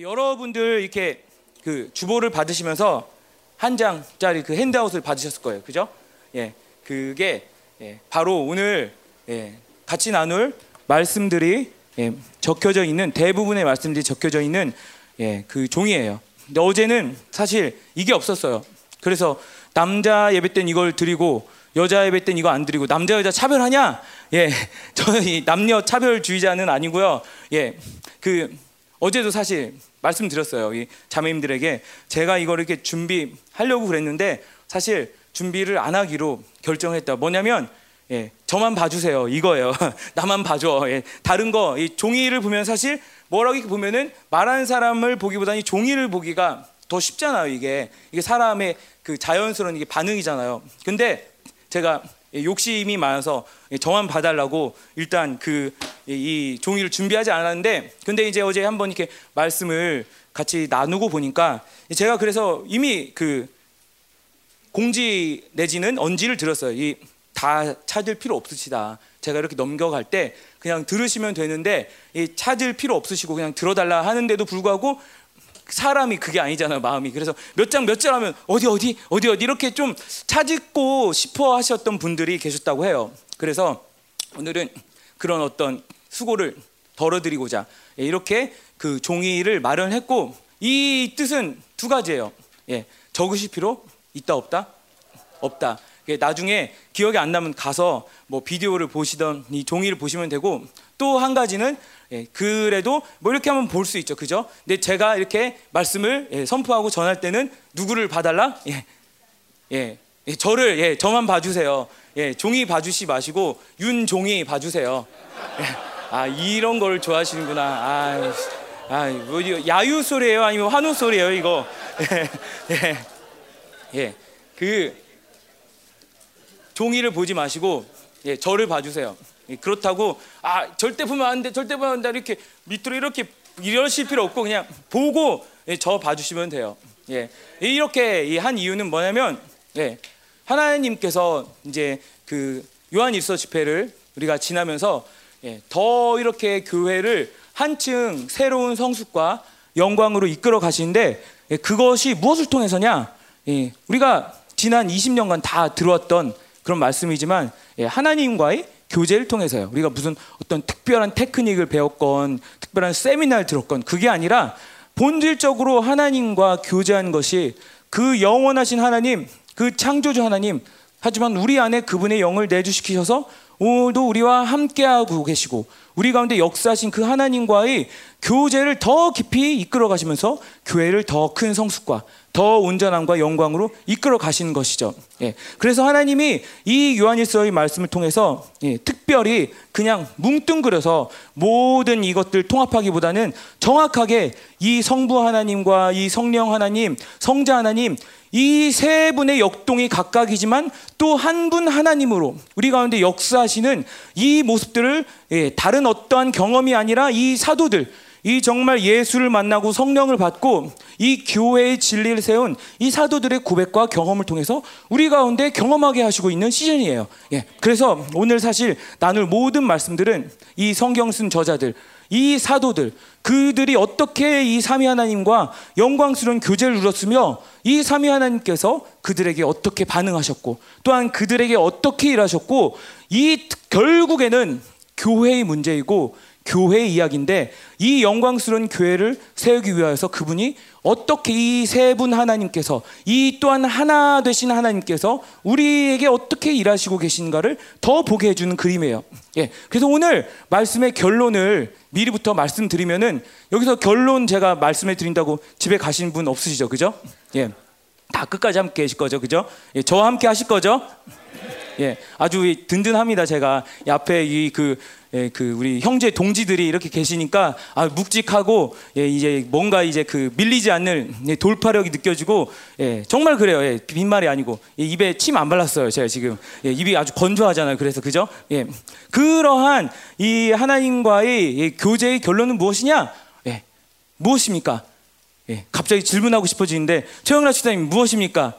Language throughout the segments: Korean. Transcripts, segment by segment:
여러분들 이렇게 그 주보를 받으시면서 한 장짜리 그 핸드아웃을 받으셨을 거예요. 그죠? 예. 그게 예, 바로 오늘 예, 같이 나눌 말씀들이 예, 적혀져 있는 대부분의 말씀들이 적혀져 있는 예, 그 종이에요. 근데 어제는 사실 이게 없었어요. 그래서 남자 예배 때는 이걸 드리고 여자 예배 때는 이거 안 드리고 남자 여자 차별하냐? 예, 저는 남녀 차별주의자는 아니고요. 예, 그 어제도 사실 말씀드렸어요. 이 자매님들에게 제가 이걸 이렇게 준비하려고 그랬는데 사실 준비를 안 하기로 결정했다. 뭐냐면 예, 저만 봐주세요. 이거예요. 나만 봐줘. 예, 다른 거, 이 종이를 보면 사실 뭐라고 보면은 말하는 사람을 보기보다는 종이를 보기가 더 쉽잖아요. 이게 이게 사람의 그 자연스러운 이게 반응이잖아요. 근데 제가 욕심이 많아서 저만 봐달라고 일단 그 이 종이를 준비하지 않았는데 근데 이제 어제 한번 이렇게 말씀을 같이 나누고 보니까 제가 그래서 이미 그 공지 내지는 언지를 들었어요. 이 다 찾을 필요 없으시다. 제가 이렇게 넘겨갈 때 그냥 들으시면 되는데 이 찾을 필요 없으시고 그냥 들어달라 하는데도 불구하고 사람이 그게 아니잖아요 마음이. 그래서 몇 장몇장 하면 어디 어디 어디 어디 이렇게 좀 찾고 싶어 하셨던 분들이 계셨다고 해요. 그래서 오늘은 그런 어떤 수고를 덜어드리고자 이렇게 그 종이를 마련했고 이 뜻은 두 가지예요. 예, 적으실 필요 있다 없다? 없다. 나중에 기억이 안 나면 가서 뭐 비디오를 보시던 이 종이를 보시면 되고 또 한 가지는 예, 그래도 뭐 이렇게 하면 볼수 있죠, 그죠? 근데 제가 이렇게 말씀을 예, 선포하고 전할 때는 누구를 봐달라? 예, 예, 예 저를 예, 저만 봐주세요. 예, 종이 봐주시 마시고 윤종이 봐주세요. 예, 아 이런 걸 좋아하시는구나. 아, 아, 뭐 야유 소리예요, 아니면 환호 소리예요, 이거? 예, 예, 예, 그 종이를 보지 마시고 예, 저를 봐주세요. 예, 그렇다고 아 절대 보면 안 돼, 절대 보면 안 돼 이렇게 밑으로 이렇게 이러실 필요 없고 그냥 보고 예, 저 봐주시면 돼요. 예, 이렇게 한 이유는 뭐냐면 예, 하나님께서 이제 그 요한 일서 집회를 우리가 지나면서 예, 더 이렇게 교회를 한층 새로운 성숙과 영광으로 이끌어 가시는데 예, 그것이 무엇을 통해서냐? 예, 우리가 지난 20년간 다 들어왔던 그런 말씀이지만 예, 하나님과의 교제를 통해서요. 우리가 무슨 어떤 특별한 테크닉을 배웠건 특별한 세미나를 들었건 그게 아니라 본질적으로 하나님과 교제한 것이 그 영원하신 하나님, 그 창조주 하나님 하지만 우리 안에 그분의 영을 내주시키셔서 오늘도 우리와 함께하고 계시고 우리 가운데 역사하신 그 하나님과의 교제를 더 깊이 이끌어 가시면서 교회를 더 큰 성숙과 더 온전함과 영광으로 이끌어 가시는 것이죠. 예. 그래서 하나님이 이 요한일서의 말씀을 통해서 예, 특별히 그냥 뭉뚱그려서 모든 이것들 통합하기보다는 정확하게 이 성부 하나님과 이 성령 하나님, 성자 하나님 이 세 분의 역동이 각각이지만 또 한 분 하나님으로 우리 가운데 역사하시는 이 모습들을 예, 다른 어떠한 경험이 아니라 이 사도들 이 정말 예수를 만나고 성령을 받고 이 교회의 진리를 세운 이 사도들의 고백과 경험을 통해서 우리 가운데 경험하게 하시고 있는 시즌이에요. 예. 그래서 오늘 사실 나눌 모든 말씀들은 이 성경 쓴 저자들, 이 사도들, 그들이 어떻게 이 삼위 하나님과 영광스러운 교제를 누렸으며 이 삼위 하나님께서 그들에게 어떻게 반응하셨고 또한 그들에게 어떻게 일하셨고 이 결국에는 교회의 문제이고 교회의 이야기인데 이 영광스러운 교회를 세우기 위하여서 그분이 어떻게 이 세 분 하나님께서 이 또한 하나 되신 하나님께서 우리에게 어떻게 일하시고 계신가를 더 보게 해주는 그림이에요. 예. 그래서 오늘 말씀의 결론을 미리부터 말씀드리면은 여기서 결론 제가 말씀해 드린다고 집에 가신 분 없으시죠? 그죠? 예. 다 끝까지 함께 계실 거죠? 그죠? 예. 저와 함께 하실 거죠? 예, 아주 든든합니다. 제가 앞에 이그 예, 그 우리 형제 동지들이 이렇게 계시니까 아 묵직하고 예, 이제 뭔가 이제 그 밀리지 않는 예, 돌파력이 느껴지고 예, 정말 그래요. 예, 빈말이 아니고 예, 입에 침 안 발랐어요. 제가 지금 예, 입이 아주 건조하잖아요. 그래서 그죠? 예, 그러한 이 하나님과의 예, 교제의 결론은 무엇이냐? 예, 무엇입니까? 예, 갑자기 질문하고 싶어지는데 최영라 시장님 무엇입니까?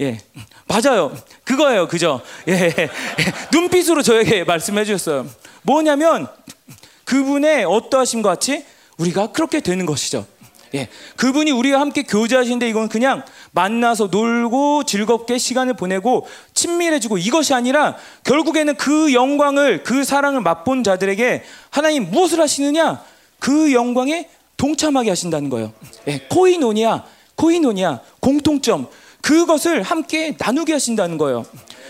예, 맞아요. 그거예요. 그죠? 예, 예, 눈빛으로 저에게 말씀해 주셨어요. 뭐냐면 그분의 어떠하심과 같이 우리가 그렇게 되는 것이죠. 예, 그분이 우리와 함께 교제하시는데 이건 그냥 만나서 놀고 즐겁게 시간을 보내고 친밀해지고 이것이 아니라 결국에는 그 영광을 그 사랑을 맛본 자들에게 하나님 무엇을 하시느냐 그 영광에 동참하게 하신다는 거예요. 예, 코이노니아, 코이노니아 공통점 그것을 함께 나누게 하신다는 거예요.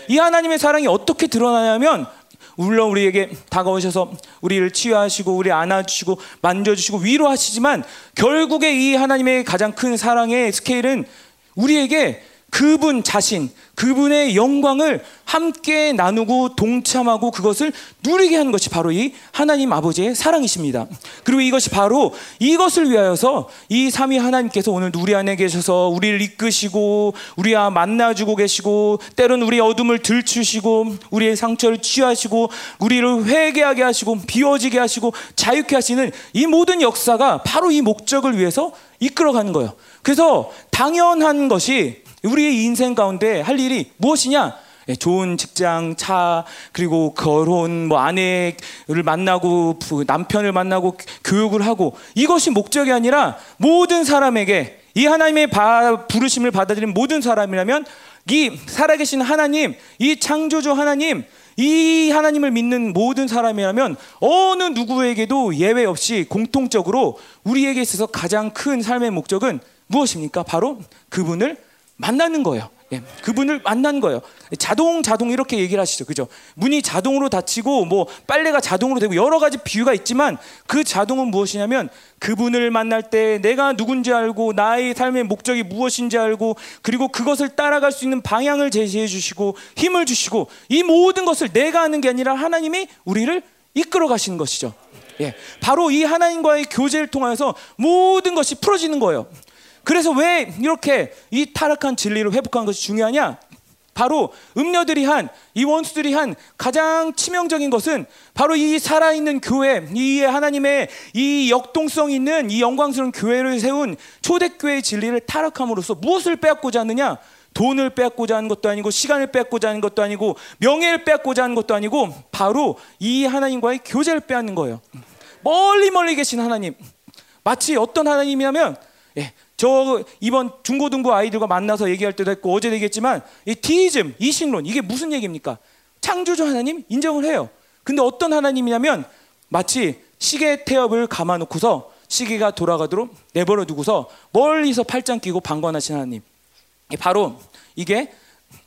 이 하나님의 사랑이 어떻게 드러나냐면 물론 우리에게 다가오셔서 우리를 치유하시고 우리 안아주시고 만져주시고 위로하시지만 결국에 이 하나님의 가장 큰 사랑의 스케일은 우리에게 그분 자신, 그분의 영광을 함께 나누고 동참하고 그것을 누리게 하는 것이 바로 이 하나님 아버지의 사랑이십니다. 그리고 이것이 바로 이것을 위하여서 이 삼위 하나님께서 오늘 우리 안에 계셔서 우리를 이끄시고 우리와 만나주고 계시고 때론 우리 어둠을 들추시고 우리의 상처를 치유하시고 우리를 회개하게 하시고 비워지게 하시고 자유케 하시는 이 모든 역사가 바로 이 목적을 위해서 이끌어가는 거예요. 그래서 당연한 것이 우리의 인생 가운데 할 일이 무엇이냐? 예, 좋은 직장, 차, 그리고 결혼, 뭐 아내를 만나고 남편을 만나고 교육을 하고 이것이 목적이 아니라 모든 사람에게 이 하나님의 부르심을 받아들인 모든 사람이라면 이 살아계신 하나님, 이 창조주 하나님, 이 하나님을 믿는 모든 사람이라면 어느 누구에게도 예외 없이 공통적으로 우리에게 있어서 가장 큰 삶의 목적은 무엇입니까? 바로 그분을 만나는 거예요. 예, 그분을 만난 거예요. 자동 자동 이렇게 얘기를 하시죠. 그죠? 문이 자동으로 닫히고 뭐 빨래가 자동으로 되고 여러 가지 비유가 있지만 그 자동은 무엇이냐면 그분을 만날 때 내가 누군지 알고 나의 삶의 목적이 무엇인지 알고 그리고 그것을 따라갈 수 있는 방향을 제시해 주시고 힘을 주시고 이 모든 것을 내가 하는 게 아니라 하나님이 우리를 이끌어 가시는 것이죠. 예. 바로 이 하나님과의 교제를 통해서 모든 것이 풀어지는 거예요. 그래서 왜 이렇게 이 타락한 진리를 회복하는 것이 중요하냐? 바로 음녀들이 한, 이 원수들이 한 가장 치명적인 것은 바로 이 살아있는 교회, 이 하나님의 이 역동성 있는 이 영광스러운 교회를 세운 초대교회의 진리를 타락함으로써 무엇을 빼앗고자 하느냐? 돈을 빼앗고자 하는 것도 아니고 시간을 빼앗고자 하는 것도 아니고 명예를 빼앗고자 하는 것도 아니고 바로 이 하나님과의 교제를 빼앗는 거예요. 멀리 멀리 계신 하나님. 마치 어떤 하나님이냐면 예, 저 이번 중고등부 아이들과 만나서 얘기할 때도 했고 어제 얘기했지만 이 디이즘 이신론 이게 무슨 얘기입니까? 창조주 하나님 인정을 해요. 근데 어떤 하나님이냐면 마치 시계 태엽을 감아놓고서 시계가 돌아가도록 내버려 두고서 멀리서 팔짱 끼고 방관하신 하나님. 바로 이게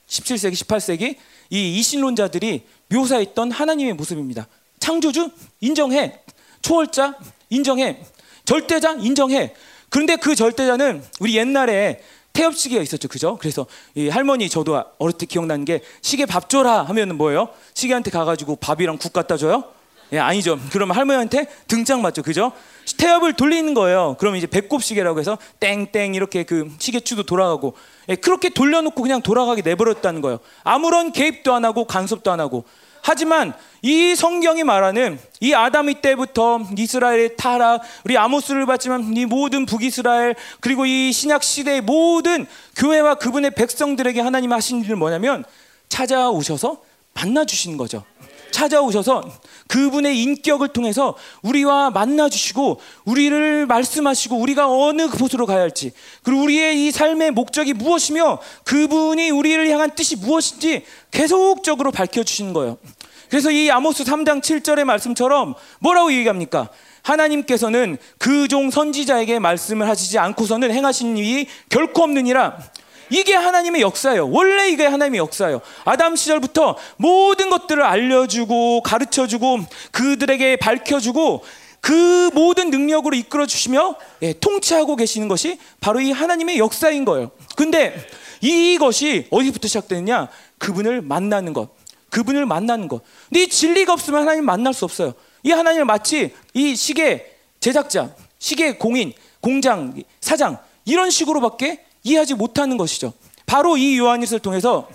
17세기 18세기 이 이신론자들이 묘사했던 하나님의 모습입니다. 창조주 인정해. 초월자 인정해. 절대자 인정해. 그런데 그 절대자는 우리 옛날에 태엽시계가 있었죠, 그죠? 그래서 이 할머니 저도 어릴 때 기억나는 게 시계 밥 줘라 하면은 뭐예요? 시계한테 가가지고 밥이랑 국 갖다 줘요? 예, 아니죠. 그러면 할머니한테 등짝 맞죠, 그죠? 태엽을 돌리는 거예요. 그러면 이제 배꼽 시계라고 해서 땡땡 이렇게 그 시계추도 돌아가고 예, 그렇게 돌려놓고 그냥 돌아가게 내버렸다는 거예요. 아무런 개입도 안 하고 간섭도 안 하고 하지만 이 성경이 말하는 이 아담이 때부터 이스라엘의 타락, 우리 아모스를 봤지만 이 모든 북이스라엘 그리고 이 신약 시대의 모든 교회와 그분의 백성들에게 하나님 하신 일은 뭐냐면 찾아오셔서 만나 주시는 거죠. 찾아오셔서 그분의 인격을 통해서 우리와 만나 주시고 우리를 말씀하시고 우리가 어느 곳으로 가야 할지 그리고 우리의 이 삶의 목적이 무엇이며 그분이 우리를 향한 뜻이 무엇인지 계속적으로 밝혀 주시는 거예요. 그래서 이 아모스 3장 7절의 말씀처럼 뭐라고 얘기합니까? 하나님께서는 그 종 선지자에게 말씀을 하시지 않고서는 행하신 일이 결코 없느니라. 이게 하나님의 역사예요. 원래 이게 하나님의 역사예요. 아담 시절부터 모든 것들을 알려주고 가르쳐주고 그들에게 밝혀주고 그 모든 능력으로 이끌어 주시며 예, 통치하고 계시는 것이 바로 이 하나님의 역사인 거예요. 근데 이것이 어디부터 시작되느냐? 그분을 만나는 것. 그분을 만나는 것. 근데 이 진리가 없으면 하나님 만날 수 없어요. 이 하나님을 마치 이 시계 제작자, 시계 공인, 공장, 사장 이런 식으로밖에 이해하지 못하는 것이죠. 바로 이 요한일서를 통해서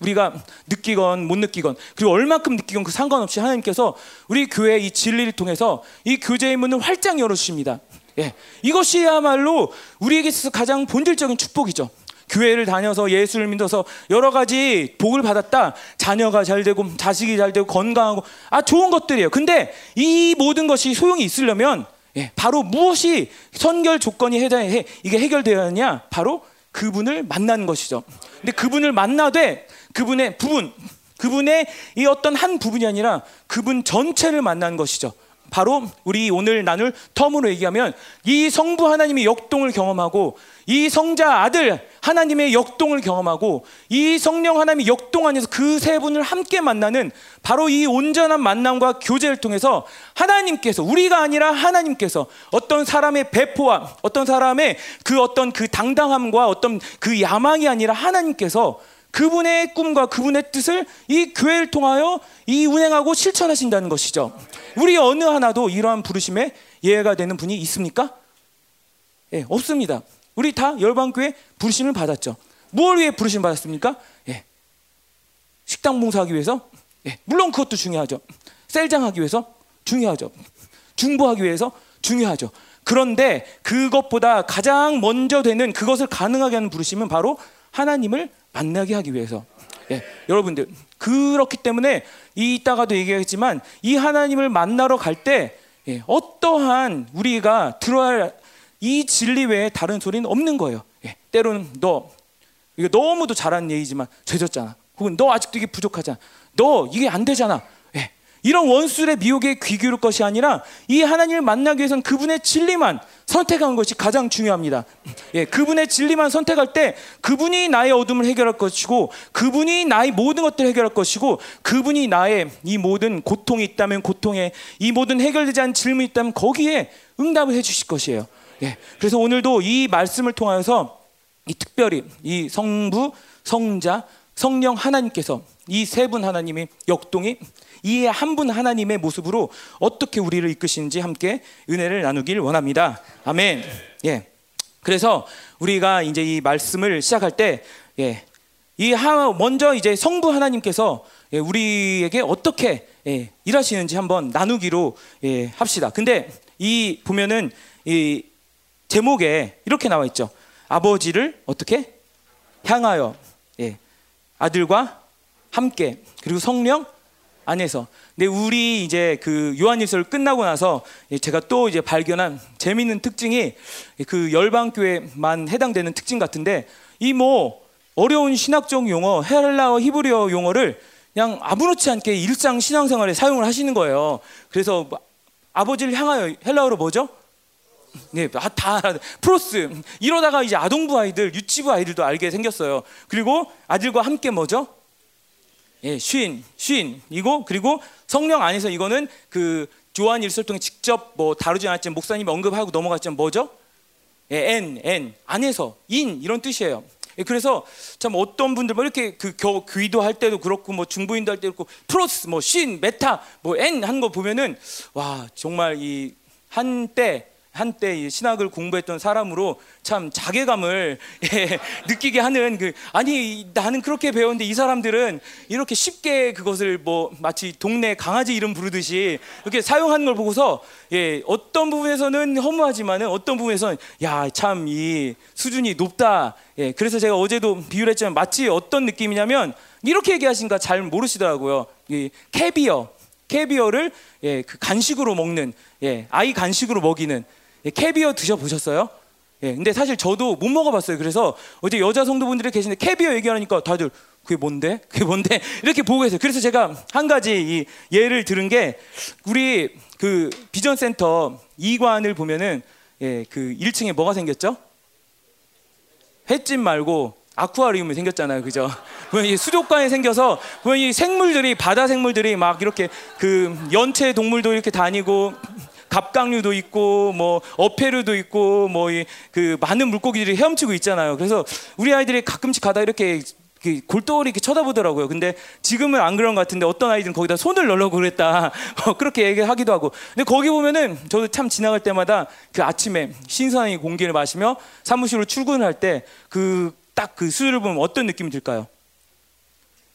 우리가 느끼건 못 느끼건 그리고 얼마큼 느끼건 그 상관없이 하나님께서 우리 교회의 이 진리를 통해서 이 교제의 문을 활짝 열어주십니다. 예, 이것이야말로 우리에게 있어서 가장 본질적인 축복이죠. 교회를 다녀서 예수를 믿어서 여러 가지 복을 받았다. 자녀가 잘 되고 자식이 잘 되고 건강하고 아 좋은 것들이에요. 근데 이 모든 것이 소용이 있으려면 예, 바로 무엇이 선결 조건이 해당해 이게 해결되었냐? 바로 그분을 만나는 것이죠. 근데 그분을 만나되 그분의 부분, 그분의 이 어떤 한 부분이 아니라 그분 전체를 만나는 것이죠. 바로 우리 오늘 나눌 텀으로 얘기하면 이 성부 하나님의 역동을 경험하고 이 성자 아들 하나님의 역동을 경험하고 이 성령 하나님의 역동 안에서 그 세 분을 함께 만나는 바로 이 온전한 만남과 교제를 통해서 하나님께서 우리가 아니라 하나님께서 어떤 사람의 배포와 어떤 사람의 그 어떤 그 당당함과 어떤 그 야망이 아니라 하나님께서 그분의 꿈과 그분의 뜻을 이 교회를 통하여 이 운행하고 실천하신다는 것이죠. 우리 어느 하나도 이러한 부르심에 예외가 되는 분이 있습니까? 예, 없습니다. 우리 다 열방교회 부르심을 받았죠. 무엇 위해 부르심 받았습니까? 예. 식당 봉사하기 위해서? 예. 물론 그것도 중요하죠. 셀장하기 위해서? 중요하죠. 중보하기 위해서? 중요하죠. 그런데 그것보다 가장 먼저 되는 그것을 가능하게 하는 부르심은 바로 하나님을 만나게 하기 위해서. 예. 여러분들 그렇기 때문에 이따가도 얘기했지만 이 하나님을 만나러 갈때 예, 어떠한 우리가 들어야 할이 진리 외에 다른 소리는 없는 거예요. 예, 때로는 너 이거 너무도 잘하는 얘기지만 죄졌잖아. 혹은 너 아직도 이게 부족하잖아. 너 이게 안 되잖아. 예, 이런 원수의 미혹에 귀 기울 것이 아니라 이 하나님을 만나기 위해서는 그분의 진리만 선택하는 것이 가장 중요합니다. 예, 그분의 진리만 선택할 때 그분이 나의 어둠을 해결할 것이고 그분이 나의 모든 것들을 해결할 것이고 그분이 나의 이 모든 고통이 있다면 고통에 이 모든 해결되지 않은 질문이 있다면 거기에 응답을 해 주실 것이에요. 예. 그래서 오늘도 이 말씀을 통하여서 이 특별히 이 성부, 성자, 성령 하나님께서 이 세 분 하나님의 역동이 이 한 분 하나님의 모습으로 어떻게 우리를 이끄시는지 함께 은혜를 나누길 원합니다. 아멘. 예. 그래서 우리가 이제 이 말씀을 시작할 때 예. 이 하, 먼저 이제 성부 하나님께서 예, 우리에게 어떻게 예, 일하시는지 한번 나누기로 예, 합시다. 근데 이 보면은 이 제목에 이렇게 나와 있죠. 아버지를 어떻게 향하여 예. 아들과 함께 그리고 성령 안에서. 근데 우리 이제 그 요한일서를 끝나고 나서 제가 또 이제 발견한 재미있는 특징이 그 열방교회만 해당되는 특징 같은데 이 뭐 어려운 신학적 용어, 헬라어, 히브리어 용어를 그냥 아무렇지 않게 일상 신앙생활에 사용을 하시는 거예요. 그래서 뭐 아버지를 향하여 헬라어로 뭐죠? 네, 아, 다 πρός 이러다가 이제 아동부 아이들, 유치부 아이들도 알게 생겼어요. 그리고 아들과 함께 뭐죠? 예, σύν, σύν 이고 그리고 성령 안에서 이거는 그 요한일서를 통해 직접 뭐 다루지 않았지만 목사님이 언급하고 넘어갔지만 뭐죠? 예, ἐν, ἐν 안에서 in 이런 뜻이에요. 예, 그래서 참 어떤 분들 뭐 이렇게 그 기, 기도 할 때도 그렇고 뭐 중보기도 할 때도 그렇고 πρός 뭐 σύν, μετά 뭐 ἐν 한거 보면은 와 정말 이 한때 한때 신학을 공부했던 사람으로 참 자괴감을 예, 느끼게 하는 그 아니 나는 그렇게 배웠는데 이 사람들은 이렇게 쉽게 그것을 뭐 마치 동네 강아지 이름 부르듯이 이렇게 사용하는 걸 보고서 예, 어떤 부분에서는 허무하지만은 어떤 부분에서는 야 참 이 수준이 높다. 예, 그래서 제가 어제도 비유를 했지만 마치 어떤 느낌이냐면 이렇게 얘기하신가 잘 모르시더라고요. 이 캐비어 캐비어를 예, 그 간식으로 먹는 예, 아이 간식으로 먹이는 예, 캐비어 드셔보셨어요? 예, 근데 사실 저도 못 먹어봤어요. 그래서 어제 여자 성도분들이 계신데 캐비어 얘기하니까 다들 그게 뭔데? 그게 뭔데? 이렇게 보고 계세요. 그래서 제가 한 가지 이 예를 들은 게 우리 그 비전 센터 이관을 보면은 예, 그 1층에 뭐가 생겼죠? 횟집 말고 아쿠아리움이 생겼잖아요, 그죠? 보면 수족관이 생겨서 이 생물들이 바다 생물들이 막 이렇게 그 연체 동물도 이렇게 다니고 갑각류도 있고 뭐 어패류도 있고 뭐 그 많은 물고기들이 헤엄치고 있잖아요. 그래서 우리 아이들이 가끔씩 가다 이렇게 골똘히 이렇게 쳐다보더라고요. 근데 지금은 안 그런 것 같은데 어떤 아이들은 거기다 손을 넣으려고 그랬다. 뭐 그렇게 얘기하기도 하고. 근데 거기 보면은 저도 참 지나갈 때마다 그 아침에 신선한 공기를 마시며 사무실로 출근할 때 그 딱그 그 수를 보면 어떤 느낌이 들까요?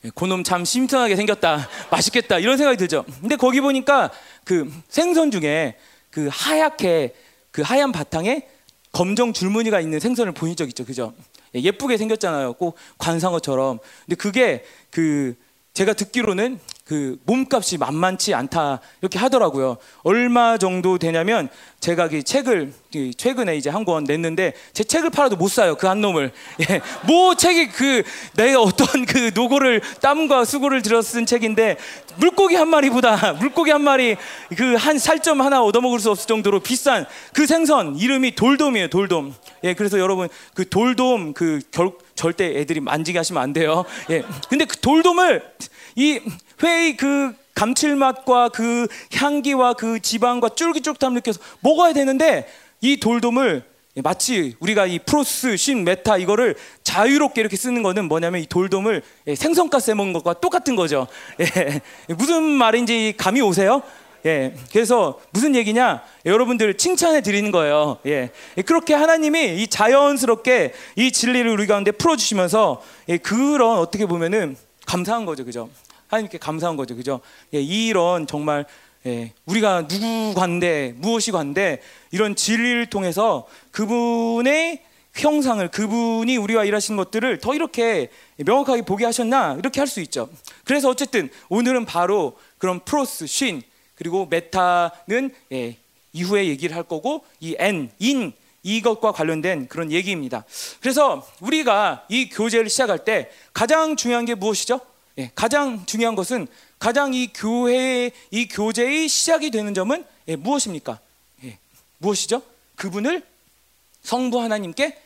예, 그놈 참 심청하게 생겼다. 맛있겠다. 이런 생각이 들죠. 근데 거기 보니까 그 생선 중에 그 하얗게 그 하얀 바탕에 검정 줄무늬가 있는 생선을 보신 적 있죠, 그죠? 예, 예쁘게 생겼잖아요, 꼭 관상어처럼. 근데 그게 그 제가 듣기로는 그 몸값이 만만치 않다 이렇게 하더라고요. 얼마 정도 되냐면 제가 그 책을 최근에 이제 한 권 냈는데 제 책을 팔아도 못 사요 그 한 놈을. 예, 뭐 책이 그 내가 어떤 그 노고를 땀과 수고를 들여 쓴 책인데 물고기 한 마리보다 물고기 한 마리 그 한 살점 하나 얻어먹을 수 없을 정도로 비싼 그 생선 이름이 돌돔이에요 돌돔. 예, 그래서 여러분 그 돌돔 그 결, 절대 애들이 만지게 하시면 안 돼요. 예, 근데 그 돌돔을 이 회의 그 감칠맛과 그 향기와 그 지방과 쫄깃쫄깃함 느껴서 먹어야 되는데 이 돌돔을 마치 우리가 이 πρός, σύν, μετά 이거를 자유롭게 이렇게 쓰는 거는 뭐냐면 이 돌돔을 생선가스 해 먹는 것과 똑같은 거죠. 예. 무슨 말인지 감이 오세요? 예. 그래서 무슨 얘기냐? 여러분들 칭찬해 드리는 거예요. 예. 그렇게 하나님이 이 자연스럽게 이 진리를 우리 가운데 풀어 주시면서 예, 그런 어떻게 보면은 감사한 거죠. 그죠? 하나님께 감사한 거죠. 그죠? 예, 이런 정말 예, 우리가 누구 관대 무엇이 관대 이런 진리를 통해서 그분의 형상을 그분이 우리와 일하신 것들을 더 이렇게 명확하게 보게 하셨나 이렇게 할 수 있죠. 그래서 어쨌든 오늘은 바로 그런 프로스 쉰 그리고 메타는 예, 이후에 얘기를 할 거고 이 N 인 이것과 관련된 그런 얘기입니다. 그래서 우리가 이 교제를 시작할 때 가장 중요한 게 무엇이죠? 예, 가장 중요한 것은 가장 이 교회의 이 교제의 시작이 되는 점은 예, 무엇입니까? 예, 무엇이죠? 그분을 성부 하나님께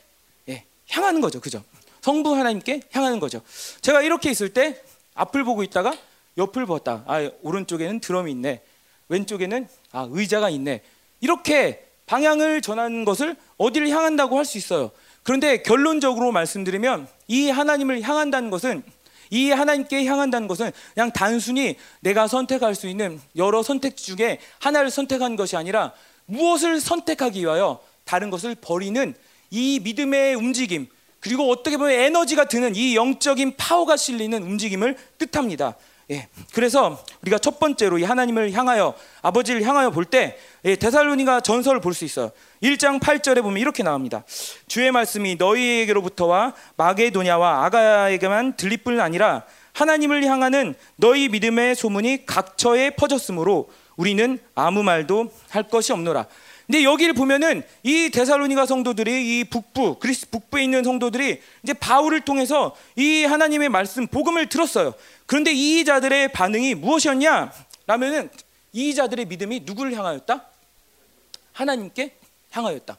예, 향하는 거죠, 그죠? 성부 하나님께 향하는 거죠. 제가 이렇게 있을 때 앞을 보고 있다가 옆을 보았다. 아 오른쪽에는 드럼이 있네. 왼쪽에는 아 의자가 있네. 이렇게 방향을 전하는 것을 어디를 향한다고 할 수 있어요. 그런데 결론적으로 말씀드리면 이 하나님을 향한다는 것은 이 하나님께 향한다는 것은 그냥 단순히 내가 선택할 수 있는 여러 선택 중에 하나를 선택한 것이 아니라 무엇을 선택하기 위하여 다른 것을 버리는 이 믿음의 움직임 그리고 어떻게 보면 에너지가 드는 이 영적인 파워가 실리는 움직임을 뜻합니다. 예. 그래서 우리가 첫 번째로 이 하나님을 향하여 아버지를 향하여 볼 때 예, 데살로니가 전설을 볼 수 있어요. 1장 8절에 보면 이렇게 나옵니다. 주의 말씀이 너희에게로부터와 마게도냐와 아가야에게만 들릴 뿐 아니라 하나님을 향하는 너희 믿음의 소문이 각처에 퍼졌으므로 우리는 아무 말도 할 것이 없노라. 근데 여기를 보면은 이 데살로니가 성도들이 이 북부 그리스 북부에 있는 성도들이 이제 바울을 통해서 이 하나님의 말씀 복음을 들었어요. 그런데 이 자들의 반응이 무엇이었냐? 라면은 이 자들의 믿음이 누구를 향하였다? 하나님께 향하였다.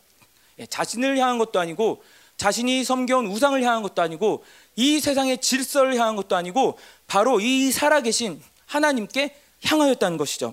예, 자신을 향한 것도 아니고 자신이 섬겨온 우상을 향한 것도 아니고 이 세상의 질서를 향한 것도 아니고 바로 이 살아계신 하나님께 향하였다는 것이죠.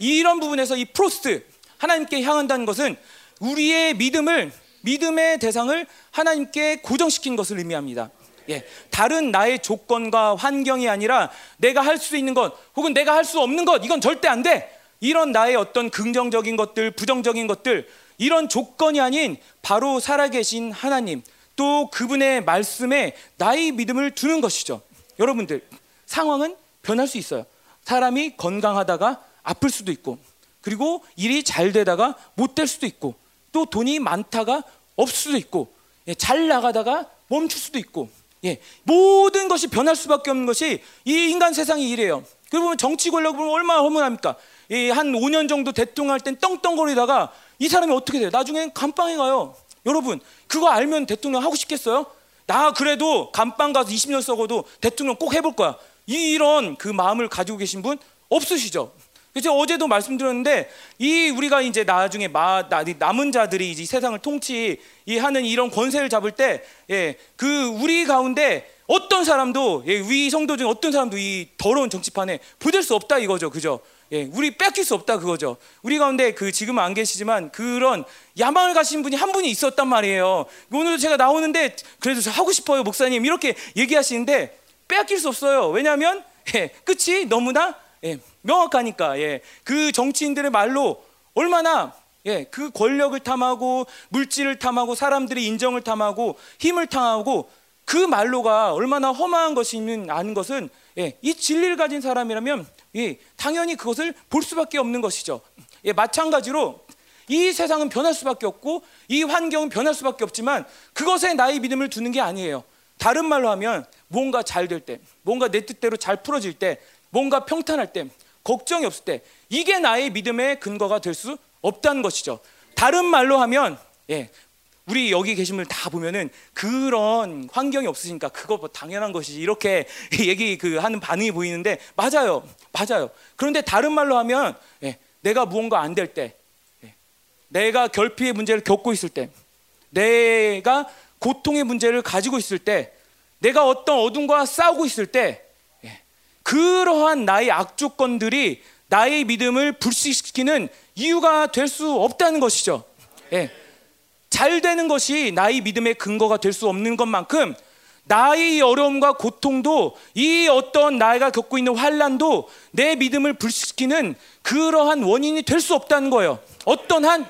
이런 부분에서 이 프로스트 하나님께 향한다는 것은 우리의 믿음을 믿음의 대상을 하나님께 고정시킨 것을 의미합니다. 예, 다른 나의 조건과 환경이 아니라 내가 할 수 있는 것 혹은 내가 할 수 없는 것 이건 절대 안 돼. 이런 나의 어떤 긍정적인 것들, 부정적인 것들 이런 조건이 아닌 바로 살아계신 하나님 또 그분의 말씀에 나의 믿음을 두는 것이죠. 여러분들 상황은 변할 수 있어요. 사람이 건강하다가 아플 수도 있고 그리고 일이 잘 되다가 못 될 수도 있고 또 돈이 많다가 없을 수도 있고 예, 잘 나가다가 멈출 수도 있고 예, 모든 것이 변할 수밖에 없는 것이 이 인간 이래요. 그리고 보면 정치 권력 보면 얼마나 허무합니까? 이한 5년 정도 대통령 할 땐 떵떵거리다가 이 사람이 어떻게 돼요? 나중엔 감방에 가요. 여러분, 그거 알면 대통령 하고 싶겠어요? 나 그래도 감방 가서 20년 썩어도 대통령 꼭 해볼 거야. 이런 그 마음을 가지고 계신 분 없으시죠? 그래서 어제도 말씀드렸는데 이 우리가 이제 나중에 마, 남은 자들이 이제 세상을 통치하는 이런 권세를 잡을 때, 예, 그 우리 가운데 어떤 사람도 예, 위 성도 중 어떤 사람도 이 더러운 정치판에 부될 수 없다 이거죠, 그죠? 예, 우리 뺏길 수 없다 그거죠. 우리 가운데 그 지금 안 계시지만 그런 야망을 가신 분이 한 분이 있었단 말이에요. 오늘도 제가 나오는데 그래도 하고 싶어요, 목사님 이렇게 얘기하시는데 뺏길 수 없어요. 왜냐하면 예, 끝이 너무나 예, 명확하니까 예, 그 정치인들의 말로 얼마나 예, 그 권력을 탐하고 물질을 탐하고 사람들의 인정을 탐하고 힘을 탐하고 그 말로가 얼마나 험한 것이는 아는 것은 예, 이 진리를 가진 사람이라면 예, 당연히 그것을 볼 수밖에 없는 것이죠. 예, 마찬가지로 이 세상은 변할 수밖에 없고 이 환경은 변할 수밖에 없지만 그것에 나의 믿음을 두는 게 아니에요. 다른 말로 하면 뭔가 잘 될 때, 뭔가 내 뜻대로 잘 풀어질 때 뭔가 평탄할 때, 걱정이 없을 때, 이게 나의 믿음의 근거가 될 수 없다는 것이죠. 다른 말로 하면, 예, 우리 여기 계신 분들 다 보면은 그런 환경이 없으니까 그거 뭐 당연한 것이지 이렇게 얘기 그 하는 반응이 보이는데 맞아요, 맞아요. 그런데 다른 말로 하면 예, 내가 무언가 안 될 때, 예, 내가 결핍의 문제를 겪고 있을 때, 내가 고통의 문제를 가지고 있을 때, 내가 어떤 어둠과 싸우고 있을 때, 예, 그러한 나의 악조건들이 나의 믿음을 불식시키는 이유가 될 수 없다는 것이죠. 예. 잘 되는 것이 나의 믿음의 근거가 될 수 없는 것만큼 나의 어려움과 고통도 이 어떤 나이가 겪고 있는 환란도 내 믿음을 불식시키는 그러한 원인이 될 수 없다는 거예요. 어떤 한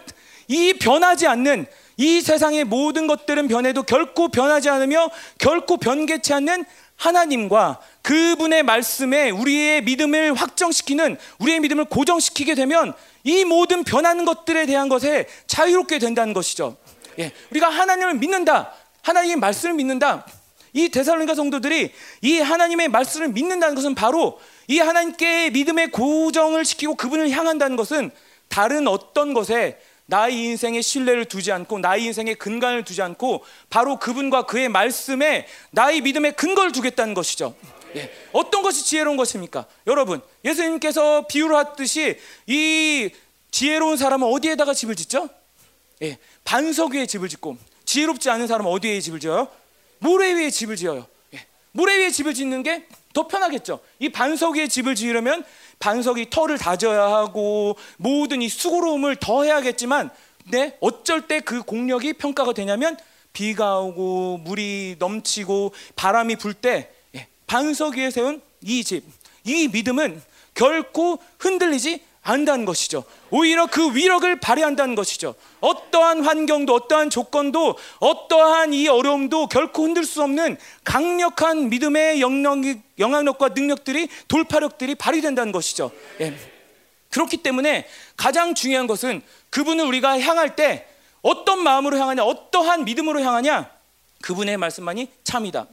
이 변하지 않는 이 세상의 모든 것들은 변해도 결코 변하지 않으며 결코 변개치 않는 하나님과 그분의 말씀에 우리의 믿음을 확정시키는 우리의 믿음을 고정시키게 되면 이 모든 변하는 것들에 대한 것에 자유롭게 된다는 것이죠. 예, 우리가 하나님을 믿는다. 하나님의 말씀을 믿는다. 이 데살로니가 성도들이 이 하나님의 말씀을 믿는다는 것은 바로 이 하나님께 믿음의 고정을 시키고 그분을 향한다는 것은 다른 어떤 것에 나의 인생에 신뢰를 두지 않고 나의 인생에 근간을 두지 않고 바로 그분과 그의 말씀에 나의 믿음의 근거를 두겠다는 것이죠. 예. 어떤 것이 지혜로운 것입니까? 여러분, 예수님께서 비유를 하듯이 이 지혜로운 사람은 어디에다가 집을 짓죠? 예. 반석 위에 집을 짓고 지혜롭지 않은 사람은 어디에 집을 지어요? 모래 위에 집을 지어요. 예. 모래 위에 집을 짓는 게 더 편하겠죠. 이 반석 위에 집을 지으려면 반석이 털을 다져야 하고 모든 이 수고로움을 더 해야겠지만 네, 어쩔 때 그 공력이 평가가 되냐면 비가 오고 물이 넘치고 바람이 불때 예, 반석 위에 세운 이 집, 이 믿음은 결코 흔들리지 안다는 것이죠. 오히려 그 위력을 발휘한다는 것이죠. 어떠한 환경도 어떠한 조건도 어떠한 이 어려움도 결코 흔들 수 없는 강력한 믿음의 영향이, 영향력과 능력들이 돌파력들이 발휘된다는 것이죠. 예. 그렇기 때문에 가장 중요한 것은 그분을 우리가 향할 때 어떤 마음으로 향하냐, 어떠한 믿음으로 향하냐, 그분의 말씀만이 참이다.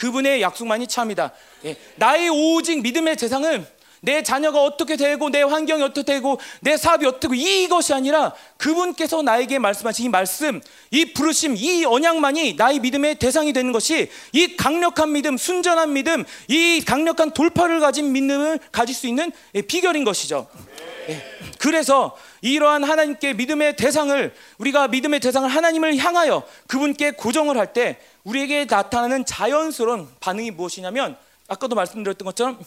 그분의 약속만이 참이다. 예. 나의 오직 믿음의 대상은 내 자녀가 어떻게 되고 내 환경이 어떻게 되고 내 사업이 어떻게 이것이 아니라 그분께서 나에게 말씀하신 이 말씀, 이 부르심, 이 언약만이 나의 믿음의 대상이 되는 것이 이 강력한 믿음, 순전한 믿음, 이 강력한 돌파를 가진 믿음을 가질 수 있는 비결인 것이죠. 예. 그래서 이러한 하나님께 믿음의 대상을 우리가 믿음의 대상을 하나님을 향하여 그분께 고정을 할 때 우리에게 나타나는 자연스러운 반응이 무엇이냐면 아까도 말씀드렸던 것처럼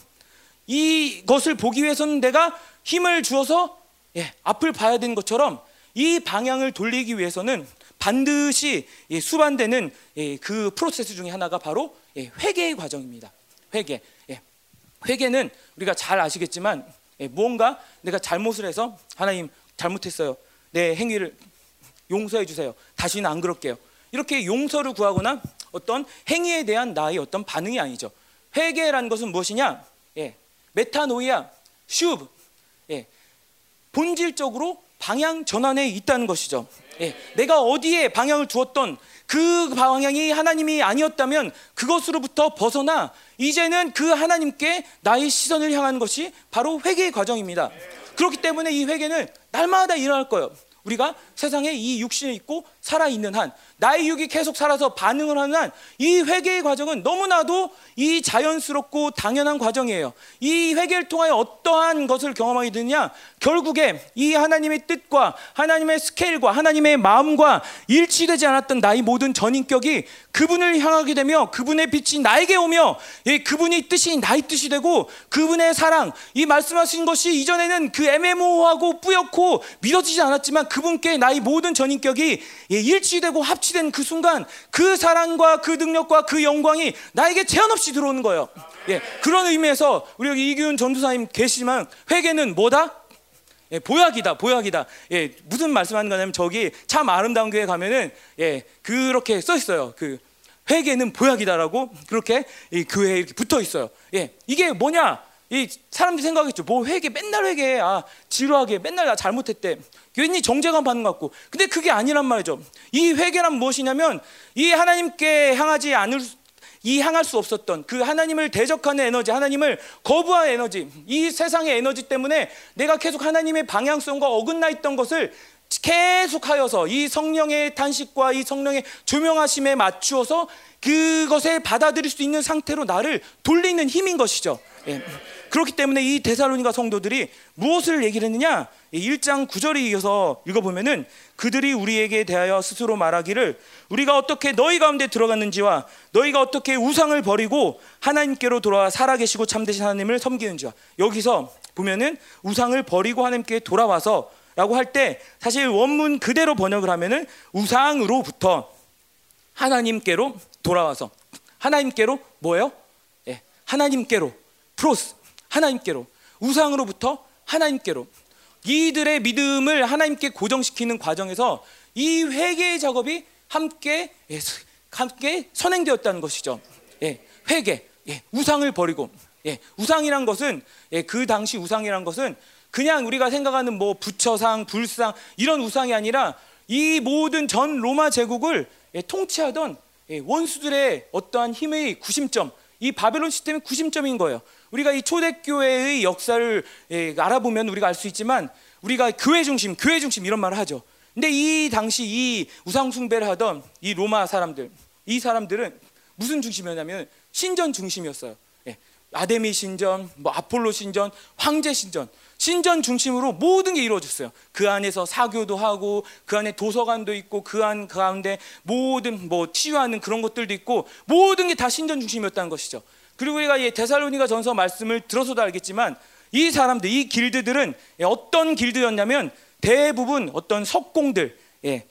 이것을 보기 위해서는 내가 힘을 주어서 예, 앞을 봐야 되는 것처럼 이 방향을 돌리기 위해서는 반드시 예, 수반되는 예, 그 프로세스 중에 하나가 바로 예, 회개의 과정입니다. 회개. 예, 회개는 우리가 잘 아시겠지만 예, 무언가 내가 잘못을 해서 하나님 잘못했어요. 내 행위를 용서해 주세요. 다시는 안 그럴게요. 이렇게 용서를 구하거나 어떤 행위에 대한 나의 어떤 반응이 아니죠. 회개라는 것은 무엇이냐? 예, 메타노이아, 슈브, 예, 본질적으로 방향 전환에 있다는 것이죠. 예, 내가 어디에 방향을 두었던 그 방향이 하나님이 아니었다면 그것으로부터 벗어나 이제는 그 하나님께 나의 시선을 향하는 것이 바로 회개의 과정입니다. 그렇기 때문에 이 회개는 날마다 일어날 거예요. 우리가 세상에 이 육신을 입고 살아 있는 한 나의 육이 계속 살아서 반응을 하는 한 이 회개의 과정은 너무나도 이 자연스럽고 당연한 과정이에요. 이 회개를 통하여 어떠한 것을 경험하게 되느냐? 결국에 이 하나님의 뜻과 하나님의 스케일과 하나님의 마음과 일치되지 않았던 나의 모든 전인격이 그분을 향하게 되며 그분의 빛이 나에게 오며 그분이 뜻이 나의 뜻이 되고 그분의 사랑 이 말씀하신 것이 이전에는 그 애매모호하고 뿌옇고 믿어지지 않았지만 그분께 나의 모든 전인격이 일치되고 합치된 그 순간 그 사랑과 그 능력과 그 영광이 나에게 제한 없이 들어오는 거예요. 예, 그런 의미에서 우리 여기 이규훈 전도사님 계시지만 회개는 뭐다? 예, 보약이다, 보약이다. 예, 무슨 말씀하는 거냐면 저기 참 아름다운 교회 가면은 예, 그렇게 써 있어요. 그 회개는 보약이다라고 그렇게 이 교회에 이렇게 붙어 있어요. 예, 이게 뭐냐? 이 사람들이 생각했죠. 뭐 회개 맨날 회개해. 아, 지루하게 맨날 나 잘못했대. 괜히 정죄감 받는 것 같고. 근데 그게 아니란 말이죠. 이 회개란 무엇이냐면 이 하나님께 향하지 않을 이 향할 수 없었던 그 하나님을 대적하는 에너지, 하나님을 거부하는 에너지, 이 세상의 에너지 때문에 내가 계속 하나님의 방향성과 어긋나 있던 것을 계속하여서 이 성령의 탄식과 이 성령의 조명하심에 맞추어서 그것에 받아들일 수 있는 상태로 나를 돌리는 힘인 것이죠. 예. 그렇기 때문에 이 데살로니가 성도들이 무엇을 얘기를 했느냐? 1장 9절에 이어서 읽어보면은 그들이 우리에게 대하여 스스로 말하기를 우리가 어떻게 너희 가운데 들어갔는지와 너희가 어떻게 우상을 버리고 하나님께로 돌아와 살아계시고 참되신 하나님을 섬기는지와 여기서 보면은 우상을 버리고 하나님께 돌아와서 라고 할 때 사실 원문 그대로 번역을 하면은 우상으로부터 하나님께로 돌아와서 하나님께로 뭐예요? 예, 하나님께로 프로스 하나님께로 우상으로부터 하나님께로 이들의 믿음을 하나님께 고정시키는 과정에서 이 회개의 작업이 함께 예, 함께 선행되었다는 것이죠. 예, 회개, 예, 우상을 버리고 예, 우상이란 것은 예, 그 당시 우상이란 것은 그냥 우리가 생각하는 뭐 부처상, 불상 이런 우상이 아니라 이 모든 전 로마 제국을 예, 통치하던 예, 원수들의 어떠한 힘의 구심점, 이 바벨론 시스템의 구심점인 거예요. 우리가 이 초대교회의 역사를 예, 알아보면 우리가 알 수 있지만 우리가 교회 중심, 교회 중심 이런 말을 하죠. 근데 이 당시 이 우상 숭배를 하던 이 로마 사람들, 이 사람들은 무슨 중심이었냐면 신전 중심이었어요. 예, 아데미 신전, 뭐 아폴로 신전, 황제 신전. 신전 중심으로 모든 게 이루어졌어요. 그 안에서 사교도 하고 그 안에 도서관도 있고 그 안 가운데 모든 뭐 치유하는 그런 것들도 있고 모든 게 다 신전 중심이었다는 것이죠. 그리고 우리가 이 데살로니가 전서 말씀을 들어서도 알겠지만 이 사람들 이 길드들은 어떤 길드였냐면 대부분 어떤 석공들 예,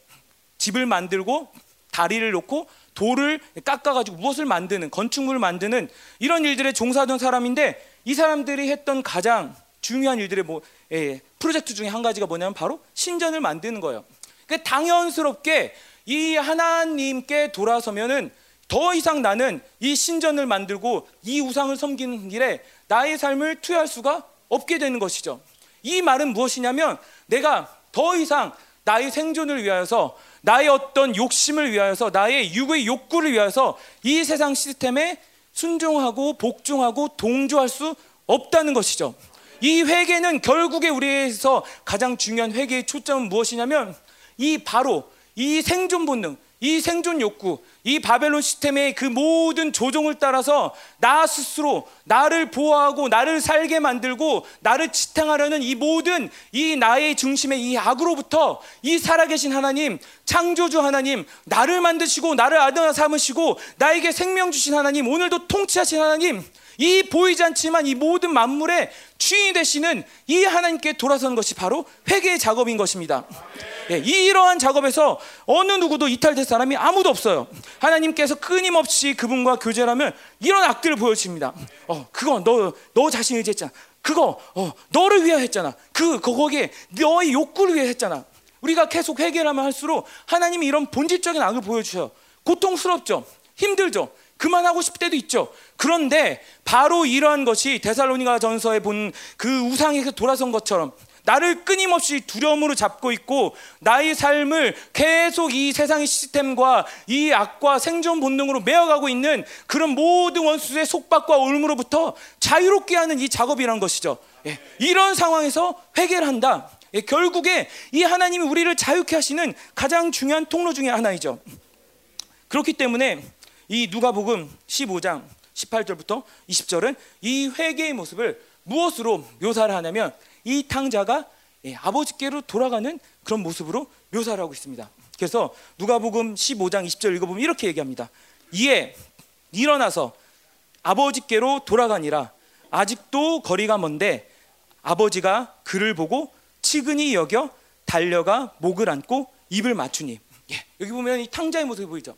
집을 만들고 다리를 놓고 돌을 깎아가지고 무엇을 만드는 건축물을 만드는 이런 일들에 종사하던 사람인데 이 사람들이 했던 가장 중요한 일들의 뭐 예, 프로젝트 중에 한 가지가 뭐냐면 바로 신전을 만드는 거예요. 그 당연스럽게 이 하나님께 돌아서면은 더 이상 나는 이 신전을 만들고 이 우상을 섬기는 길에 나의 삶을 투여할 수가 없게 되는 것이죠. 이 말은 무엇이냐면 내가 더 이상 나의 생존을 위하여서 나의 어떤 욕심을 위하여서 나의 육의 욕구를 위하여서 이 세상 시스템에 순종하고 복종하고 동조할 수 없다는 것이죠. 이 회개는 결국에 우리에서 가장 중요한 회개의 초점은 무엇이냐면 이 바로 이 생존 본능, 이 생존 욕구, 이 바벨론 시스템의 그 모든 조종을 따라서 나 스스로 나를 보호하고 나를 살게 만들고 나를 지탱하려는 이 모든 이 나의 중심의 이 악으로부터 이 살아계신 하나님, 창조주 하나님, 나를 만드시고 나를 아들 삼으시고 나에게 생명 주신 하나님, 오늘도 통치하신 하나님, 이 보이지 않지만 이 모든 만물의 주인이 되시는 이 하나님께 돌아서는 것이 바로 회개의 작업인 것입니다. 예, 이러한 작업에서 어느 누구도 이탈될 사람이 아무도 없어요. 하나님께서 끊임없이 그분과 교제하면 이런 악들을 보여줍니다. 어, 그거 너, 너 자신 의지했잖아. 그거 어, 너를 위하 했잖아. 그, 그 거기에 너의 욕구를 위해 했잖아. 우리가 계속 회개하면 할수록 하나님이 이런 본질적인 악을 보여주셔요. 고통스럽죠. 힘들죠. 그만하고 싶을 때도 있죠. 그런데 바로 이러한 것이 데살로니가 전서에 본 그 우상에서 돌아선 것처럼 나를 끊임없이 두려움으로 잡고 있고 나의 삶을 계속 이 세상의 시스템과 이 악과 생존 본능으로 메어가고 있는 그런 모든 원수의 속박과 올무로부터 자유롭게 하는 이 작업이란 것이죠. 예, 이런 상황에서 회개를 한다. 예, 결국에 이 하나님이 우리를 자유케 하시는 가장 중요한 통로 중의 하나이죠. 그렇기 때문에 이 누가복음 15장 18절부터 20절은 이 회개의 모습을 무엇으로 묘사를 하냐면 이 탕자가 예, 아버지께로 돌아가는 그런 모습으로 묘사를 하고 있습니다. 그래서 누가복음 15장 20절 읽어보면 이렇게 얘기합니다. 이에 일어나서 아버지께로 돌아가니라 아직도 거리가 먼데 아버지가 그를 보고 치근히 여겨 달려가 목을 안고 입을 맞추니 예, 여기 보면 이 탕자의 모습이 보이죠.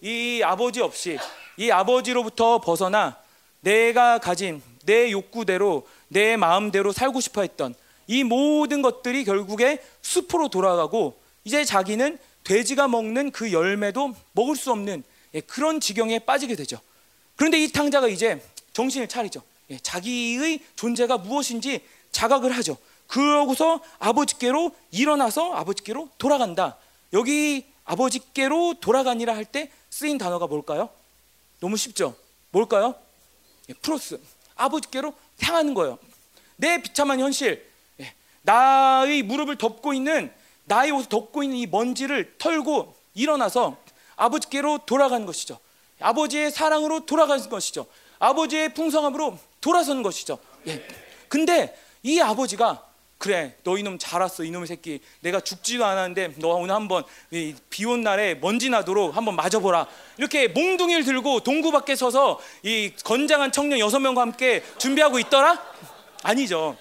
이 아버지 없이 이 아버지로부터 벗어나 내가 가진 내 욕구대로 내 마음대로 살고 싶어 했던 이 모든 것들이 결국에 숲으로 돌아가고 이제 자기는 돼지가 먹는 그 열매도 먹을 수 없는 예, 그런 지경에 빠지게 되죠. 그런데 이 탕자가 이제 정신을 차리죠. 예, 자기의 존재가 무엇인지 자각을 하죠. 그러고서 아버지께로 일어나서 아버지께로 돌아간다. 여기 아버지께로 돌아가니라 할 때 쓰인 단어가 뭘까요? 너무 쉽죠. 뭘까요? 예, 프로스 아버지께로 향하는 거예요. 내 비참한 현실, 예, 나의 무릎을 덮고 있는 나의 옷을 덮고 있는 이 먼지를 털고 일어나서 아버지께로 돌아가는 것이죠. 아버지의 사랑으로 돌아가는 것이죠. 아버지의 풍성함으로 돌아서는 것이죠. 예. 근데 이 아버지가 그래 너 이놈 잘 왔어 이놈의 새끼. 내가 죽지도 않았는데 너 오늘 한번 비 온 날에 먼지 나도록 한번 맞아보라. 이렇게 몽둥이를 들고 동구 밖에 서서 이 건장한 청년 여섯 명과 함께 준비하고 있더라? 아니죠.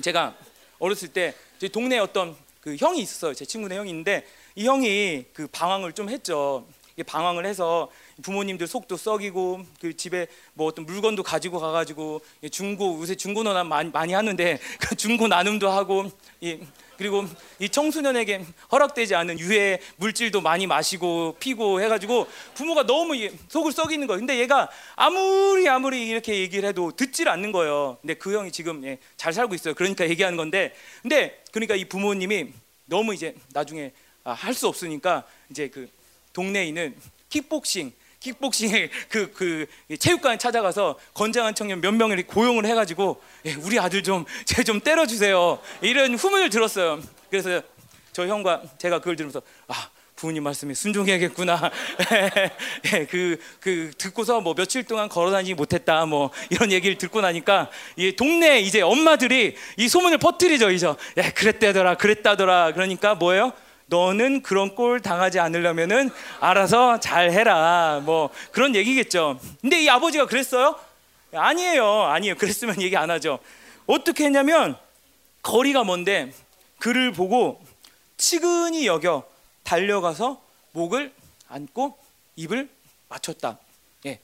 제가 어렸을 때 동네에 어떤 그 형이 있었어요. 제 친구네 형인데 이 형이 그 방황을 좀 했죠 방황을 해서 부모님들 속도 썩이고 그 집에 뭐 어떤 물건도 가지고 가가지고 중고 요새 중고 나눔 많이, 많이 하는데 그 중고 나눔도 하고 예, 그리고 이 청소년에게 허락되지 않은 유해 물질도 많이 마시고 피고 해가지고 부모가 너무 속을 썩이는 거예요. 근데 얘가 아무리 아무리 이렇게 얘기를 해도 듣질 않는 거예요. 근데 그 형이 지금 예, 잘 살고 있어요. 그러니까 얘기하는 건데, 근데 그러니까 이 부모님이 너무 이제 나중에 아, 할 수 없으니까 이제 그 동네에 있는 킥복싱 킥복싱의 그, 그 체육관에 찾아가서 건장한 청년 몇 명을 고용을 해가지고 예, 우리 아들 좀제좀 때려주세요. 이런 후문을 들었어요. 그래서 저 형과 제가 그걸 들으면서 아 부모님 말씀에 순종해야겠구나. 예, 그, 그 듣고서 뭐 며칠 동안 걸어다니지 못했다 뭐 이런 얘기를 듣고 나니까 이 동네 이제 엄마들이 이 소문을 퍼뜨리죠 이제 예, 그랬다더라 그랬다더라. 그러니까 뭐예요 너는 그런 꼴 당하지 않으려면은 알아서 잘 해라. 뭐 그런 얘기겠죠. 근데 이 아버지가 그랬어요? 아니에요. 아니에요. 그랬으면 얘기 안 하죠. 어떻게 했냐면 거리가 먼데 그를 보고 치근히 여겨 달려가서 목을 안고 입을 맞췄다. 예.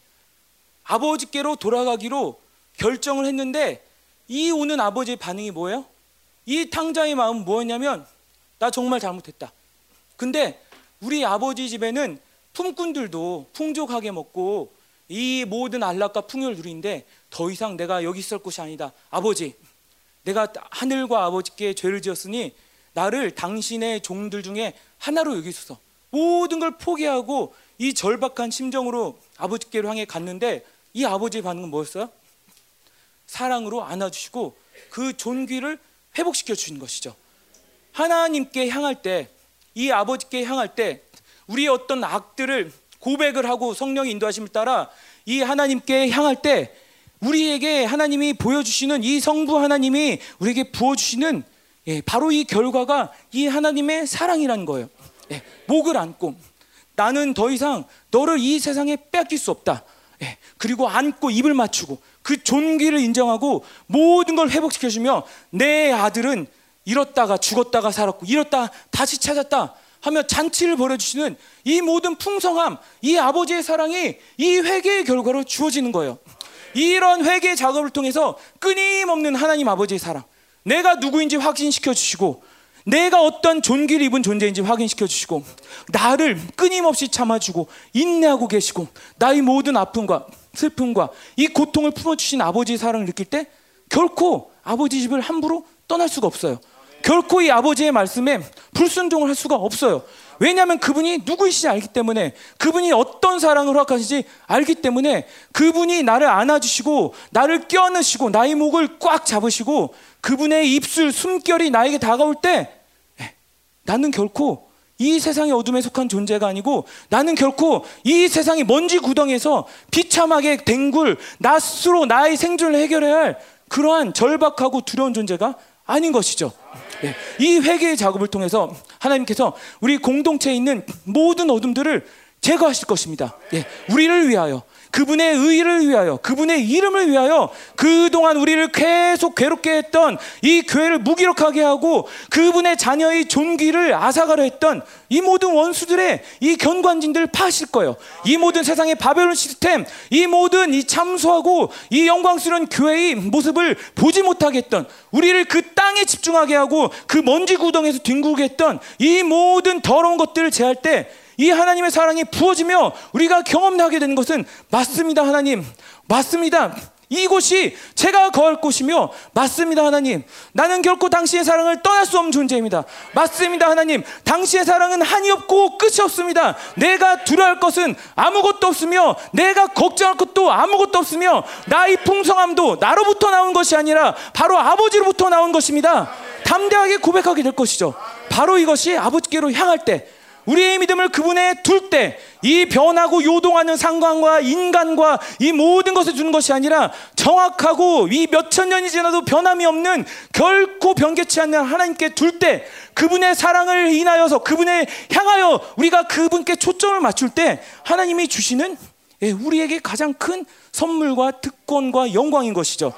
아버지께로 돌아가기로 결정을 했는데 이 오는 아버지의 반응이 뭐예요? 이 탕자의 마음은 뭐였냐면 나 정말 잘못했다. 근데 우리 아버지 집에는 품꾼들도 풍족하게 먹고 이 모든 안락과 풍요를 누리는데 더 이상 내가 여기 있을 곳이 아니다. 아버지, 내가 하늘과 아버지께 죄를 지었으니 나를 당신의 종들 중에 하나로 여기소서. 모든 걸 포기하고 이 절박한 심정으로 아버지께로 향해 갔는데 이 아버지의 반응은 뭐였어요? 사랑으로 안아주시고 그 존귀를 회복시켜 주신 것이죠. 하나님께 향할 때 이 아버지께 향할 때 우리의 어떤 악들을 고백을 하고 성령의 인도하심을 따라 이 하나님께 향할 때 우리에게 하나님이 보여주시는 이 성부 하나님이 우리에게 부어주시는 예, 바로 이 결과가 이 하나님의 사랑이라는 거예요. 예, 목을 안고 나는 더 이상 너를 이 세상에 뺏길 수 없다. 예, 그리고 안고 입을 맞추고 그 존귀를 인정하고 모든 걸 회복시켜주며 내 아들은 잃었다가 죽었다가 살았고 잃었다 다시 찾았다 하며 잔치를 벌여주시는 이 모든 풍성함, 이 아버지의 사랑이 이 회개의 결과로 주어지는 거예요. 이런 회개 작업을 통해서 끊임없는 하나님 아버지의 사랑, 내가 누구인지 확신시켜 주시고, 내가 어떤 존귀를 입은 존재인지 확인시켜 주시고, 나를 끊임없이 참아주고, 인내하고 계시고, 나의 모든 아픔과 슬픔과 이 고통을 품어주신 아버지의 사랑을 느낄 때, 결코 아버지 집을 함부로 떠날 수가 없어요. 결코 이 아버지의 말씀에 불순종을 할 수가 없어요. 왜냐하면 그분이 누구이신지 알기 때문에 그분이 어떤 사랑을 허락하시지 알기 때문에 그분이 나를 안아주시고 나를 껴안으시고 나의 목을 꽉 잡으시고 그분의 입술 숨결이 나에게 다가올 때 예, 나는 결코 이 세상의 어둠에 속한 존재가 아니고 나는 결코 이 세상의 먼지 구덩이에서 비참하게 댕굴 낫으로 나의 생존을 해결해야 할 그러한 절박하고 두려운 존재가 아닌 것이죠. 예, 이 회개의 작업을 통해서 하나님께서 우리 공동체에 있는 모든 어둠들을 제거하실 것입니다. 예, 우리를 위하여 그분의 의를 위하여 그분의 이름을 위하여 그동안 우리를 계속 괴롭게 했던 이 교회를 무기력하게 하고 그분의 자녀의 존귀를 앗아가려 했던 이 모든 원수들의 이 견관진들을 파실 거예요. 이 모든 세상의 바벨론 시스템, 이 모든 이 참소하고 이 영광스러운 교회의 모습을 보지 못하게 했던 우리를 그 땅에 집중하게 하고 그 먼지 구덩에서 뒹굴게 했던 이 모든 더러운 것들을 제할 때 이 하나님의 사랑이 부어지며 우리가 경험하게 되는 것은 맞습니다, 하나님. 맞습니다. 이곳이 제가 거할 곳이며 맞습니다 하나님. 나는 결코 당신의 사랑을 떠날 수 없는 존재입니다. 맞습니다 하나님. 당신의 사랑은 한이 없고 끝이 없습니다. 내가 두려워할 것은 아무것도 없으며 내가 걱정할 것도 아무것도 없으며 나의 풍성함도 나로부터 나온 것이 아니라 바로 아버지로부터 나온 것입니다. 담대하게 고백하게 될 것이죠. 바로 이것이 아버지께로 향할 때 우리의 믿음을 그분에 둘 때 이 변하고 요동하는 상관과 인간과 이 모든 것을 주는 것이 아니라 정확하고 이 몇천 년이 지나도 변함이 없는 결코 변개치 않는 하나님께 둘 때 그분의 사랑을 인하여서 그분에 향하여 우리가 그분께 초점을 맞출 때 하나님이 주시는 예, 우리에게 가장 큰 선물과 특권과 영광인 것이죠.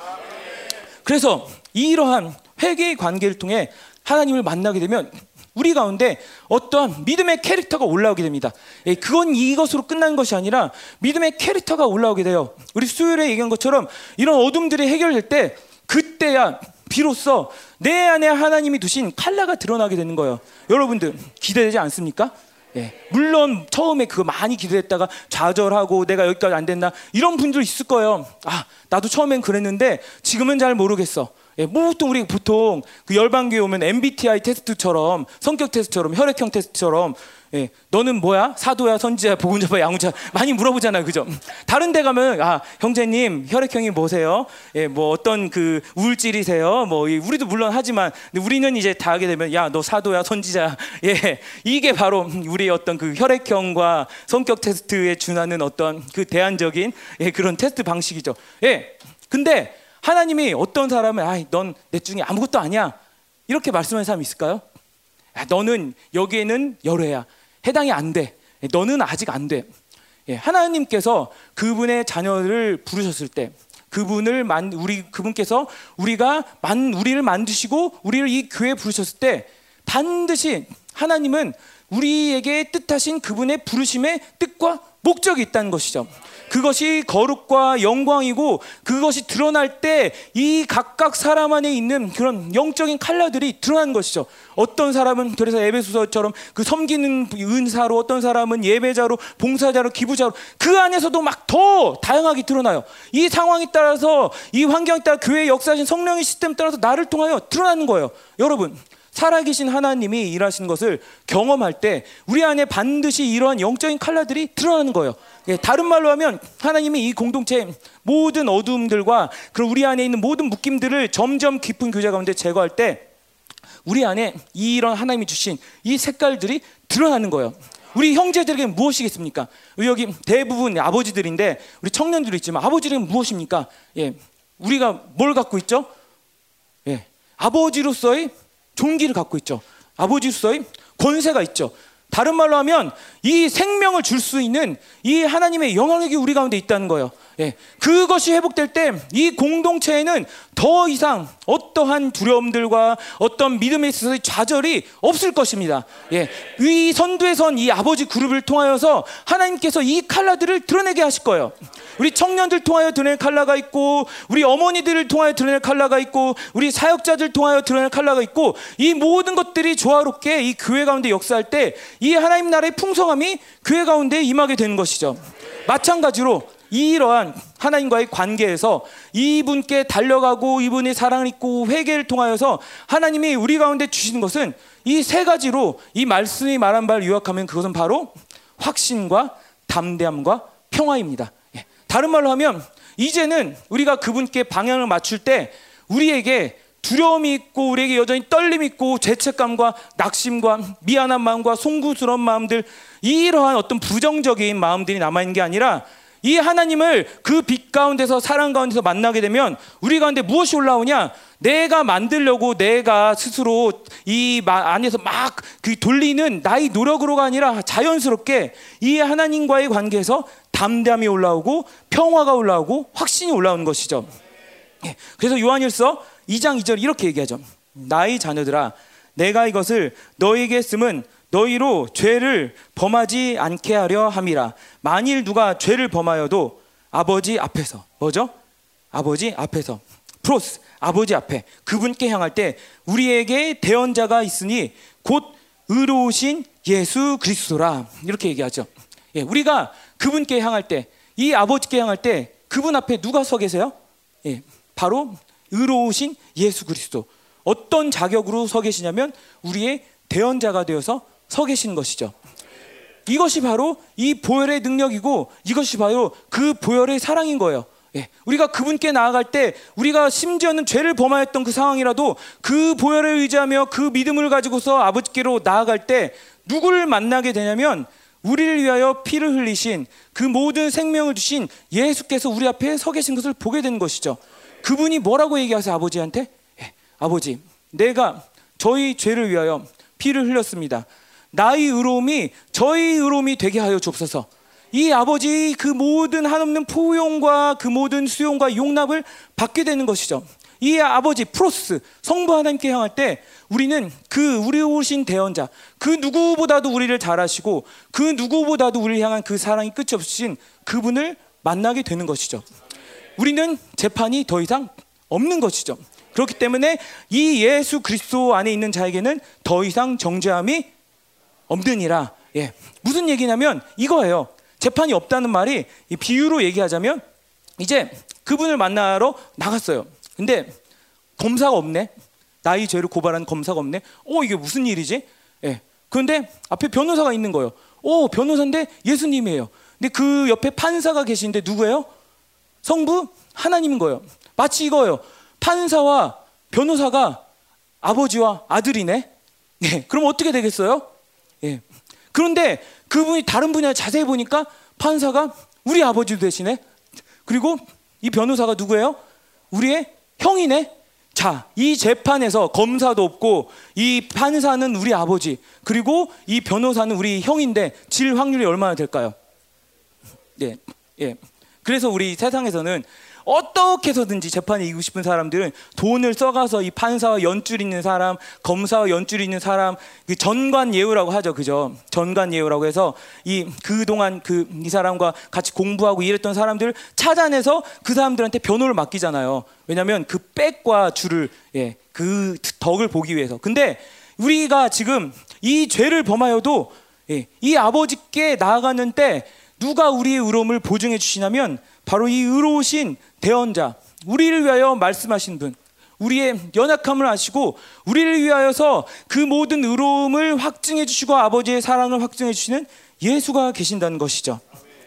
그래서 이러한 회개의 관계를 통해 하나님을 만나게 되면 우리 가운데 어떠한 믿음의 캐릭터가 올라오게 됩니다. 예, 그건 이것으로 끝난 것이 아니라 믿음의 캐릭터가 올라오게 돼요. 우리 수요일에 얘기한 것처럼 이런 어둠들이 해결될 때 그때야 비로소 내 안에 하나님이 두신 칼라가 드러나게 되는 거예요. 여러분들 기대되지 않습니까? 예, 물론 처음에 그거 많이 기도했다가 좌절하고 내가 여기까지 안 된다 이런 분들 있을 거예요. 아 나도 처음엔 그랬는데 지금은 잘 모르겠어. 예, 보통 우리 보통 그 열방교회 오면 MBTI 테스트처럼 성격 테스트처럼 혈액형 테스트처럼 예, 너는 뭐야? 사도야, 선지야, 복음자야, 양자 많이 물어보잖아요, 그죠? 다른 데 가면 아 형제님 혈액형이 뭐세요? 예, 뭐 어떤 그 우울질이세요? 뭐 우리도 물론 하지만 우리는 이제 다 하게 되면 야 너 사도야, 선지자, 예 이게 바로 우리 어떤 그 혈액형과 성격 테스트에 준하는 어떤 그 대안적인 예, 그런 테스트 방식이죠. 예, 근데 하나님이 어떤 사람을 아, 넌내 중에 아무것도 아니야 이렇게 말씀하는 사람 있을까요? 야, 너는 여기에는 열애야 해당이 안 돼. 너는 아직 안 돼. 예, 하나님께서 그분의 자녀를 부르셨을 때 그분을 만 우리 그분께서 우리가 만 우리를 만드시고 우리를 이 교회에 부르셨을 때 반드시 하나님은 우리에게 뜻하신 그분의 부르심의 뜻과 목적이 있다는 것이죠. 그것이 거룩과 영광이고 그것이 드러날 때 이 각각 사람 안에 있는 그런 영적인 칼라들이 드러난 것이죠. 어떤 사람은 그래서 에베소서처럼 그 섬기는 은사로 어떤 사람은 예배자로 봉사자로 기부자로 그 안에서도 막 더 다양하게 드러나요. 이 상황에 따라서 이 환경에 따라 교회의 역사하신 성령의 시스템 따라서 나를 통하여 드러나는 거예요. 여러분 살아계신 하나님이 일하신 것을 경험할 때 우리 안에 반드시 이러한 영적인 칼라들이 드러나는 거예요. 예, 다른 말로 하면 하나님이 이 공동체 모든 어두움들과 그 우리 안에 있는 모든 묶임들을 점점 깊은 교제 가운데 제거할 때 우리 안에 이런 하나님이 주신 이 색깔들이 드러나는 거예요. 우리 형제들에게 무엇이겠습니까? 여기 대부분 아버지들인데 우리 청년들이 있지만 아버지들은 무엇입니까? 예, 우리가 뭘 갖고 있죠? 예, 아버지로서의 종기를 갖고 있죠. 아버지로서의 권세가 있죠. 다른 말로 하면 이 생명을 줄 수 있는 이 하나님의 영향력이 우리 가운데 있다는 거예요. 예, 그것이 회복될 때 이 공동체에는 더 이상 어떠한 두려움들과 어떤 믿음에 있어서의 좌절이 없을 것입니다. 예, 이 선두에 선 이 아버지 그룹을 통하여서 하나님께서 이 칼라들을 드러내게 하실 거예요. 우리 청년들 통하여 드러낼 칼라가 있고 우리 어머니들을 통하여 드러낼 칼라가 있고 우리 사역자들 통하여 드러낼 칼라가 있고 이 모든 것들이 조화롭게 이 교회 가운데 역사할 때 이 하나님 나라의 풍성함이 교회 가운데 임하게 되는 것이죠. 마찬가지로 이러한 하나님과의 관계에서 이분께 달려가고 이분의 사랑을 입고 회개를 통하여서 하나님이 우리 가운데 주시는 것은 이 세 가지로 이 말씀이 말한 바를 요약하면 그것은 바로 확신과 담대함과 평화입니다. 예. 다른 말로 하면 이제는 우리가 그분께 방향을 맞출 때 우리에게 두려움이 있고 우리에게 여전히 떨림이 있고 죄책감과 낙심과 미안한 마음과 송구스러운 마음들 이러한 어떤 부정적인 마음들이 남아 있는 게 아니라 이 하나님을 그 빛 가운데서 사랑 가운데서 만나게 되면 우리 가운데 무엇이 올라오냐? 내가 만들려고 내가 스스로 이 안에서 막 그 돌리는 나의 노력으로가 아니라 자연스럽게 이 하나님과의 관계에서 담담이 올라오고 평화가 올라오고 확신이 올라오는 것이죠. 예, 그래서 요한일서 2장 2절 이렇게 얘기하죠. 나의 자녀들아 내가 이것을 너에게 쓰면 너희로 죄를 범하지 않게 하려 함이라. 만일 누가 죄를 범하여도 아버지 앞에서 뭐죠? 아버지 앞에서 프로스 아버지 앞에 그분께 향할 때 우리에게 대언자가 있으니 곧 의로우신 예수 그리스도라 이렇게 얘기하죠. 예, 우리가 그분께 향할 때 이 아버지께 향할 때 그분 앞에 누가 서 계세요? 예, 바로 의로우신 예수 그리스도. 어떤 자격으로 서 계시냐면 우리의 대언자가 되어서 서 계시는 것이죠. 이것이 바로 이 보혈의 능력이고 이것이 바로 그 보혈의 사랑인 거예요. 예, 우리가 그분께 나아갈 때 우리가 심지어는 죄를 범하였던 그 상황이라도 그 보혈을 의지하며 그 믿음을 가지고서 아버지께로 나아갈 때 누구를 만나게 되냐면 우리를 위하여 피를 흘리신 그 모든 생명을 주신 예수께서 우리 앞에 서 계신 것을 보게 되는 것이죠. 그분이 뭐라고 얘기하세요 아버지한테? 예, 아버지, 내가 저희 죄를 위하여 피를 흘렸습니다. 나의 의로움이 저희 의로움이 되게 하여 줍소서. 이 아버지 그 모든 한없는 포용과 그 모든 수용과 용납을 받게 되는 것이죠. 이 아버지 프로스 성부 하나님께 향할 때 우리는 그 우리 오신 대언자 그 누구보다도 우리를 잘 아시고 그 누구보다도 우리를 향한 그 사랑이 끝이 없으신 그분을 만나게 되는 것이죠. 우리는 재판이 더 이상 없는 것이죠. 그렇기 때문에 이 예수 그리스도 안에 있는 자에게는 더 이상 정죄함이 없느니라. 예. 무슨 얘기냐면 이거예요. 재판이 없다는 말이 이 비유로 얘기하자면 이제 그분을 만나러 나갔어요. 근데 검사가 없네. 나의 죄를 고발한 검사가 없네. 어 이게 무슨 일이지? 예. 그런데 앞에 변호사가 있는 거예요. 오 변호사인데 예수님이에요. 근데 그 옆에 판사가 계신데 누구예요? 성부 하나님인 거예요. 마치 이거예요. 판사와 변호사가 아버지와 아들이네. 예. 그럼 어떻게 되겠어요? 예. 그런데 그분이 다른 분야 자세히 보니까 판사가 우리 아버지 되시네. 그리고 이 변호사가 누구예요? 우리의 형이네. 자, 이 재판에서 검사도 없고 이 판사는 우리 아버지, 그리고 이 변호사는 우리 형인데 질 확률이 얼마나 될까요? 예. 예. 그래서 우리 세상에서는 어떻게 해서든지 재판에 이기고 싶은 사람들은 돈을 써가서 이 판사와 연줄 있는 사람, 검사와 연줄 있는 사람, 그 전관 예우라고 하죠, 그죠? 전관 예우라고 해서 이 그 동안 그 이 사람과 같이 공부하고 일했던 사람들을 찾아내서 그 사람들한테 변호를 맡기잖아요. 왜냐하면 그 백과 줄을 예, 그 덕을 보기 위해서. 근데 우리가 지금 이 죄를 범하여도 예, 이 아버지께 나아가는 때 누가 우리의 의로움을 보증해 주시냐면 바로 이 의로우신 대언자, 우리를 위하여 말씀하신 분, 우리의 연약함을 아시고 우리를 위하여서 그 모든 의로움을 확증해 주시고 아버지의 사랑을 확증해 주시는 예수가 계신다는 것이죠.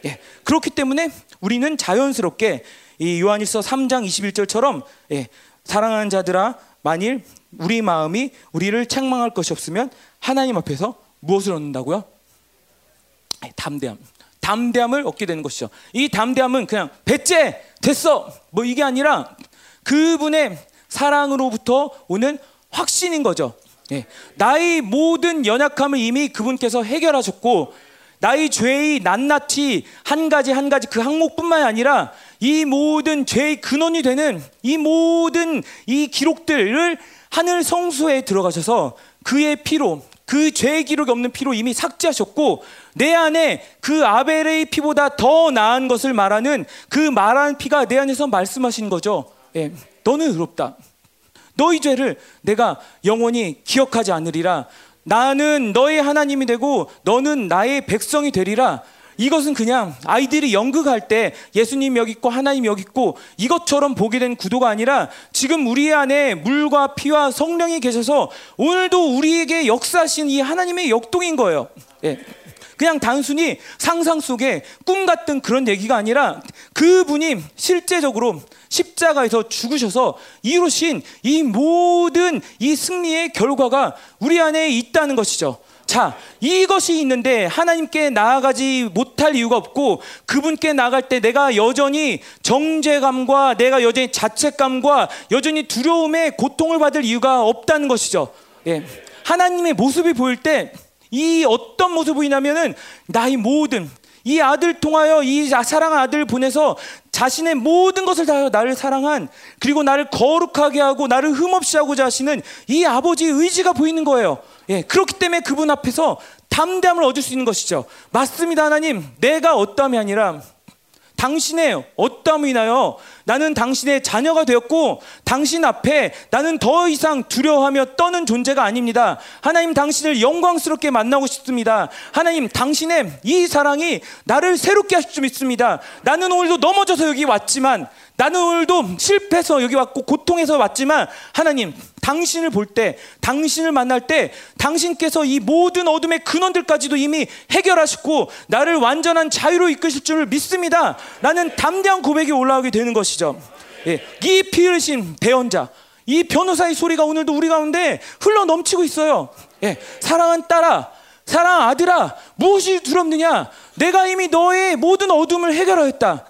예, 그렇기 때문에 우리는 자연스럽게 이 요한일서 3장 21절처럼 예, 사랑하는 자들아 만일 우리 마음이 우리를 책망할 것이 없으면 하나님 앞에서 무엇을 얻는다고요? 예, 담대함. 담대함을 얻게 되는 것이죠. 이 담대함은 그냥 배째 됐어 뭐 이게 아니라 그분의 사랑으로부터 오는 확신인 거죠. 예. 나의 모든 연약함을 이미 그분께서 해결하셨고 나의 죄의 낱낱이 한 가지 한 가지 그 항목뿐만 아니라 이 모든 죄의 근원이 되는 이 모든 이 기록들을 하늘 성소에 들어가셔서 그의 피로 그 죄의 기록이 없는 피로 이미 삭제하셨고 내 안에 그 아벨의 피보다 더 나은 것을 말하는 그 말하는 피가 내 안에서 말씀하신 거죠. 예, 너는 의롭다. 너희 죄를 내가 영원히 기억하지 않으리라. 나는 너의 하나님이 되고 너는 나의 백성이 되리라. 이것은 그냥 아이들이 연극할 때 예수님 여기 있고 하나님 여기 있고 이것처럼 보게 된 구도가 아니라 지금 우리 안에 물과 피와 성령이 계셔서 오늘도 우리에게 역사하신 이 하나님의 역동인 거예요. 예. 그냥 단순히 상상 속에 꿈 같은 그런 얘기가 아니라 그분이 실제적으로 십자가에서 죽으셔서 이루신 이 모든 이 승리의 결과가 우리 안에 있다는 것이죠. 자, 이것이 있는데 하나님께 나아가지 못할 이유가 없고 그분께 나갈 때 내가 여전히 정죄감과 내가 여전히 자책감과 여전히 두려움에 고통을 받을 이유가 없다는 것이죠. 예. 하나님의 모습이 보일 때 이 어떤 모습이 보이냐면은 나의 모든 이 아들 통하여 이 사랑한 아들 보내서 자신의 모든 것을 다하여 나를 사랑한 그리고 나를 거룩하게 하고 나를 흠없이 하고자 하시는 이 아버지의 의지가 보이는 거예요. 예, 그렇기 때문에 그분 앞에서 담대함을 얻을 수 있는 것이죠. 맞습니다, 하나님. 내가 어떠함이 아니라 당신의 어떠함이 인하여 나는 당신의 자녀가 되었고 당신 앞에 나는 더 이상 두려워하며 떠는 존재가 아닙니다. 하나님 당신을 영광스럽게 만나고 싶습니다. 하나님 당신의 이 사랑이 나를 새롭게 하실 줄 믿습니다. 나는 오늘도 넘어져서 여기 왔지만 나는 오늘도 실패해서 여기 왔고 고통해서 왔지만 하나님 당신을 볼 때 당신을 만날 때 당신께서 이 모든 어둠의 근원들까지도 이미 해결하시고 나를 완전한 자유로 이끄실 줄 믿습니다. 나는 담대한 고백이 올라오게 되는 것이 죠. 예, 이 피 흘리신 대언자 이 변호사의 소리가 오늘도 우리 가운데 흘러 넘치고 있어요. 예, 사랑한 딸아 사랑 아들아 무엇이 두렵느냐 내가 이미 너의 모든 어둠을 해결하였다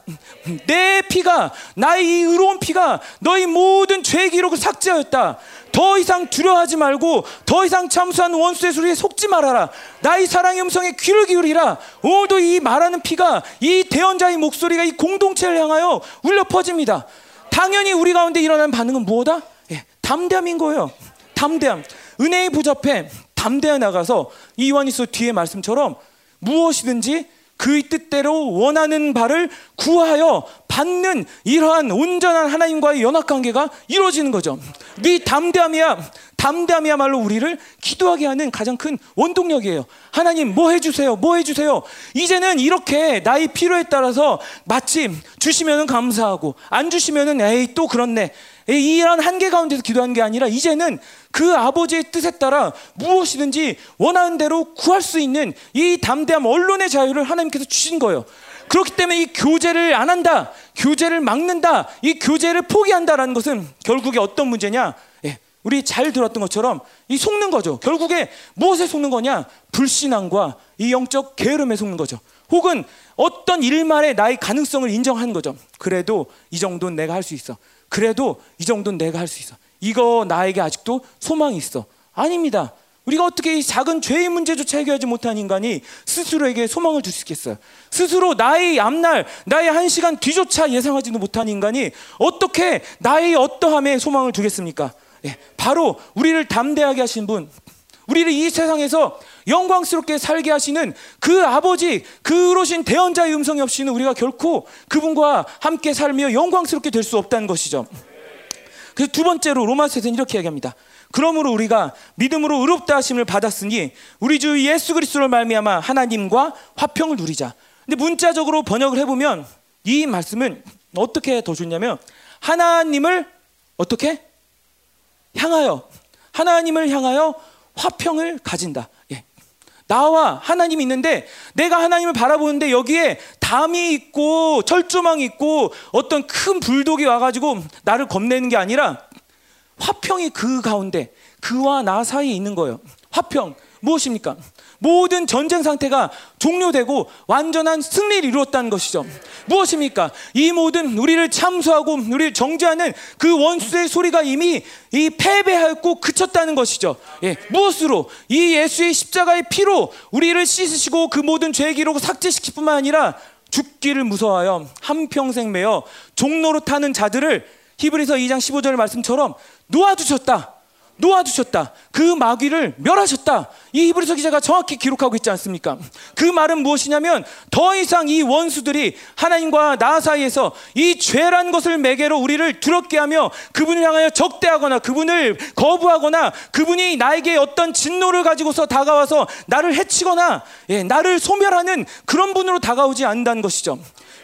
내 피가 나의 이 의로운 피가 너의 모든 죄 기록을 삭제하였다 더 이상 두려워하지 말고 더 이상 참수한 원수의 소리에 속지 말아라. 나의 사랑의 음성에 귀를 기울이라. 오늘도 이 말하는 피가 이 대언자의 목소리가 이 공동체를 향하여 울려 퍼집니다. 당연히 우리 가운데 일어나는 반응은 무엇다? 예, 담대함인 거예요. 담대함. 은혜의 부잡해 담대해 나가서 이완이서 뒤에 말씀처럼 무엇이든지 그의 뜻대로 원하는 바를 구하여 받는 이러한 온전한 하나님과의 연합 관계가 이루어지는 거죠. 이 담대함이야 담대함이야말로 우리를 기도하게 하는 가장 큰 원동력이에요. 하나님 뭐 해주세요, 뭐 해주세요. 이제는 이렇게 나의 필요에 따라서 마침 주시면은 감사하고 안 주시면은 에이 또 그렇네. 이런 한계 가운데서 기도하는 게 아니라 이제는 그 아버지의 뜻에 따라 무엇이든지 원하는 대로 구할 수 있는 이 담대함 언론의 자유를 하나님께서 주신 거예요. 그렇기 때문에 이 교제를 안 한다, 교제를 막는다, 이 교제를 포기한다라는 것은 결국에 어떤 문제냐? 예, 우리 잘 들었던 것처럼 이 속는 거죠. 결국에 무엇에 속는 거냐? 불신앙과 이 영적 게으름에 속는 거죠. 혹은 어떤 일말에 나의 가능성을 인정하는 거죠. 그래도 이 정도는 내가 할 수 있어. 그래도 이 정도는 내가 할 수 있어. 이거 나에게 아직도 소망이 있어. 아닙니다. 우리가 어떻게 이 작은 죄의 문제조차 해결하지 못한 인간이 스스로에게 소망을 줄 수 있겠어요? 스스로 나의 앞날, 나의 한 시간 뒤조차 예상하지도 못한 인간이 어떻게 나의 어떠함에 소망을 두겠습니까? 예, 바로 우리를 담대하게 하신 분, 우리를 이 세상에서 영광스럽게 살게 하시는 그 아버지, 그 의로신 대언자의 음성이 없이는 우리가 결코 그분과 함께 살며 영광스럽게 될 수 없다는 것이죠. 그래서 두 번째로 로마서에서는 이렇게 얘기합니다. 그러므로 우리가 믿음으로 의롭다 하심을 받았으니 우리 주 예수 그리스도를 말미암아 하나님과 화평을 누리자. 근데 문자적으로 번역을 해보면 이 말씀은 어떻게 더 좋냐면 하나님을 어떻게 향하여 하나님을 향하여 화평을 가진다. 예. 나와 하나님이 있는데 내가 하나님을 바라보는데 여기에 담이 있고 철조망이 있고 어떤 큰 불독이 와가지고 나를 겁내는 게 아니라 화평이 그 가운데 그와 나 사이에 있는 거예요. 화평 무엇입니까? 모든 전쟁 상태가 종료되고 완전한 승리를 이루었다는 것이죠. 무엇입니까? 이 모든 우리를 참수하고 우리를 정죄하는 그 원수의 소리가 이미 이 패배하였고 그쳤다는 것이죠. 예, 무엇으로? 이 예수의 십자가의 피로 우리를 씻으시고 그 모든 죄의 기록을 삭제시킬 뿐만 아니라 죽기를 무서워하여 한평생 매어 종로로 타는 자들을 히브리서 2장 15절 말씀처럼 놓아두셨다. 놓아두셨다. 그 마귀를 멸하셨다. 이 히브리서 기자가 정확히 기록하고 있지 않습니까? 그 말은 무엇이냐면 더 이상 이 원수들이 하나님과 나 사이에서 이 죄란 것을 매개로 우리를 두렵게 하며 그분을 향하여 적대하거나 그분을 거부하거나 그분이 나에게 어떤 진노를 가지고서 다가와서 나를 해치거나 예, 나를 소멸하는 그런 분으로 다가오지 않는다는 것이죠.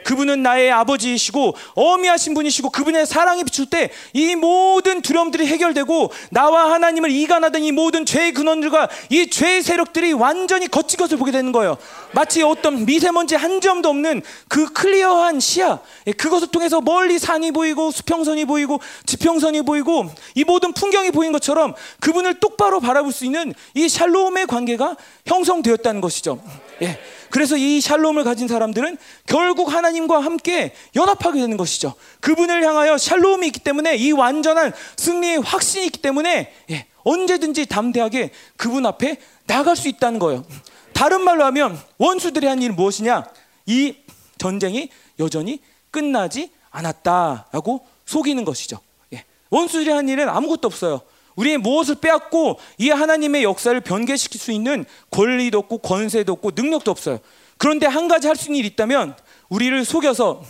그분은 나의 아버지이시고 어미하신 분이시고 그분의 사랑이 비출 때 이 모든 두려움들이 해결되고 나와 하나님을 이간하던 이 모든 죄의 근원들과 이 죄의 세력들이 완전히 거친 것을 보게 되는 거예요. 마치 어떤 미세먼지 한 점도 없는 그 클리어한 시야 예, 그것을 통해서 멀리 산이 보이고 수평선이 보이고 지평선이 보이고 이 모든 풍경이 보인 것처럼 그분을 똑바로 바라볼 수 있는 이 샬롬의 관계가 형성되었다는 것이죠. 예. 그래서 이 샬롬을 가진 사람들은 결국 하나님과 함께 연합하게 되는 것이죠. 그분을 향하여 샬롬이 있기 때문에 이 완전한 승리의 확신이 있기 때문에 예, 언제든지 담대하게 그분 앞에 나갈 수 있다는 거예요. 다른 말로 하면 원수들이 한 일은 무엇이냐? 이 전쟁이 여전히 끝나지 않았다라고 속이는 것이죠. 예. 원수들이 한 일은 아무것도 없어요. 우리의 무엇을 빼앗고 이 하나님의 역사를 변개시킬 수 있는 권리도 없고 권세도 없고 능력도 없어요. 그런데 한 가지 할 수 있는 일이 있다면 우리를 속여서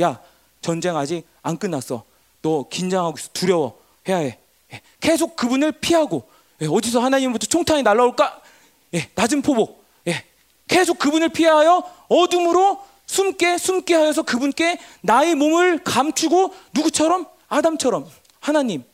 야 전쟁 아직 안 끝났어. 너 긴장하고 있어. 두려워. 해야 해. 예, 계속 그분을 피하고 예, 어디서 하나님부터 총탄이 날라올까? 예, 낮은 포복. 예, 계속 그분을 피하여 어둠으로 숨게 숨게 하여서 그분께 나의 몸을 감추고 누구처럼 아담처럼 하나님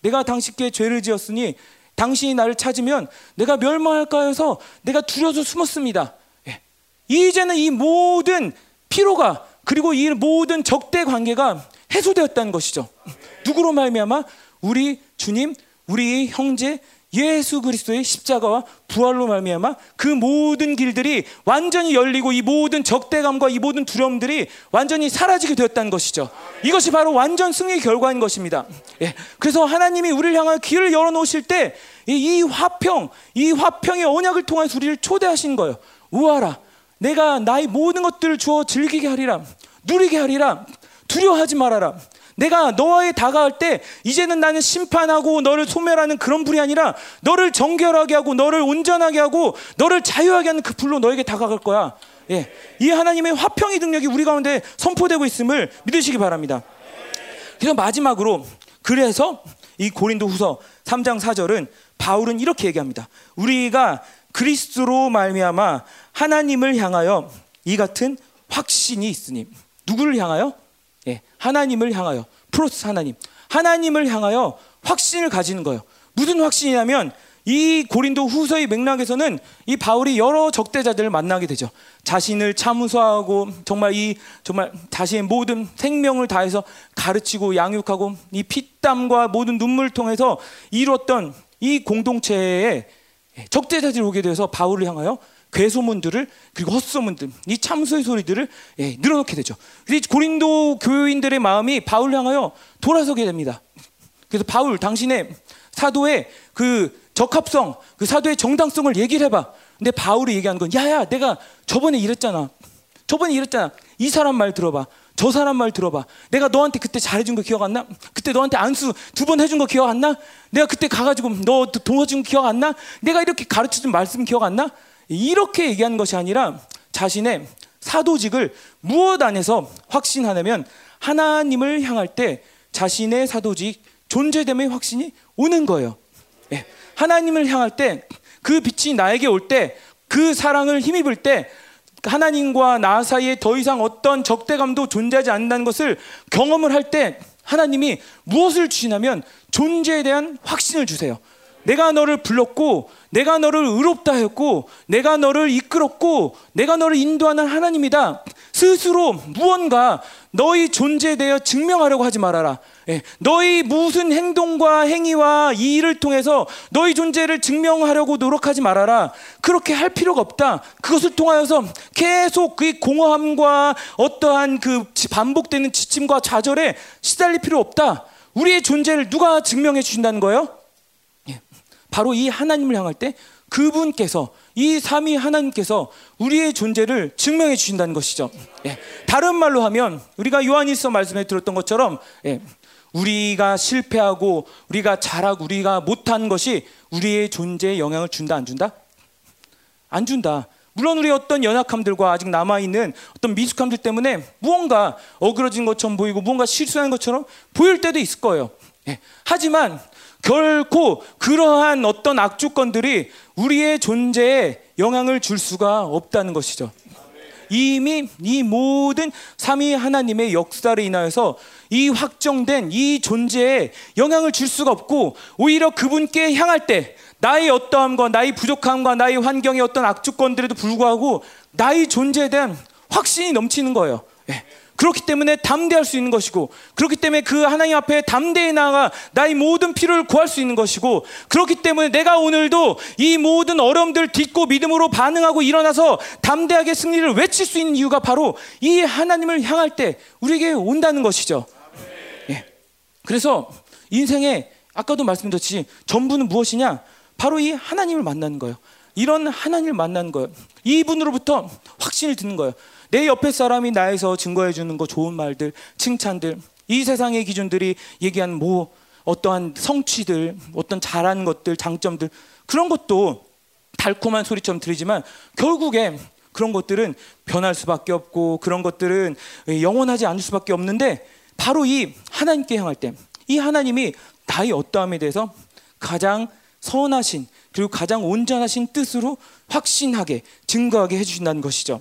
내가 당신께 죄를 지었으니 당신이 나를 찾으면 내가 멸망할까 해서 내가 두려워서 숨었습니다. 예. 이제는 이 모든 피로가 그리고 이 모든 적대 관계가 해소되었다는 것이죠. 누구로 말미암아 우리 주님, 우리 형제 예수 그리스도의 십자가와 부활로 말미암아 그 모든 길들이 완전히 열리고 이 모든 적대감과 이 모든 두려움들이 완전히 사라지게 되었다는 것이죠. 이것이 바로 완전 승리의 결과인 것입니다. 예. 그래서 하나님이 우리를 향한 길을 열어 놓으실 때 이 화평, 이 화평의 언약을 통해서 우리를 초대하신 거예요. 우하라. 내가 나의 모든 것들을 주어 즐기게 하리라. 누리게 하리라. 두려워하지 말아라. 내가 너와의 다가갈 때 이제는 나는 심판하고 너를 소멸하는 그런 불이 아니라 너를 정결하게 하고 너를 온전하게 하고 너를 자유하게 하는 그 불로 너에게 다가갈 거야. 예. 이 하나님의 화평의 능력이 우리 가운데 선포되고 있음을 믿으시기 바랍니다. 그래서 마지막으로 그래서 이 고린도 후서 3장 4절은 바울은 이렇게 얘기합니다. 우리가 그리스도로 말미암아 하나님을 향하여 이 같은 확신이 있으니 누구를 향하여? 예, 하나님을 향하여 프로스 하나님 하나님을 향하여 확신을 가지는 거예요. 무슨 확신이냐면 이 고린도 후서의 맥락에서는 이 바울이 여러 적대자들을 만나게 되죠. 자신을 참수하고 정말 이 정말 자신의 모든 생명을 다해서 가르치고 양육하고 이 피땀과 모든 눈물을 통해서 이루었던 이 공동체에 적대자들이 오게 되어서 바울을 향하여 괴소문들을 그리고 헛소문들 이 참소의 소리들을 예, 늘어놓게 되죠. 그래서 고린도 교인들의 마음이 바울 향하여 돌아서게 됩니다. 그래서 바울 당신의 사도의 그 적합성, 그 사도의 정당성을 얘기를 해봐. 근데 바울이 얘기하는 건 야야 내가 저번에 이랬잖아. 저번에 이랬잖아. 이 사람 말 들어봐. 저 사람 말 들어봐. 내가 너한테 그때 잘해준 거 기억 안 나? 그때 너한테 안수 두 번 해준 거 기억 안 나? 내가 그때 가가지고 너 도와준 거 기억 안 나? 내가 이렇게 가르쳐준 말씀 기억 안 나? 이렇게 얘기하는 것이 아니라 자신의 사도직을 무엇 안에서 확신하냐면 하나님을 향할 때 자신의 사도직 존재됨의 확신이 오는 거예요. 예. 하나님을 향할 때 그 빛이 나에게 올 때 그 사랑을 힘입을 때 하나님과 나 사이에 더 이상 어떤 적대감도 존재하지 않는다는 것을 경험을 할 때 하나님이 무엇을 주시냐면 존재에 대한 확신을 주세요. 내가 너를 불렀고 내가 너를 의롭다 했고 내가 너를 이끌었고 내가 너를 인도하는 하나님이다. 스스로 무언가 너희 존재에 대해 증명하려고 하지 말아라. 예, 너희 무슨 행동과 행위와 이 일을 통해서 너희 존재를 증명하려고 노력하지 말아라. 그렇게 할 필요가 없다. 그것을 통하여서 계속 그 공허함과 어떠한 그 반복되는 지침과 좌절에 시달릴 필요 없다. 우리의 존재를 누가 증명해 주신다는 거예요? 바로 이 하나님을 향할 때 그분께서 이 삼위 하나님께서 우리의 존재를 증명해 주신다는 것이죠. 예. 다른 말로 하면 우리가 요한일서 말씀에 들었던 것처럼 예. 우리가 실패하고 우리가 잘하고 우리가 못한 것이 우리의 존재에 영향을 준다 안 준다? 안 준다. 물론 우리 어떤 연약함들과 아직 남아 있는 어떤 미숙함들 때문에 무언가 어그러진 것처럼 보이고 무언가 실수하는 것처럼 보일 때도 있을 거예요. 예. 하지만 결코 그러한 어떤 악조건들이 우리의 존재에 영향을 줄 수가 없다는 것이죠. 이미 이 모든 삼위 하나님의 역사를 인하여서 이 확정된 이 존재에 영향을 줄 수가 없고 오히려 그분께 향할 때 나의 어떠함과 나의 부족함과 나의 환경의 어떤 악조건들에도 불구하고 나의 존재에 대한 확신이 넘치는 거예요. 예. 그렇기 때문에 담대할 수 있는 것이고 그렇기 때문에 그 하나님 앞에 담대히 나아가 나의 모든 필요를 구할 수 있는 것이고 그렇기 때문에 내가 오늘도 이 모든 어려움들 딛고 믿음으로 반응하고 일어나서 담대하게 승리를 외칠 수 있는 이유가 바로 이 하나님을 향할 때 우리에게 온다는 것이죠. 예. 그래서 인생에 아까도 말씀드렸듯이 전부는 무엇이냐? 바로 이 하나님을 만나는 거예요. 이런 하나님을 만나는 거예요. 이분으로부터 확신을 듣는 거예요. 내 옆에 사람이 나에서 증거해 주는 거 좋은 말들, 칭찬들, 이 세상의 기준들이 얘기한 뭐 어떠한 성취들, 어떤 잘한 것들, 장점들 그런 것도 달콤한 소리처럼 들리지만 결국에 그런 것들은 변할 수밖에 없고 그런 것들은 영원하지 않을 수밖에 없는데 바로 이 하나님께 향할 때 이 하나님이 나의 어떠함에 대해서 가장 선하신 그리고 가장 온전하신 뜻으로 확신하게 증거하게 해주신다는 것이죠.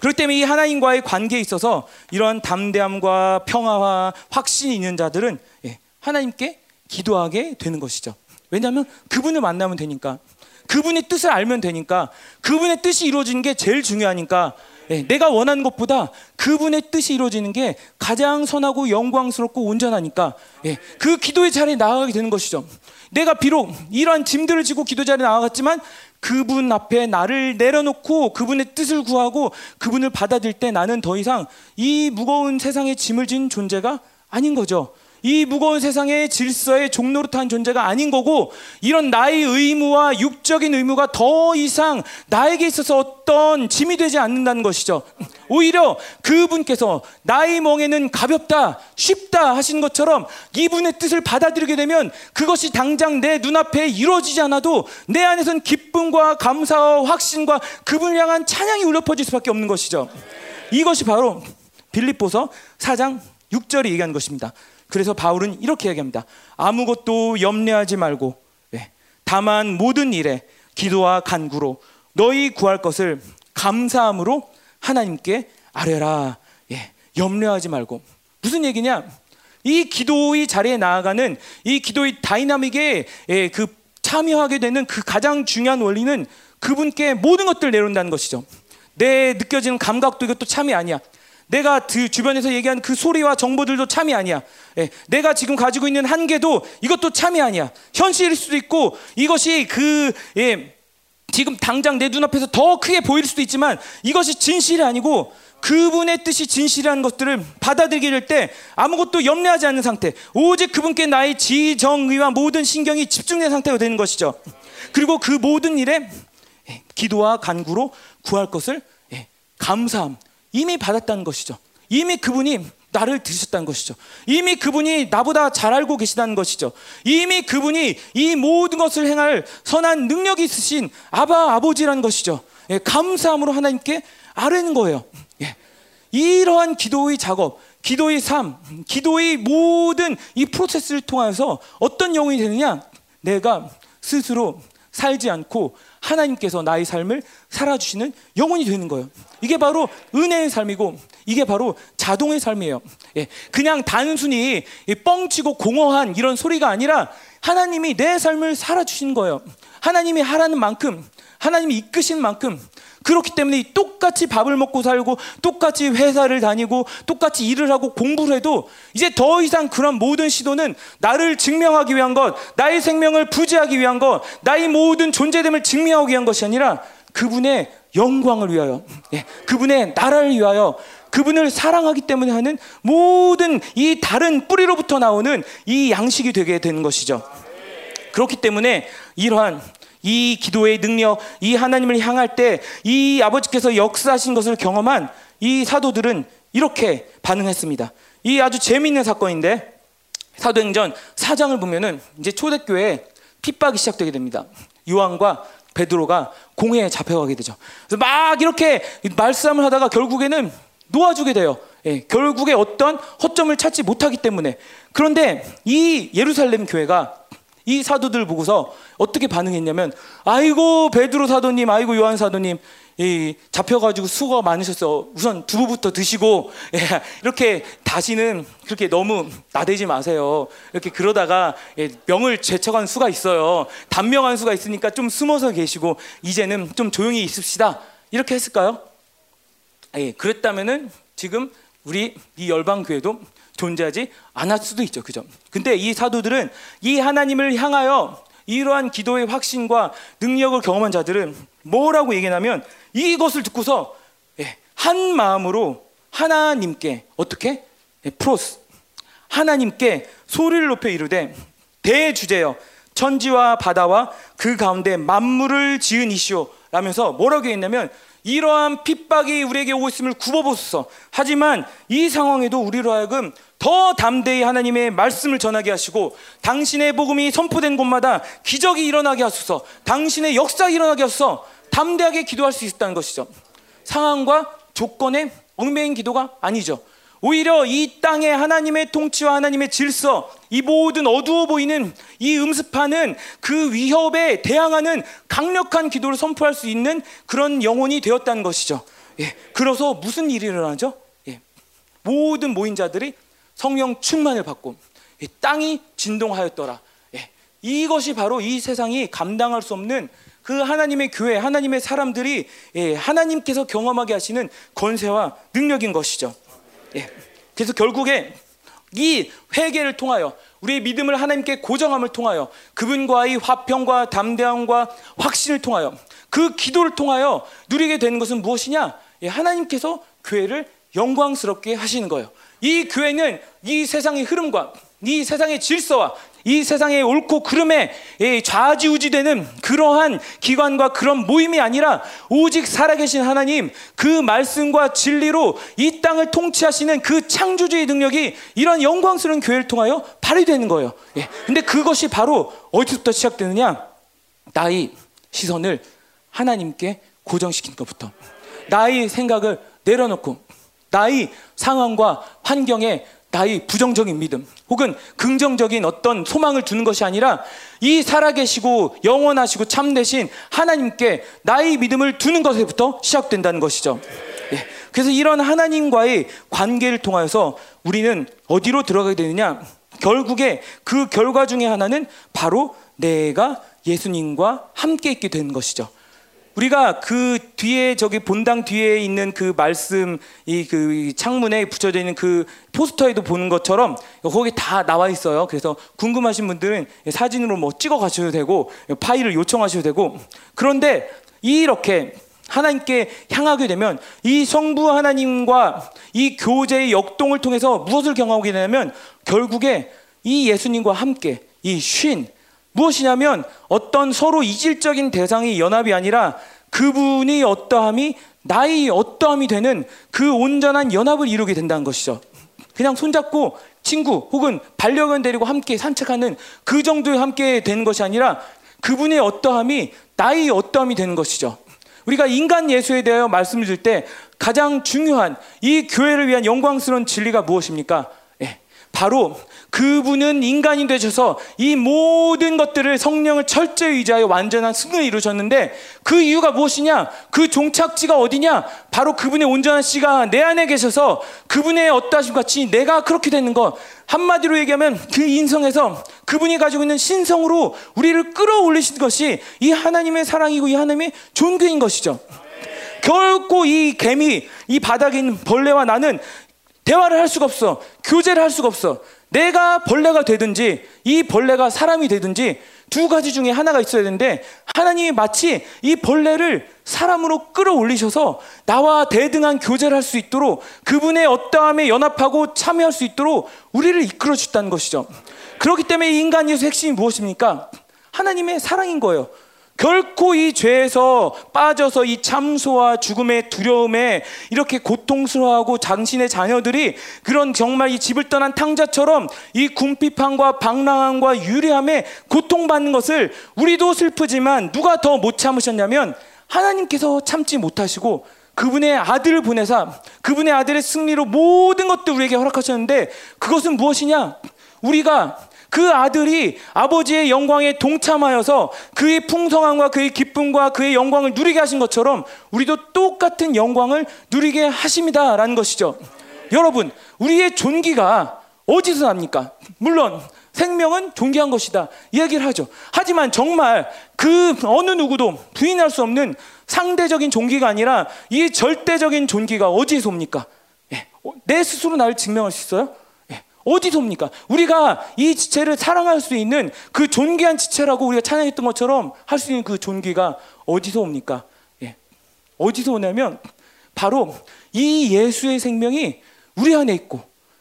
그렇기 때문에 이 하나님과의 관계에 있어서 이러한 담대함과 평화와 확신이 있는 자들은 예, 하나님께 기도하게 되는 것이죠. 왜냐하면 그분을 만나면 되니까 그분의 뜻을 알면 되니까 그분의 뜻이 이루어지는 게 제일 중요하니까 예, 내가 원하는 것보다 그분의 뜻이 이루어지는 게 가장 선하고 영광스럽고 온전하니까 예, 그 기도의 자리에 나아가게 되는 것이죠. 내가 비록 이러한 짐들을 지고 기도 자리에 나아갔지만 그분 앞에 나를 내려놓고 그분의 뜻을 구하고 그분을 받아들일 때 나는 더 이상 이 무거운 세상의 짐을 진 존재가 아닌 거죠. 이 무거운 세상의 질서의 탄 존재가 아닌 거고 이런 나의 의무와 육적인 의무가 더 이상 나에게 있어서 어떤 짐이 되지 않는다는 것이죠. 오히려 그분께서 나의 멍에는 가볍다, 쉽다 하신 것처럼 이분의 뜻을 받아들이게 되면 그것이 당장 내 눈앞에 이루어지지 않아도 내 안에선 기쁨과 감사와 확신과 그분을 향한 찬양이 울려 퍼질 수밖에 없는 것이죠. 이것이 바로 빌립보서 4장 6절이 얘기하는 것입니다. 그래서 바울은 이렇게 얘기합니다. 아무것도 염려하지 말고 네. 다만 모든 일에 기도와 간구로 너희 구할 것을 감사함으로 하나님께 아뢰라. 예. 염려하지 말고 무슨 얘기냐? 이 기도의 자리에 나아가는 이 기도의 다이나믹에 예, 그 참여하게 되는 그 가장 중요한 원리는 그분께 모든 것들을 내놓는다는 것이죠. 내 느껴지는 감각도 이것도 참이 아니야. 내가 그 주변에서 얘기한 그 소리와 정보들도 참이 아니야. 예, 내가 지금 가지고 있는 한계도 이것도 참이 아니야. 현실일 수도 있고 이것이 그 예, 지금 당장 내 눈앞에서 더 크게 보일 수도 있지만 이것이 진실이 아니고 그분의 뜻이 진실이라는 것들을 받아들이게 될 때 아무것도 염려하지 않는 상태, 오직 그분께 나의 지정의와 모든 신경이 집중된 상태가 되는 것이죠. 그리고 그 모든 일에 예, 기도와 간구로 구할 것을 예, 감사함, 이미 받았다는 것이죠. 이미 그분이 나를 들으셨다는 것이죠. 이미 그분이 나보다 잘 알고 계시다는 것이죠. 이미 그분이 이 모든 것을 행할 선한 능력이 있으신 아바 아버지라는 것이죠. 예, 감사함으로 하나님께 아뢰는 거예요. 예. 이러한 기도의 작업, 기도의 삶, 기도의 모든 이 프로세스를 통해서 어떤 영혼이 되느냐? 내가 스스로 살지 않고 하나님께서 나의 삶을 살아주시는 영혼이 되는 거예요. 이게 바로 은혜의 삶이고 이게 바로 자동의 삶이에요. 예, 그냥 단순히 뻥치고 공허한 이런 소리가 아니라 하나님이 내 삶을 살아주신 거예요. 하나님이 하라는 만큼, 하나님이 이끄신 만큼 그렇기 때문에 똑같이 밥을 먹고 살고 똑같이 회사를 다니고 똑같이 일을 하고 공부를 해도 이제 더 이상 그런 모든 시도는 나를 증명하기 위한 것, 나의 생명을 부지하기 위한 것, 나의 모든 존재됨을 증명하기 위한 것이 아니라 그분의 영광을 위하여, 예, 그분의 나라를 위하여 그분을 사랑하기 때문에 하는 모든 이 다른 뿌리로부터 나오는 이 양식이 되게 되는 것이죠. 그렇기 때문에 이러한 이 기도의 능력, 이 하나님을 향할 때 이 아버지께서 역사하신 것을 경험한 이 사도들은 이렇게 반응했습니다. 이 아주 재미있는 사건인데 사도행전 4장을 보면은 이제 초대교회 핍박이 시작되게 됩니다. 요한과 베드로가 공회에 잡혀가게 되죠. 그래서 막 이렇게 말싸움을 하다가 결국에는 놓아주게 돼요. 예, 결국에 어떤 허점을 찾지 못하기 때문에 그런데 이 예루살렘 교회가 이 사도들 보고서 어떻게 반응했냐면 아이고 베드로 사도님 아이고 요한 사도님 이 잡혀가지고 수고가 많으셨어. 우선 두부부터 드시고 예, 이렇게 다시는 그렇게 너무 나대지 마세요. 이렇게 그러다가 예, 명을 제쳐간 수가 있어요. 단명한 수가 있으니까 좀 숨어서 계시고 이제는 좀 조용히 있읍시다. 이렇게 했을까요? 예, 그랬다면은 지금 우리 이 열방 교회도 존재하지 않을 수도 있죠. 그죠? 근데 이 사도들은 이 하나님을 향하여 이러한 기도의 확신과 능력을 경험한 자들은 뭐라고 얘기하냐면 이것을 듣고서 예, 한 마음으로 하나님께 어떻게 예, 프로스 하나님께 소리를 높여 이르되 대주제여 천지와 바다와 그 가운데 만물을 지은 이시오 라면서 뭐라고 했냐면 이러한 핍박이 우리에게 오고 있음을 굽어보소서. 하지만 이 상황에도 우리로 하여금 더 담대히 하나님의 말씀을 전하게 하시고 당신의 복음이 선포된 곳마다 기적이 일어나게 하소서. 당신의 역사가 일어나게 하소서. 담대하게 기도할 수 있다는 것이죠. 상황과 조건에 얽매인 기도가 아니죠. 오히려 이 땅에 하나님의 통치와 하나님의 질서, 이 모든 어두워 보이는 이 음습하는 그 위협에 대항하는 강력한 기도를 선포할 수 있는 그런 영혼이 되었다는 것이죠. 예. 그래서 무슨 일이 일어나죠? 예. 모든 모인 자들이 성령 충만을 받고 예. 땅이 진동하였더라. 예. 이것이 바로 이 세상이 감당할 수 없는 그 하나님의 교회, 하나님의 사람들이 예. 하나님께서 경험하게 하시는 권세와 능력인 것이죠. 예. 그래서 결국에 이 회개를 통하여 우리의 믿음을 하나님께 고정함을 통하여 그분과의 화평과 담대함과 확신을 통하여 그 기도를 통하여 누리게 되는 것은 무엇이냐? 예, 하나님께서 교회를 영광스럽게 하시는 거예요. 이 교회는 이 세상의 흐름과 이 세상의 질서와 이 세상의 옳고 그름에 좌지우지되는 그러한 기관과 그런 모임이 아니라 오직 살아계신 하나님 그 말씀과 진리로 이 땅을 통치하시는 그 창조주의 능력이 이런 영광스러운 교회를 통하여 발휘되는 거예요. 예. 근데 그것이 바로 어디서부터 시작되느냐? 나의 시선을 하나님께 고정시킨 것부터 나의 생각을 내려놓고 나의 상황과 환경에 나의 부정적인 믿음 혹은 긍정적인 어떤 소망을 두는 것이 아니라 이 살아계시고 영원하시고 참되신 하나님께 나의 믿음을 두는 것에부터 시작된다는 것이죠. 예. 그래서 이런 하나님과의 관계를 통하여서 우리는 어디로 들어가게 되느냐? 결국에 그 결과 중에 하나는 바로 내가 예수님과 함께 있게 되는 것이죠. 우리가 그 뒤에 저기 본당 뒤에 있는 그 말씀 이 그 창문에 붙여져 있는 그 포스터에도 보는 것처럼 거기 다 나와 있어요. 그래서 궁금하신 분들은 사진으로 뭐 찍어 가셔도 되고 파일을 요청하셔도 되고 그런데 이렇게 하나님께 향하게 되면 이 성부 하나님과 이 교제의 역동을 통해서 무엇을 경험하게 되냐면 결국에 이 예수님과 함께 이 쉰 무엇이냐면 어떤 서로 이질적인 대상이 연합이 아니라 그분이 어떠함이 나의 어떠함이 되는 그 온전한 연합을 이루게 된다는 것이죠. 그냥 손잡고 친구 혹은 반려견 데리고 함께 산책하는 그 정도의 함께 되는 것이 아니라 그분의 어떠함이 나의 어떠함이 되는 것이죠. 우리가 인간 예수에 대하여 말씀을 드릴 때 가장 중요한 이 교회를 위한 영광스러운 진리가 무엇입니까? 예, 바로 그분은 인간이 되셔서 이 모든 것들을 성령을 철저히 의지하여 완전한 승을 이루셨는데 그 이유가 무엇이냐? 그 종착지가 어디냐? 바로 그분의 온전한 씨가 내 안에 계셔서 그분의 어떠하심 같이 내가 그렇게 되는 것. 한마디로 얘기하면 그 인성에서 그분이 가지고 있는 신성으로 우리를 끌어올리신 것이 이 하나님의 사랑이고 이 하나님의 존귀인 것이죠. 결코 이 개미, 이 바닥에 있는 벌레와 나는 대화를 할 수가 없어. 교제를 할 수가 없어. 내가 벌레가 되든지 이 벌레가 사람이 되든지 두 가지 중에 하나가 있어야 되는데 하나님이 마치 이 벌레를 사람으로 끌어올리셔서 나와 대등한 교제를 할 수 있도록 그분의 어떠함에 연합하고 참여할 수 있도록 우리를 이끌어 주셨다는 것이죠. 그렇기 때문에 인간의 핵심이 무엇입니까? 하나님의 사랑인 거예요. 결코 이 죄에서 빠져서 이 참소와 죽음의 두려움에 이렇게 고통스러워하고 당신의 자녀들이 그런 정말 이 집을 떠난 탕자처럼 이 궁핍함과 방랑함과 유리함에 고통받는 것을 우리도 슬프지만 누가 더 못 참으셨냐면 하나님께서 참지 못하시고 그분의 아들을 보내사 그분의 아들의 승리로 모든 것들 우리에게 허락하셨는데 그것은 무엇이냐? 우리가 그 아들이 아버지의 영광에 동참하여서 그의 풍성함과 그의 기쁨과 그의 영광을 누리게 하신 것처럼 우리도 똑같은 영광을 누리게 하십니다라는 것이죠. 여러분, 우리의 존귀가 어디서 납니까? 물론 생명은 존귀한 것이다. 이야기를 하죠. 하지만 정말 그 어느 누구도 부인할 수 없는 상대적인 존귀가 아니라 이 절대적인 존귀가 어디에서 옵니까? 예. 내 스스로 나를 증명할 수 있어요? 어디서 옵니까? 우리가 이 지체를 사랑할 수 있는 그 존귀한 지체라고 우리가 찬양했던 것처럼 할 수 있는 그 존귀가 어디서 옵니까? 예. 어디서 오냐면 바로 이 예수의 생명이 우리 안에 있고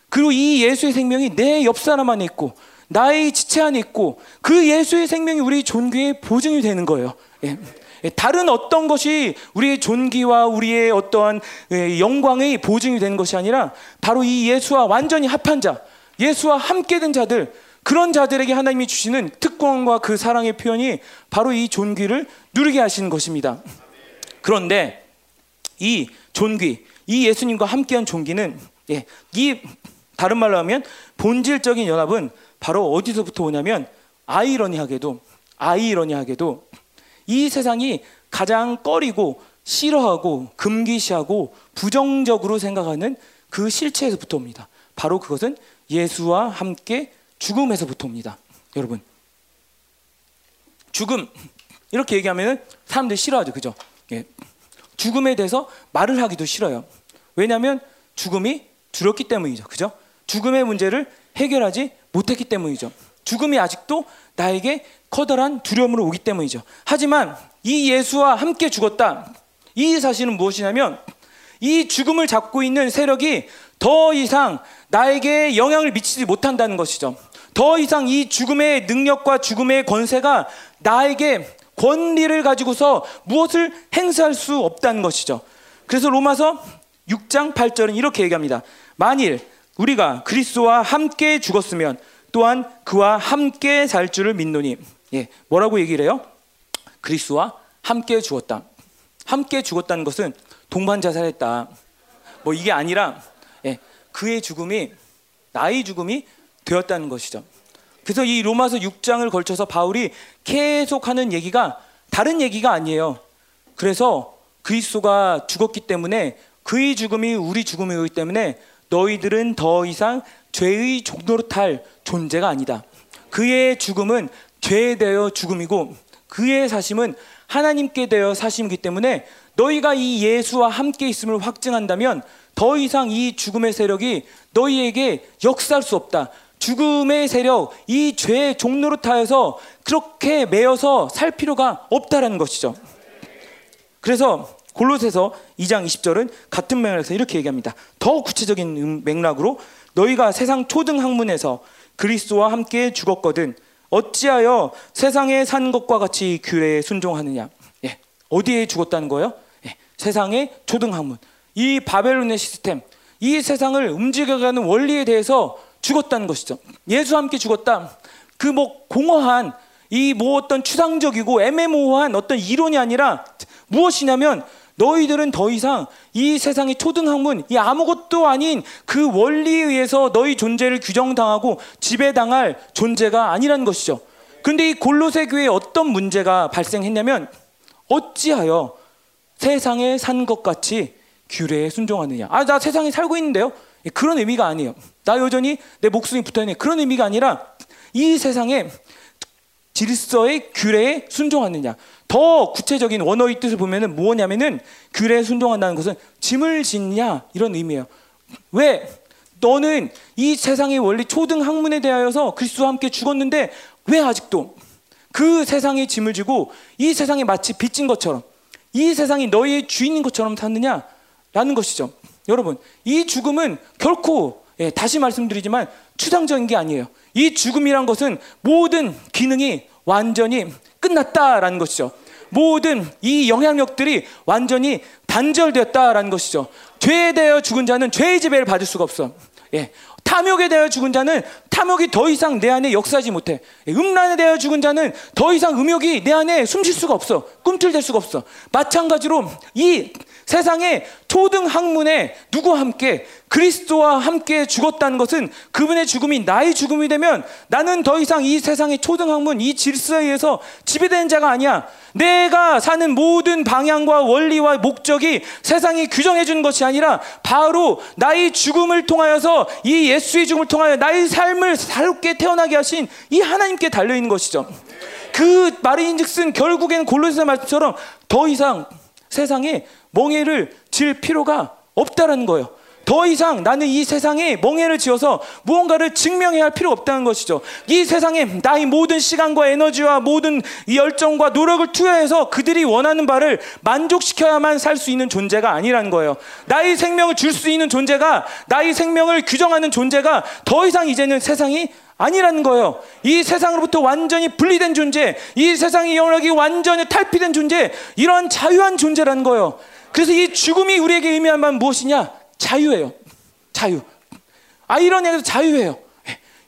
그리고 이 예수의 생명이 내 옆 사람 안에 있고 나의 지체 안에 있고 그 예수의 생명이 우리 존귀의 보증이 되는 거예요. 예. 예. 다른 어떤 것이 우리의 존귀와 우리의 어떠한 예, 영광의 보증이 되는 것이 아니라 바로 이 예수와 완전히 합한 자, 예수와 함께 된 자들 그런 자들에게 하나님이 주시는 특권과 그 사랑의 표현이 바로 이 존귀를 누리게 하시는 것입니다. 그런데 이 존귀, 이 예수님과 함께한 존귀는 예, 이 다른 말로 하면 본질적인 연합은 바로 어디서부터 오냐면 아이러니하게도 아이러니하게도 이 세상이 가장 꺼리고 싫어하고 금기시하고 부정적으로 생각하는 그 실체에서부터 옵니다. 바로 그것은 예수와 함께 죽음에서부터 옵니다. 여러분. 죽음 이렇게 얘기하면 사람들이 싫어하죠. 그죠? 예. 죽음에 대해서 말을 하기도 싫어요. 왜냐하면 죽음이 두렵기 때문이죠. 그죠? 죽음의 문제를 해결하지 못했기 때문이죠. 죽음이 아직도 나에게 커다란 두려움으로 오기 때문이죠. 하지만 이 예수와 함께 죽었다. 이 사실은 무엇이냐면 이 죽음을 잡고 있는 세력이 더 이상 나에게 영향을 미치지 못한다는 것이죠. 더 이상 이 죽음의 능력과 죽음의 권세가 나에게 권리를 가지고서 무엇을 행사할 수 없다는 것이죠. 그래서 로마서 6장 8절은 이렇게 얘기합니다. 만일 우리가 그리스도와 함께 죽었으면 또한 그와 함께 살 줄을 믿노니. 예, 뭐라고 얘기를 해요? 그리스도와 함께 죽었다. 함께 죽었다는 것은 동반 자살했다. 뭐 이게 아니라 예, 그의 죽음이 나의 죽음이 되었다는 것이죠. 그래서 이 로마서 6장을 걸쳐서 바울이 계속 하는 얘기가 다른 얘기가 아니에요. 그래서 그리스도가 죽었기 때문에 그의 죽음이 우리 죽음이기 때문에 너희들은 더 이상 죄의 종노릇할 존재가 아니다. 그의 죽음은 죄에 대하여 죽음이고 그의 사심은 하나님께 대하여 사심이기 때문에 너희가 이 예수와 함께 있음을 확증한다면 더 이상 이 죽음의 세력이 너희에게 역사할 수 없다. 죽음의 세력, 이 죄의 종노릇하여서 그렇게 매여서 살 필요가 없다라는 것이죠. 그래서 골로새서 2장 20절은 같은 맥락에서 이렇게 얘기합니다. 더 구체적인 음, 맥락으로 너희가 세상 초등 학문에서 그리스도와 함께 죽었거든 어찌하여 세상에 산 것과 같이 규례에 순종하느냐? 예. 어디에 죽었다는 거예요? 예. 세상의 초등 학문. 이 바벨론의 시스템, 이 세상을 움직여가는 원리에 대해서 죽었다는 것이죠. 예수와 함께 죽었다. 그 뭐 공허한 이 뭐 어떤 추상적이고 애매모호한 어떤 이론이 아니라 무엇이냐면 너희들은 더 이상 이 세상의 초등학문, 이 아무것도 아닌 그 원리에 의해서 너희 존재를 규정당하고 지배당할 존재가 아니라는 것이죠. 근데 이 골로새 교회에 어떤 문제가 발생했냐면 어찌하여 세상에 산 것 같이 규례에 순종하느냐. 아, 나 세상에 살고 있는데요. 그런 의미가 아니에요. 나 여전히 내 목숨이 붙어 있는 그런 의미가 아니라 이 세상에 질서의 규례에 순종하느냐. 더 구체적인 원어의 뜻을 보면은 뭐냐면은 규례에 순종한다는 것은 짐을 짓냐 이런 의미예요. 왜? 너는 이 세상의 원리 초등 학문에 대하여서 그리스도와 함께 죽었는데 왜 아직도 그 세상의 짐을 지고 이 세상에 마치 빚진 것처럼 이 세상이 너희의 주인인 것처럼 사느냐라는 것이죠. 여러분, 이 죽음은 결코 예, 다시 말씀드리지만 추상적인 게 아니에요. 이 죽음이란 것은 모든 기능이 완전히 끝났다라는 것이죠. 모든 이 영향력들이 완전히 단절되었다라는 것이죠. 죄에 대하여 죽은 자는 죄의 지배를 받을 수가 없어. 예. 탐욕에 대하여 죽은 자는 탐욕이 더 이상 내 안에 역사하지 못해. 예, 음란에 대하여 죽은 자는 더 이상 음욕이 내 안에 숨쉴 수가 없어. 꿈틀댈 수가 없어. 마찬가지로 이 세상의 초등 학문에 누구와 함께 그리스도와 함께 죽었다는 것은 그분의 죽음이 나의 죽음이 되면 나는 더 이상 이 세상의 초등 학문 이 질서에 의해서 지배되는 자가 아니야. 내가 사는 모든 방향과 원리와 목적이 세상이 규정해 주는 것이 아니라 바로 나의 죽음을 통하여서 이 예수의 죽음을 통하여 나의 삶을 새롭게 태어나게 하신 이 하나님께 달려 있는 것이죠. 그 말인즉슨 결국엔 골로새 말씀처럼 더 이상 세상에 멍해를 질 필요가 없다라는 거예요. 더 이상 나는 이 세상에 멍해를 지어서 무언가를 증명해야 할 필요 없다는 것이죠. 이 세상에 나의 모든 시간과 에너지와 모든 열정과 노력을 투여해서 그들이 원하는 바를 만족시켜야만 살 수 있는 존재가 아니라는 거예요. 나의 생명을 줄 수 있는 존재가 나의 생명을 규정하는 존재가 더 이상 이제는 세상이 아니라는 거예요. 이 세상으로부터 완전히 분리된 존재, 이 세상의 영역이 완전히 탈피된 존재, 이런 자유한 존재라는 거예요. 그래서 이 죽음이 우리에게 의미하는 바는 무엇이냐? 자유예요. 자유. 아이러니하게도 자유예요.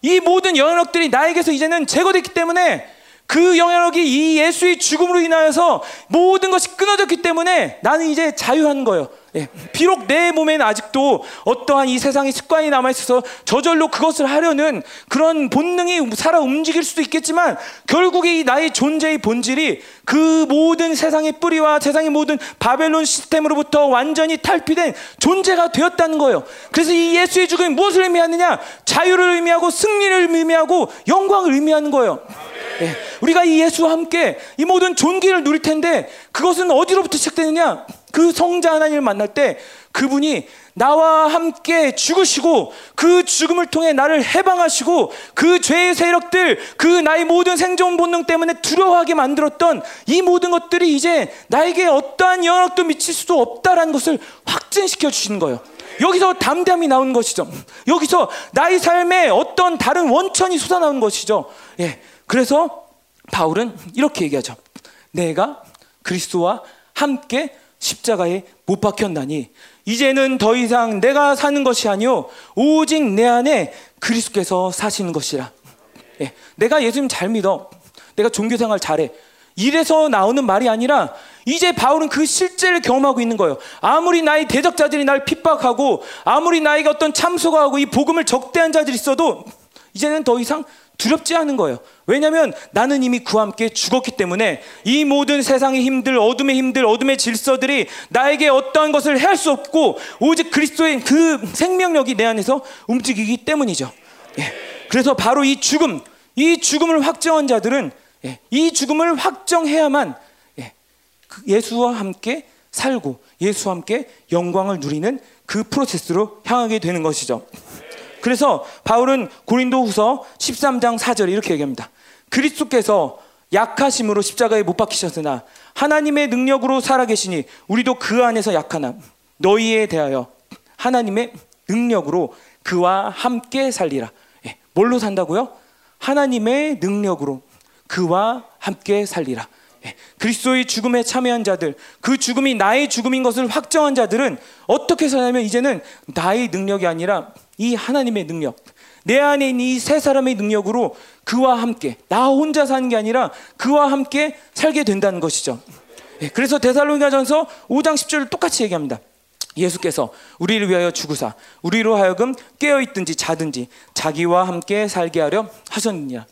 이 모든 영역들이 나에게서 이제는 제거됐기 때문에 그 영향력이 이 예수의 죽음으로 인하여서 모든 것이 끊어졌기 때문에 나는 이제 자유한 거예요. 예, 비록 내 몸에는 아직도 어떠한 이 세상의 습관이 남아 있어서 저절로 그것을 하려는 그런 본능이 살아 움직일 수도 있겠지만 결국에 이 나의 존재의 본질이 그 모든 세상의 뿌리와 세상의 모든 바벨론 시스템으로부터 완전히 탈피된 존재가 되었다는 거예요. 그래서 이 예수의 죽음이 무엇을 의미하느냐? 자유를 의미하고 승리를 의미하고 영광을 의미하는 거예요. 예, 우리가 이 예수와 함께 이 모든 존귀를 누릴 텐데 그것은 어디로부터 시작되느냐? 그 성자 하나님을 만날 때 그분이 나와 함께 죽으시고 그 죽음을 통해 나를 해방하시고 그 죄의 세력들 그 나의 모든 생존 본능 때문에 두려워하게 만들었던 이 모든 것들이 이제 나에게 어떠한 영향력도 미칠 수도 없다라는 것을 확증시켜 주시는 거예요. 여기서 담담히 나오는 것이죠. 여기서 나의 삶에 어떤 다른 원천이 솟아나오는 것이죠. 예. 그래서 바울은 이렇게 얘기하죠. 내가 그리스도와 함께 십자가에 못 박혔나니 이제는 더 이상 내가 사는 것이 아니요 오직 내 안에 그리스도께서 사시는 것이라. 예, 내가 예수님 잘 믿어. 내가 종교 생활 잘해. 이래서 나오는 말이 아니라 이제 바울은 그 실제를 경험하고 있는 거예요. 아무리 나의 대적자들이 날 핍박하고 아무리 나에게 어떤 참소가 하고 이 복음을 적대한 자들이 있어도 이제는 더 이상 두렵지 않은 거예요. 왜냐하면 나는 이미 그와 함께 죽었기 때문에 이 모든 세상의 힘들, 어둠의 힘들, 어둠의 질서들이 나에게 어떠한 것을 해할 수 없고 오직 그리스도의 그 생명력이 내 안에서 움직이기 때문이죠. 예. 그래서 바로 이 죽음, 이 죽음을 확정한 자들은 예. 이 죽음을 확정해야만 예. 그 예수와 함께 살고 예수와 함께 영광을 누리는 그 프로세스로 향하게 되는 것이죠. 그래서 바울은 고린도후서 13장 4절에 이렇게 얘기합니다. 그리스도께서 약하심으로 십자가에 못 박히셨으나 하나님의 능력으로 살아계시니 우리도 그 안에서 약하나 너희에 대하여 하나님의 능력으로 그와 함께 살리라. 예, 뭘로 산다고요? 하나님의 능력으로 그와 함께 살리라. 예, 그리스도의 죽음에 참여한 자들, 그 죽음이 나의 죽음인 것을 확정한 자들은 어떻게 사냐면 이제는 나의 능력이 아니라 이 하나님의 능력, 내 안에 있는 이 세 사람의 능력으로 그와 함께 나 혼자 사는 게 아니라 그와 함께 살게 된다는 것이죠. 예, 그래서 데살로니가전서 5장 10절을 똑같이 얘기합니다. 예수께서 우리를 위하여 죽으사 우리로 하여금 깨어 있든지 자든지 자기와 함께 살게 하려 하셨느니라.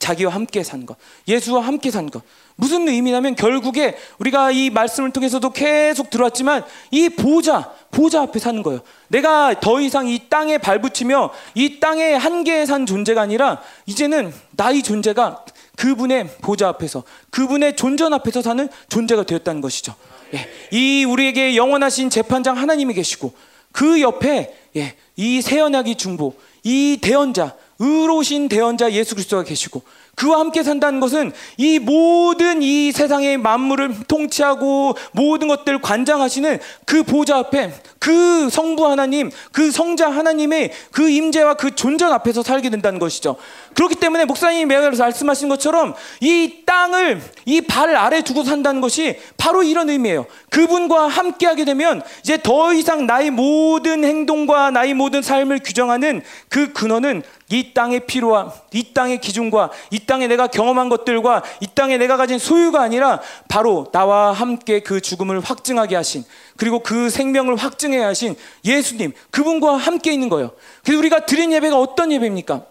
자, 자기와 함께 산 것. 예수와 함께 산 것. 무슨 의미냐면 결국에 우리가 이 말씀을 통해서도 계속 들어왔지만 이 보좌, 보좌 앞에 사는 거예요. 내가 더 이상 이 땅에 발붙이며 이 땅의 한계에 산 존재가 아니라 이제는 나의 존재가 그분의 보좌 앞에서 그분의 존전 앞에서 사는 존재가 되었다는 것이죠. 예, 이 우리에게 영원하신 재판장 하나님이 계시고 그 옆에 예, 이 새언약의 중보, 이 대언자, 의로우신 대언자 예수 그리스도가 계시고 그와 함께 산다는 것은 이 모든 이 세상의 만물을 통치하고 모든 것들을 관장하시는 그 보좌 앞에 그 성부 하나님, 그 성자 하나님의 그 임재와 그 존전 앞에서 살게 된다는 것이죠. 그렇기 때문에 목사님이 매일 말씀하신 것처럼 이 땅을 이 발 아래 두고 산다는 것이 바로 이런 의미예요. 그분과 함께하게 되면 이제 더 이상 나의 모든 행동과 나의 모든 삶을 규정하는 그 근원은 이 땅의 필요와 이 땅의 기준과 이 땅에 내가 경험한 것들과 이 땅에 내가 가진 소유가 아니라 바로 나와 함께 그 죽음을 확증하게 하신 그리고 그 생명을 확증해 하신 예수님 그분과 함께 있는 거예요. 그래서 우리가 드린 예배가 어떤 예배입니까?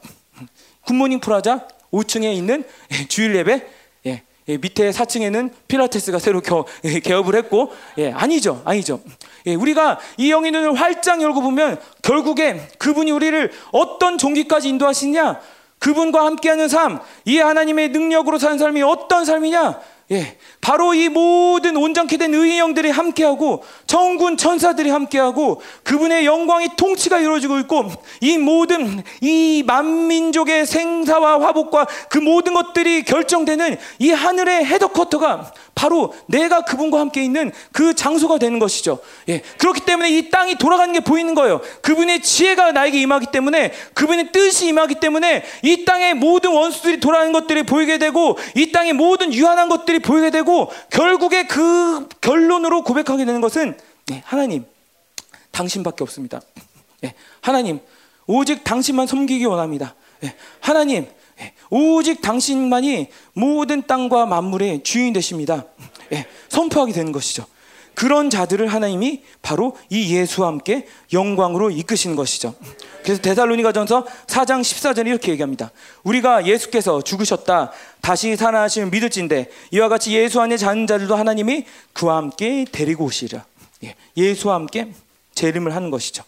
굿모닝 프라자 5층에 있는 주일 예배 예, 예, 밑에 4층에는 필라테스가 새로 겨, 예, 개업을 했고 예, 아니죠 아니죠 예, 우리가 이 영의 눈을 활짝 열고 보면 결국에 그분이 우리를 어떤 종기까지 인도하시냐 그분과 함께하는 삶, 이 하나님의 능력으로 사는 삶이 어떤 삶이냐? 예, 바로 이 모든 온전케 된 의의 영들이 함께하고 정군 천사들이 함께하고 그분의 영광이 통치가 이루어지고 있고 이 모든 이 만민족의 생사와 화복과 그 모든 것들이 결정되는 이 하늘의 헤드쿼터가 바로 내가 그분과 함께 있는 그 장소가 되는 것이죠. 예. 그렇기 때문에 이 땅이 돌아가는 게 보이는 거예요. 그분의 지혜가 나에게 임하기 때문에 그분의 뜻이 임하기 때문에 이 땅의 모든 원수들이 돌아가는 것들이 보이게 되고 이 땅의 모든 유한한 것들이 보이게 되고 결국에 그 결론으로 고백하게 되는 것은 예, 하나님 당신밖에 없습니다. 예, 하나님 오직 당신만 섬기기 원합니다. 예, 하나님 예, 오직 당신만이 모든 땅과 만물의 주인 되십니다. 예, 선포하게 되는 것이죠. 그런 자들을 하나님이 바로 이 예수와 함께 영광으로 이끄시는 것이죠. 그래서 데살로니가전서 4장 14절에 이렇게 얘기합니다. 우리가 예수께서 죽으셨다 다시 살아나시면 믿을진데 이와 같이 예수 안에 자는 자들도 하나님이 그와 함께 데리고 오시리라. 예, 예수와 함께 재림을 하는 것이죠.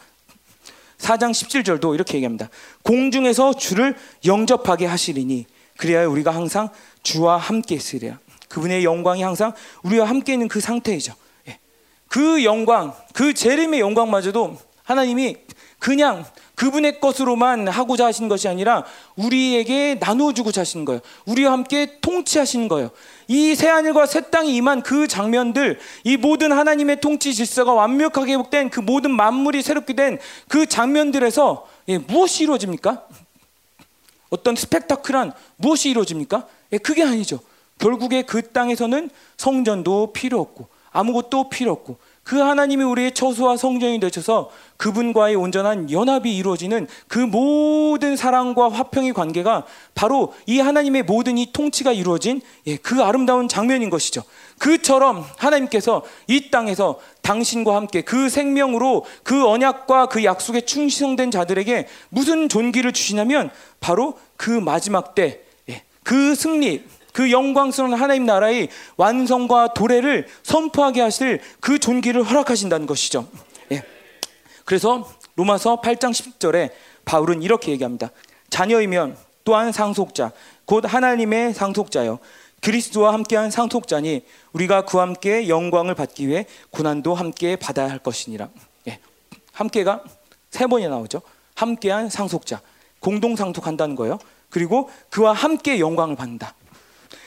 4장 17절도 이렇게 얘기합니다. 공중에서 주를 영접하게 하시리니 그리하여 우리가 항상 주와 함께 있으리라. 그분의 영광이 항상 우리와 함께 있는 그 상태이죠. 예. 그 영광, 그 재림의 영광마저도 하나님이 그냥 그분의 것으로만 하고자 하신 것이 아니라 우리에게 나누어주고자 하시는 거예요. 우리와 함께 통치하시는 거예요. 이 새하늘과 새 땅이 임한 그 장면들, 이 모든 하나님의 통치 질서가 완벽하게 회복된 그 모든 만물이 새롭게 된 그 장면들에서 예, 무엇이 이루어집니까? 어떤 스펙타클한 무엇이 이루어집니까? 예, 그게 아니죠. 결국에 그 땅에서는 성전도 필요 없고 아무것도 필요 없고 그 하나님이 우리의 처소와 성전이 되셔서 그분과의 온전한 연합이 이루어지는 그 모든 사랑과 화평의 관계가 바로 이 하나님의 모든 이 통치가 이루어진 예, 그 아름다운 장면인 것이죠. 그처럼 하나님께서 이 땅에서 당신과 함께 그 생명으로 그 언약과 그 약속에 충성된 자들에게 무슨 존귀를 주시냐면 바로 그 마지막 때 그 승리 그 영광스러운 하나님 나라의 완성과 도래를 선포하게 하실 그 존귀를 허락하신다는 것이죠. 예. 그래서 로마서 8장 10절에 바울은 이렇게 얘기합니다. 자녀이면 또한 상속자, 곧 하나님의 상속자요. 그리스도와 함께한 상속자니 우리가 그와 함께 영광을 받기 위해 고난도 함께 받아야 할 것이니라. 예. 함께가 세 번이 나오죠. 함께한 상속자, 공동 상속한다는 거예요. 그리고 그와 함께 영광을 받는다.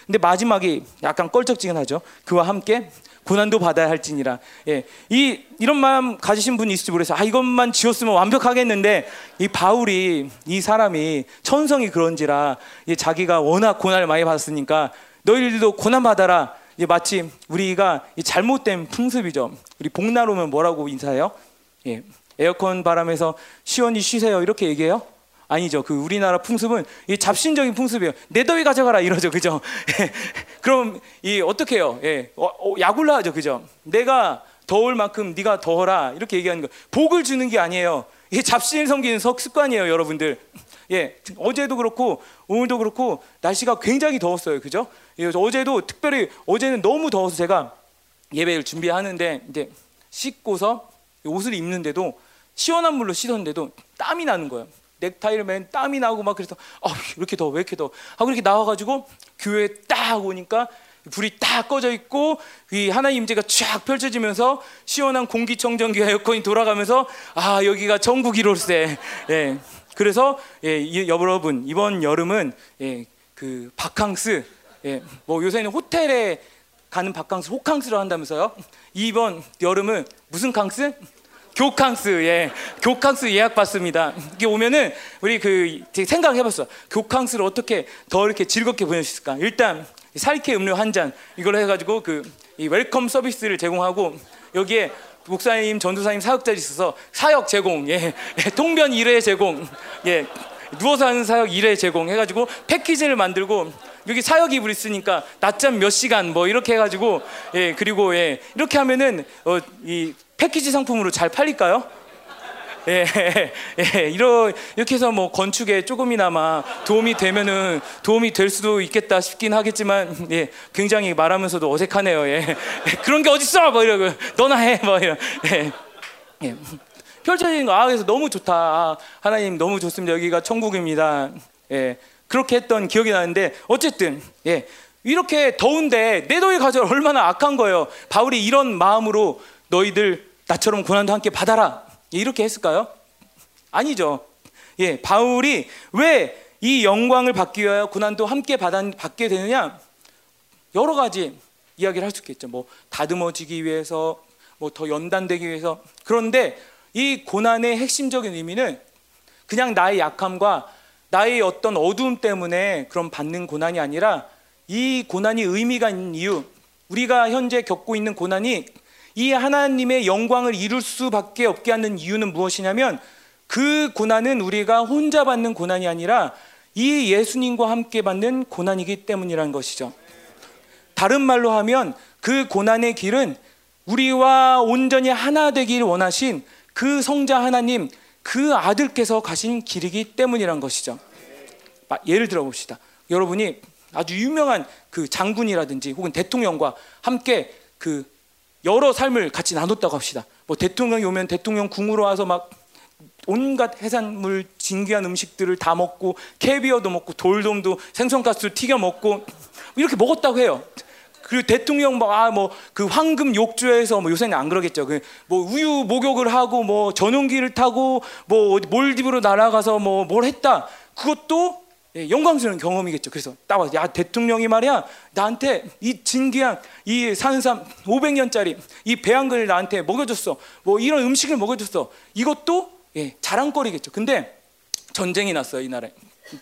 근데 마지막이 약간 껄쩍지근하죠. 그와 함께 고난도 받아야 할지니라. 예. 이 이런 마음 가지신 분이 있을지 모르겠어요. 아 이것만 지었으면 완벽하겠는데 이 바울이 이 사람이 천성이 그런지라 예, 자기가 워낙 고난을 많이 받았으니까 너희들도 고난 받아라. 예, 마치 우리가 잘못된 풍습이죠. 우리 복날 오면 뭐라고 인사해요? 예. 에어컨 바람에서 시원히 쉬세요 이렇게 얘기해요. 아니죠. 그 우리나라 풍습은 이 잡신적인 풍습이에요. 내 더위 가져가라 이러죠. 그죠? 그럼 이 어떻게 해요? 예. 어, 어, 야굴라 하죠. 그죠? 내가 더울 만큼 네가 더워라 이렇게 얘기하는 거. 복을 주는 게 아니에요. 이게 잡신을 섬기는 습관이에요, 여러분들. 예. 어제도 그렇고 오늘도 그렇고 날씨가 굉장히 더웠어요. 그죠? 예, 어제도 특별히 어제는 너무 더워서 제가 예배를 준비하는데 이제 씻고서 옷을 입는데도 시원한 물로 씻었는데도 땀이 나는 거예요. 넥타이를 맨 땀이 나고 막 그래서 어, 이렇게 더워 왜 이렇게 더워? 하고 이렇게 나와가지고 교회에 딱 오니까 불이 딱 꺼져 있고 이 하나님 임재가 쫙 펼쳐지면서 시원한 공기청정기 에어컨이 돌아가면서 아 여기가 전국이로세. 예. 그래서 예 여러분 이번 여름은 예그 바캉스 예뭐 요새는 호텔에 가는 바캉스 호캉스를 한다면서요? 이번 여름은 무슨 캉스 교캉스 예 교캉스 예약 받습니다. 이게 오면은 우리 그 생각해봤어. 교캉스를 어떻게 더 이렇게 즐겁게 보낼 수 있을까? 일단 살케 음료 한 잔 이걸 해가지고 그 이 welcome 서비스를 제공하고 여기에 목사님 전도사님 사역자리 있어서 사역 제공 예, 예 통변 1회 제공 예 누워서 하는 사역 1회 제공 해가지고 패키지를 만들고 여기 사역 이불 있으니까 낮잠 몇 시간 뭐 이렇게 해가지고 예 그리고 예 이렇게 하면은 어 이 패키지 상품으로 잘 팔릴까요? 예, 예, 이렇게 해서 뭐 건축에 조금이나마 도움이 되면은 도움이 될 수도 있겠다 싶긴 하겠지만, 예, 굉장히 말하면서도 어색하네요. 예, 그런 게 어딨어? 뭐 이러고, 너나 해. 뭐 이런, 예, 예. 펼쳐지는 거, 아, 그래서 너무 좋다. 아, 하나님 너무 좋습니다. 여기가 천국입니다. 예, 그렇게 했던 기억이 나는데, 어쨌든, 예, 이렇게 더운데 내 더위 가져 얼마나 악한 거예요. 바울이 이런 마음으로 너희들 나처럼 고난도 함께 받아라. 이렇게 했을까요? 아니죠. 예, 바울이 왜 이 영광을 받기 위하여 고난도 함께 받, 받게 되느냐? 여러 가지 이야기를 할 수 있겠죠. 뭐 다듬어지기 위해서, 뭐 더 연단되기 위해서. 그런데 이 고난의 핵심적인 의미는 그냥 나의 약함과 나의 어떤 어두움 때문에 그런 받는 고난이 아니라 이 고난이 의미가 있는 이유, 우리가 현재 겪고 있는 고난이 이 하나님의 영광을 이룰 수밖에 없게 하는 이유는 무엇이냐면 그 고난은 우리가 혼자 받는 고난이 아니라 이 예수님과 함께 받는 고난이기 때문이라는 것이죠. 다른 말로 하면 그 고난의 길은 우리와 온전히 하나 되길 원하신 그 성자 하나님 그 아들께서 가신 길이기 때문이란 것이죠. 예를 들어 봅시다. 여러분이 아주 유명한 그 장군이라든지 혹은 대통령과 함께 그 여러 삶을 같이 나눴다고 합시다. 뭐 대통령이 오면 대통령 궁으로 와서 막 온갖 해산물 진귀한 음식들을 다 먹고 캐비어도 먹고 돌돔도 생선가스를 튀겨 먹고 이렇게 먹었다고 해요. 그리고 대통령 뭐아뭐그 황금 욕조에서 뭐 요새는 안 그러겠죠. 그 뭐 우유 목욕을 하고 뭐 전용기를 타고 뭐 몰디브로 날아가서 뭐 뭘 했다. 그것도 예, 영광스러운 경험이겠죠. 그래서 따와 야 대통령이 말이야 나한테 이 진귀한 이 산삼 500년짜리 이 배양근을 나한테 먹여줬어. 뭐 이런 음식을 먹여줬어. 이것도 예, 자랑거리겠죠. 근데 전쟁이 났어요 이 나라에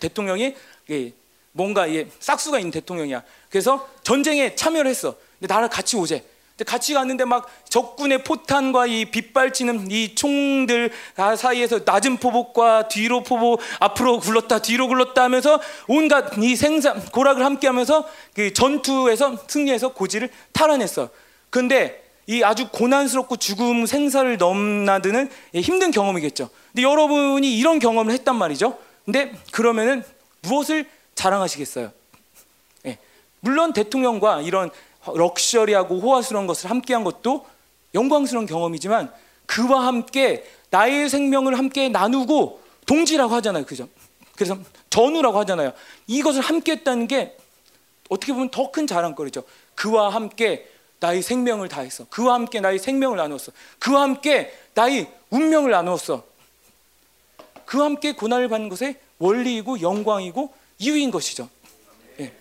대통령이 예, 뭔가 예, 싹수가 있는 대통령이야. 그래서 전쟁에 참여를 했어. 근데 나를 같이 오재. 같이 갔는데 막 적군의 포탄과 이 빗발치는 이 총들 사이에서 낮은 포복과 뒤로 포복 앞으로 굴렀다 뒤로 굴렀다 하면서 온갖 이 생산 고락을 함께 하면서 그 전투에서 승리해서 고지를 탈환했어. 근데 이 아주 고난스럽고 죽음 생사를 넘나드는 힘든 경험이겠죠. 근데 여러분이 이런 경험을 했단 말이죠. 근데 그러면은 무엇을 자랑하시겠어요? 예. 물론 대통령과 이런 럭셔리하고 호화스러운 것을 함께한 것도 영광스러운 경험이지만 그와 함께 나의 생명을 함께 나누고 동지라고 하잖아요. 그죠? 그래서 전우라고 하잖아요. 이것을 함께 했다는 게 어떻게 보면 더 큰 자랑거리죠. 그와 함께 나의 생명을 다했어. 그와 함께 나의 생명을 나누었어. 그와 함께 나의 운명을 나누었어. 그와 함께 고난을 받는 것의 원리이고 영광이고 이유인 것이죠. 예.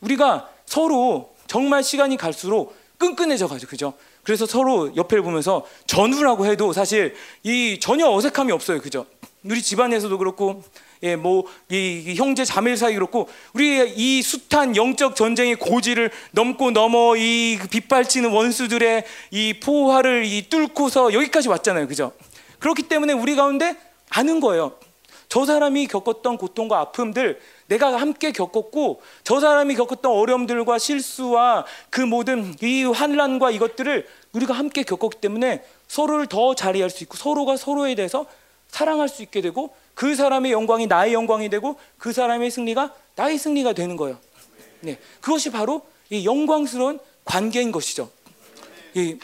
우리가 서로 정말 시간이 갈수록 끈끈해져 가죠. 그죠? 그래서 서로 옆을 보면서 전우라고 해도 사실 이 전혀 어색함이 없어요. 그죠? 우리 집안에서도 그렇고 예, 뭐, 이, 형제 자매 사이 그렇고, 우리 이 숱한 영적 전쟁의 고지를 넘고 넘어 이 빗발치는 원수들의 이 포화를 이 뚫고서 여기까지 왔잖아요. 그죠? 그렇기 때문에 우리 가운데 아는 거예요. 저 사람이 겪었던 고통과 아픔들 내가 함께 겪었고 저 사람이 겪었던 어려움들과 실수와 그 모든 이 환란과 이것들을 우리가 함께 겪었기 때문에 서로를 더잘 이해할 수 있고 서로가 서로에 대해서 사랑할 수 있게 되고 그 사람의 영광이 나의 영광이 되고 그 사람의 승리가 나의 승리가 되는 거예요. 네, 그것이 바로 이 영광스러운 관계인 것이죠. 이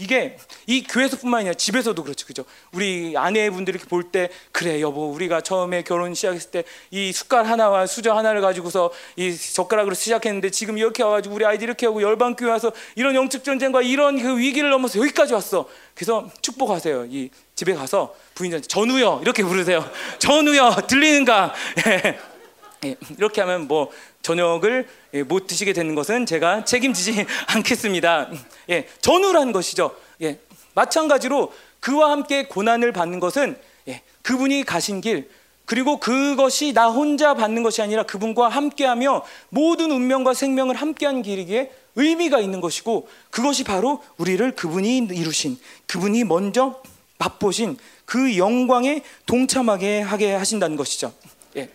이게 이 교회에서뿐만 아니라 집에서도 그렇죠, 그죠? 우리 아내분들이 볼 때 그래 여보 우리가 처음에 결혼 시작했을 때 이 숟갈 하나와 수저 하나를 가지고서 이 젓가락으로 시작했는데 지금 이렇게 와가지고 우리 아이들 이렇게 하고 열방교회 와서 이런 영적 전쟁과 이런 그 위기를 넘어서 여기까지 왔어. 그래서 축복하세요. 이 집에 가서 부인한테 전우여 이렇게 부르세요. 전우여 들리는가? 예, 이렇게 하면 뭐 저녁을 예, 못 드시게 되는 것은 제가 책임지지 않겠습니다. 예, 전우라는 것이죠. 예, 마찬가지로 그와 함께 고난을 받는 것은 예, 그분이 가신 길 그리고 그것이 나 혼자 받는 것이 아니라 그분과 함께하며 모든 운명과 생명을 함께하는 길이기에 의미가 있는 것이고 그것이 바로 우리를 그분이 이루신 그분이 먼저 맛보신 그 영광에 동참하게 하게 하신다는 것이죠. 예.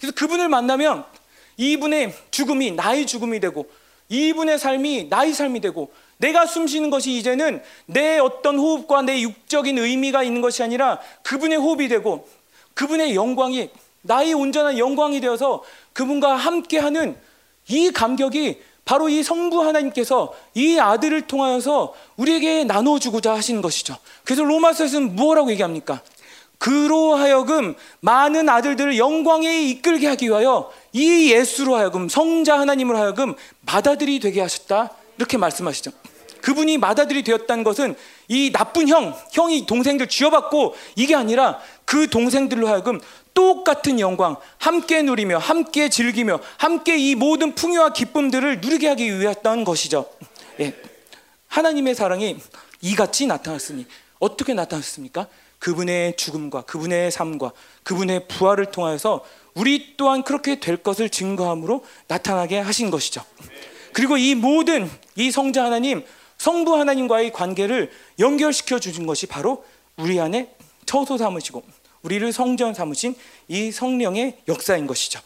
그래서 그분을 만나면 이분의 죽음이 나의 죽음이 되고 이분의 삶이 나의 삶이 되고 내가 숨 쉬는 것이 이제는 내 어떤 호흡과 내 육적인 의미가 있는 것이 아니라 그분의 호흡이 되고 그분의 영광이 나의 온전한 영광이 되어서 그분과 함께하는 이 감격이 바로 이 성부 하나님께서 이 아들을 통하여서 우리에게 나눠주고자 하시는 것이죠. 그래서 로마서에서는 무엇라고 얘기합니까? 그로 하여금 많은 아들들을 영광에 이끌게 하기 위하여 이 예수로 하여금 성자 하나님으로 하여금 맏아들이 되게 하셨다 이렇게 말씀하시죠. 그분이 맏아들이 되었다는 것은 이 나쁜 형, 형이 동생들 쥐어받고 이게 아니라 그 동생들로 하여금 똑같은 영광, 함께 누리며, 함께 즐기며, 함께 이 모든 풍요와 기쁨들을 누리게 하기 위했던 것이죠. 예. 하나님의 사랑이 이같이 나타났으니 어떻게 나타났습니까? 그분의 죽음과 그분의 삶과 그분의 부활을 통하여서 우리 또한 그렇게 될 것을 증거함으로 나타나게 하신 것이죠. 그리고 이 모든 이 성자 하나님, 성부 하나님과의 관계를 연결시켜 주신 것이 바로 우리 안에 처소 삼으시고 우리를 성전 삼으신 이 성령의 역사인 것이죠.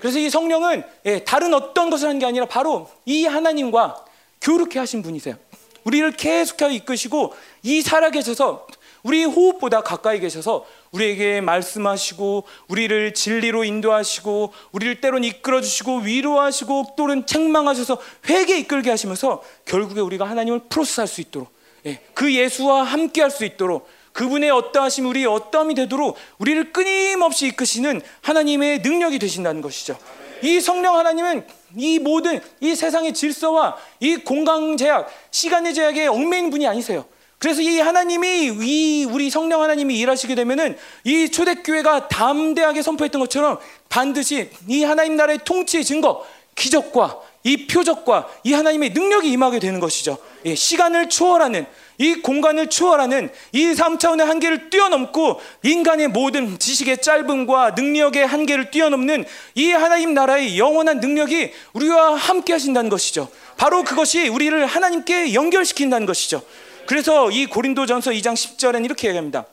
그래서 이 성령은 예, 다른 어떤 것을 하는 게 아니라 바로 이 하나님과 교류케 하신 분이세요. 우리를 계속하여 이끄시고 이 살아계셔서 우리 호흡보다 가까이 계셔서 우리에게 말씀하시고 우리를 진리로 인도하시고 우리를 때론 이끌어 주시고 위로하시고 또는 책망하셔서 회개 이끌게 하시면서 결국에 우리가 하나님을 프로스할 수 있도록 예, 그 예수와 함께 할 수 있도록 그분의 어떠하심 우리 어떠함이 되도록 우리를 끊임없이 이끄시는 하나님의 능력이 되신다는 것이죠. 이 성령 하나님은 이 모든 이 세상의 질서와 이 공간 제약, 시간의 제약에 얽매인 분이 아니세요. 그래서 이 하나님이 이 우리 성령 하나님이 일하시게 되면은 이 초대교회가 담대하게 선포했던 것처럼 반드시 이 하나님 나라의 통치의 증거, 기적과 이 표적과 이 하나님의 능력이 임하게 되는 것이죠. 예, 시간을 초월하는 이 공간을 초월하는 이 3차원의 한계를 뛰어넘고 인간의 모든 지식의 짧음과 능력의 한계를 뛰어넘는 이 하나님 나라의 영원한 능력이 우리와 함께 하신다는 것이죠. 바로 그것이 우리를 하나님께 연결시킨다는 것이죠. 그래서 이 고린도전서 2장 10절엔 이렇게 얘기합니다.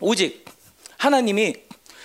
오직 하나님이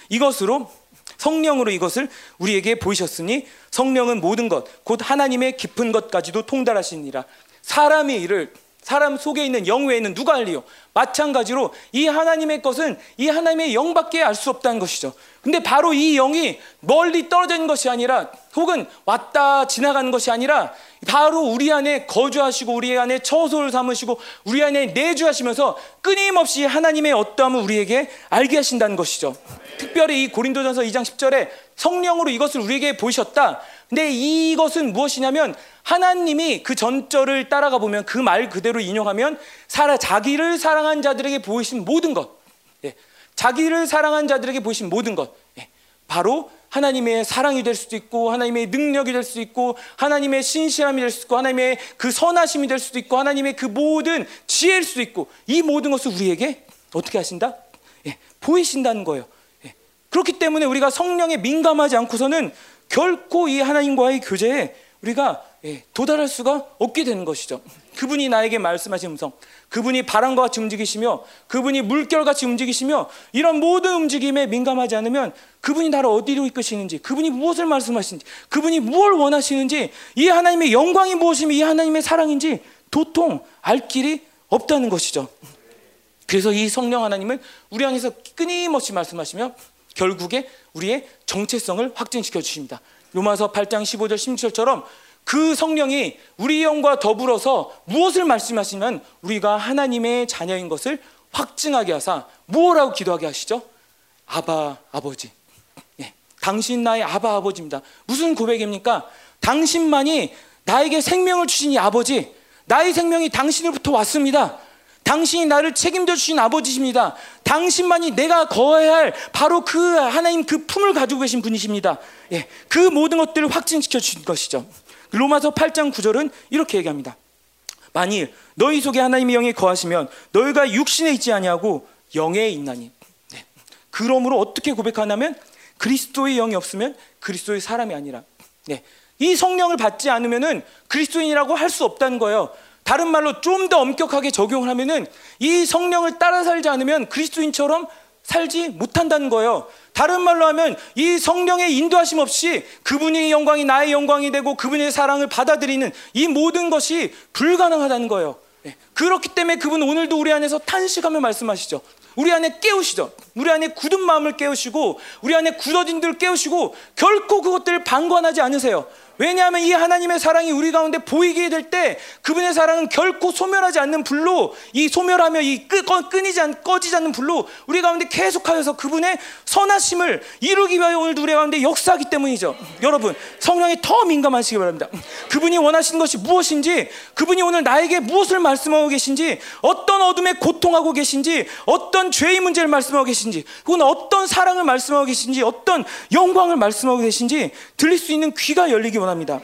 이것으로 성령으로 이것을 우리에게 보이셨으니 성령은 모든 것, 곧 하나님의 깊은 것까지도 통달하시니라. 사람의 일을 사람 속에 있는 영 외에는 누가 알리요? 마찬가지로 이 하나님의 것은 이 하나님의 영밖에 알 수 없다는 것이죠. 근데 바로 이 영이 멀리 떨어져 것이 아니라 혹은 왔다 지나가는 것이 아니라 바로 우리 안에 거주하시고 우리 안에 처소를 삼으시고 우리 안에 내주하시면서 끊임없이 하나님의 어떠함을 우리에게 알게 하신다는 것이죠. 특별히 이 고린도전서 2장 10절에 성령으로 이것을 우리에게 보이셨다. 근데 이것은 무엇이냐면 하나님이 그 전절을 따라가 보면 그 말 그대로 인용하면 살아 자기를 사랑한 자들에게 보이신 모든 것, 예, 자기를 사랑한 자들에게 보이신 모든 것, 예, 바로 하나님의 사랑이 될 수도 있고 하나님의 능력이 될 수도 있고 하나님의 신실함이 될 수도 있고 하나님의 그 선하심이 될 수도 있고 하나님의 그 모든 지혜일 수도 있고 이 모든 것을 우리에게 어떻게 하신다? 예, 보이신다는 거예요. 예, 그렇기 때문에 우리가 성령에 민감하지 않고서는 결코 이 하나님과의 교제에 우리가 예, 도달할 수가 없게 되는 것이죠. 그분이 나에게 말씀하신 음성, 그분이 바람과 같이 움직이시며, 그분이 물결같이 움직이시며, 이런 모든 움직임에 민감하지 않으면 그분이 나를 어디로 이끄시는지, 그분이 무엇을 말씀하시는지, 그분이 무엇을 원하시는지, 이 하나님의 영광이 무엇이며 이 하나님의 사랑인지 도통 알 길이 없다는 것이죠. 그래서 이 성령 하나님은 우리 안에서 끊임없이 말씀하시며 결국에 우리의 정체성을 확증시켜 주십니다. 로마서 8장 15절 16절처럼 그 성령이 우리 영과 더불어서 무엇을 말씀하시면 우리가 하나님의 자녀인 것을 확증하게 하사 무엇라고 기도하게 하시죠? 아바 아버지. 예, 당신 나의 아바 아버지입니다. 무슨 고백입니까? 당신만이 나에게 생명을 주신 이 아버지, 나의 생명이 당신으로부터 왔습니다. 당신이 나를 책임져 주신 아버지십니다. 당신만이 내가 거해야 할 바로 그 하나님 그 품을 가지고 계신 분이십니다. 예, 그 모든 것들을 확증시켜 주신 것이죠. 로마서 8장 9절은 이렇게 얘기합니다. 만일 너희 속에 하나님의 영이 거하시면 너희가 육신에 있지 아니하고 영에 있나니. 네. 그러므로 어떻게 고백하냐면 그리스도의 영이 없으면 그리스도의 사람이 아니라. 네. 이 성령을 받지 않으면은 그리스도인이라고 할 수 없다는 거예요. 다른 말로 좀 더 엄격하게 적용을 하면은 이 성령을 따라 살지 않으면 그리스도인처럼 살지 못한다는 거예요. 다른 말로 하면 이 성령의 인도하심 없이 그분의 영광이 나의 영광이 되고 그분의 사랑을 받아들이는 이 모든 것이 불가능하다는 거예요. 예. 그렇기 때문에 그분 오늘도 우리 안에서 탄식하며 말씀하시죠. 우리 안에 깨우시죠. 우리 안에 굳은 마음을 깨우시고 우리 안에 굳어진 들 깨우시고 결코 그것들을 방관하지 않으세요. 왜냐하면 이 하나님의 사랑이 우리 가운데 보이게 될 때 그분의 사랑은 결코 소멸하지 않는 불로 이 소멸하며 이 끄, 끊이지 않, 꺼지지 않는 불로 우리 가운데 계속하여서 그분의 선하심을 이루기 위하여 오늘 우리 가운데 역사하기 때문이죠. 여러분 성령에 더 민감하시기 바랍니다. 그분이 원하시는 것이 무엇인지 그분이 오늘 나에게 무엇을 말씀하고 계신지 어떤 어둠에 고통하고 계신지 어떤 죄의 문제를 말씀하고 계신지 혹은 어떤 사랑을 말씀하고 계신지 어떤 영광을 말씀하고 계신지 들릴 수 있는 귀가 열리기 원합니다.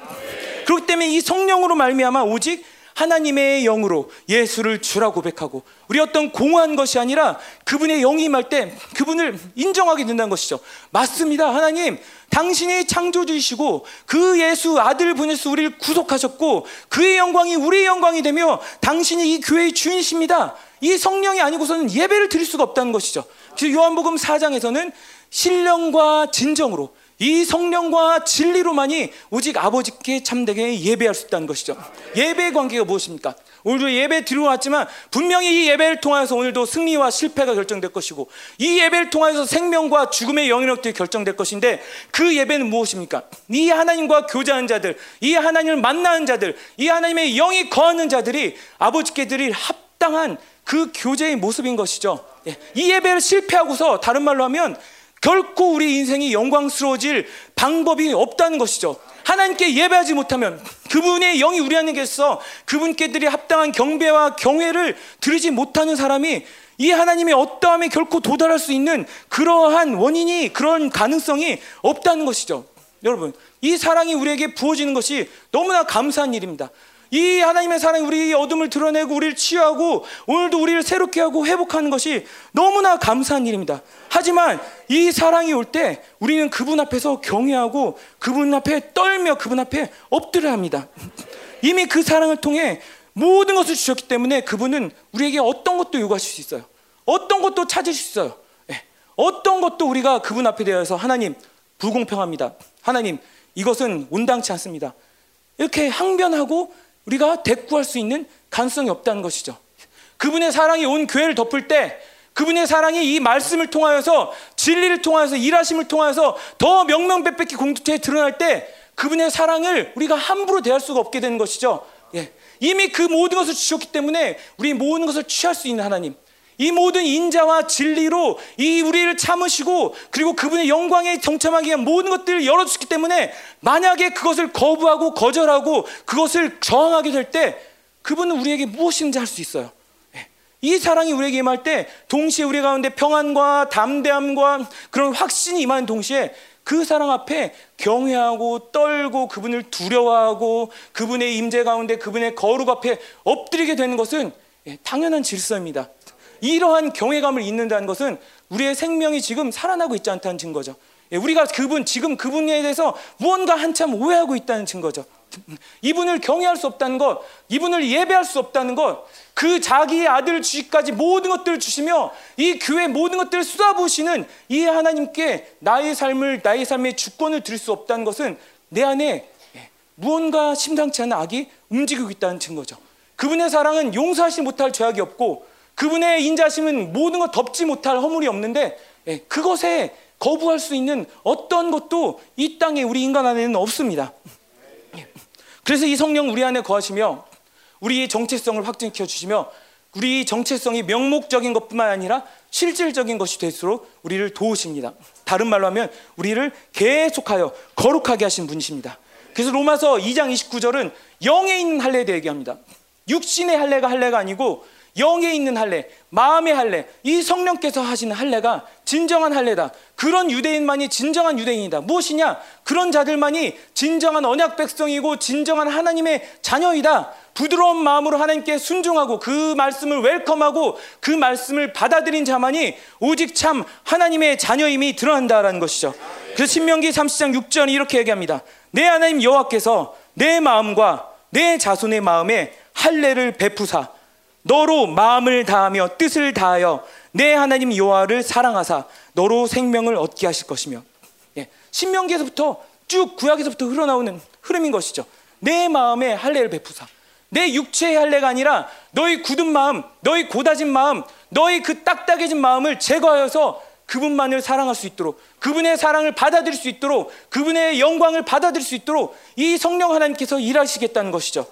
그렇기 때문에 이 성령으로 말미암아 오직 하나님의 영으로 예수를 주라 고백하고 우리 어떤 공허한 것이 아니라 그분의 영이 임할 때 그분을 인정하게 된다는 것이죠. 맞습니다. 하나님, 당신이 창조주이시고 그 예수 아들 보내서 우리를 구속하셨고 그의 영광이 우리의 영광이 되며 당신이 이 교회의 주인이십니다. 이 성령이 아니고서는 예배를 드릴 수가 없다는 것이죠. 그 요한복음 4장에서는 신령과 진정으로 이 성령과 진리로만이 오직 아버지께 참되게 예배할 수 있다는 것이죠. 예배의 관계가 무엇입니까? 오늘도 예배 들어왔지만 분명히 이 예배를 통하여서 오늘도 승리와 실패가 결정될 것이고 이 예배를 통하여서 생명과 죽음의 영역들이 결정될 것인데 그 예배는 무엇입니까? 이 하나님과 교제하는 자들, 이 하나님을 만나는 자들, 이 하나님의 영이 거하는 자들이 아버지께 드릴 합당한 그 교제의 모습인 것이죠. 예, 이 예배를 실패하고서 다른 말로 하면 결코 우리 인생이 영광스러워질 방법이 없다는 것이죠. 하나님께 예배하지 못하면 그분의 영이 우리 안에 계셔서 그분께들이 합당한 경배와 경외를 드리지 못하는 사람이 이 하나님의 어떠함에 결코 도달할 수 있는 그러한 원인이 그런 가능성이 없다는 것이죠. 여러분, 이 사랑이 우리에게 부어지는 것이 너무나 감사한 일입니다. 이 하나님의 사랑이 우리의 어둠을 드러내고 우리를 치유하고 오늘도 우리를 새롭게 하고 회복하는 것이 너무나 감사한 일입니다. 하지만 이 사랑이 올 때 우리는 그분 앞에서 경외하고 그분 앞에 떨며 그분 앞에 엎드려 합니다. 이미 그 사랑을 통해 모든 것을 주셨기 때문에 그분은 우리에게 어떤 것도 요구하실 수 있어요. 어떤 것도 찾을 수 있어요. 네. 어떤 것도 우리가 그분 앞에 대해서 하나님 불공평합니다. 하나님 이것은 온당치 않습니다. 이렇게 항변하고 우리가 대꾸할 수 있는 가능성이 없다는 것이죠. 그분의 사랑이 온 교회를 덮을 때 그분의 사랑이 이 말씀을 통하여서 진리를 통하여서 일하심을 통하여서 더 명명백백히 공동체에 드러날 때 그분의 사랑을 우리가 함부로 대할 수가 없게 되는 것이죠. 예. 이미 그 모든 것을 주셨기 때문에 우리 모든 것을 취할 수 있는 하나님. 이 모든 인자와 진리로 이 우리를 참으시고 그리고 그분의 영광에 동참하기 위한 모든 것들을 열어주셨기 때문에 만약에 그것을 거부하고 거절하고 그것을 저항하게 될 때 그분은 우리에게 무엇인지 할 수 있어요. 예. 이 사랑이 우리에게 임할 때 동시에 우리 가운데 평안과 담대함과 그런 확신이 임하는 동시에 그 사랑 앞에 경외하고 떨고 그분을 두려워하고 그분의 임재 가운데 그분의 거룩 앞에 엎드리게 되는 것은 예, 당연한 질서입니다. 이러한 경외감을 잊는다는 것은 우리의 생명이 지금 살아나고 있지 않다는 증거죠. 예, 우리가 그분 지금 그분에 대해서 무언가 한참 오해하고 있다는 증거죠. 이분을 경외할 수 없다는 것, 이분을 예배할 수 없다는 것, 그 자기의 아들 주시까지 모든 것들을 주시며 이 교회 모든 것들을 쏟아부으시는 이 하나님께 나의 삶을 나의 삶의 주권을 드릴 수 없다는 것은 내 안에 예, 무언가 심상치 않은 악이 움직이고 있다는 증거죠. 그분의 사랑은 용서하지 못할 죄악이 없고 그분의 인자심은 모든 것 덮지 못할 허물이 없는데 예, 그것에 거부할 수 있는 어떤 것도 이 땅에 우리 인간 안에는 없습니다. 예. 그래서 이 성령 우리 안에 거하시며 우리의 정체성을 확증시켜 주시며 우리 정체성이 명목적인 것뿐만 아니라 실질적인 것이 될수록 우리를 도우십니다. 다른 말로 하면 우리를 계속하여 거룩하게 하신 분이십니다. 그래서 로마서 2장 29절은 영에 있는 할례에 대해 얘기합니다. 육신의 할례가 할례가 아니고 영에 있는 할례, 마음의 할례, 이 성령께서 하시는 할례가 진정한 할례다. 그런 유대인만이 진정한 유대인이다. 무엇이냐? 그런 자들만이 진정한 언약 백성이고 진정한 하나님의 자녀이다. 부드러운 마음으로 하나님께 순종하고 그 말씀을 웰컴하고 그 말씀을 받아들인 자만이 오직 참 하나님의 자녀임이 드러난다라는 것이죠. 그래서 신명기 30장 6절 이렇게 얘기합니다. 내 하나님 여호와께서 내 마음과 내 자손의 마음에 할례를 베푸사 너로 마음을 다하며 뜻을 다하여 내 하나님 여호와를 사랑하사 너로 생명을 얻게 하실 것이며 예, 신명기에서부터 쭉 구약에서부터 흘러나오는 흐름인 것이죠. 내 마음에 할례를 베푸사 내 육체의 할례가 아니라 너희 굳은 마음, 너희 고다진 마음, 너희 그 딱딱해진 마음을 제거하여서 그분만을 사랑할 수 있도록 그분의 사랑을 받아들일 수 있도록 그분의 영광을 받아들일 수 있도록 이 성령 하나님께서 일하시겠다는 것이죠.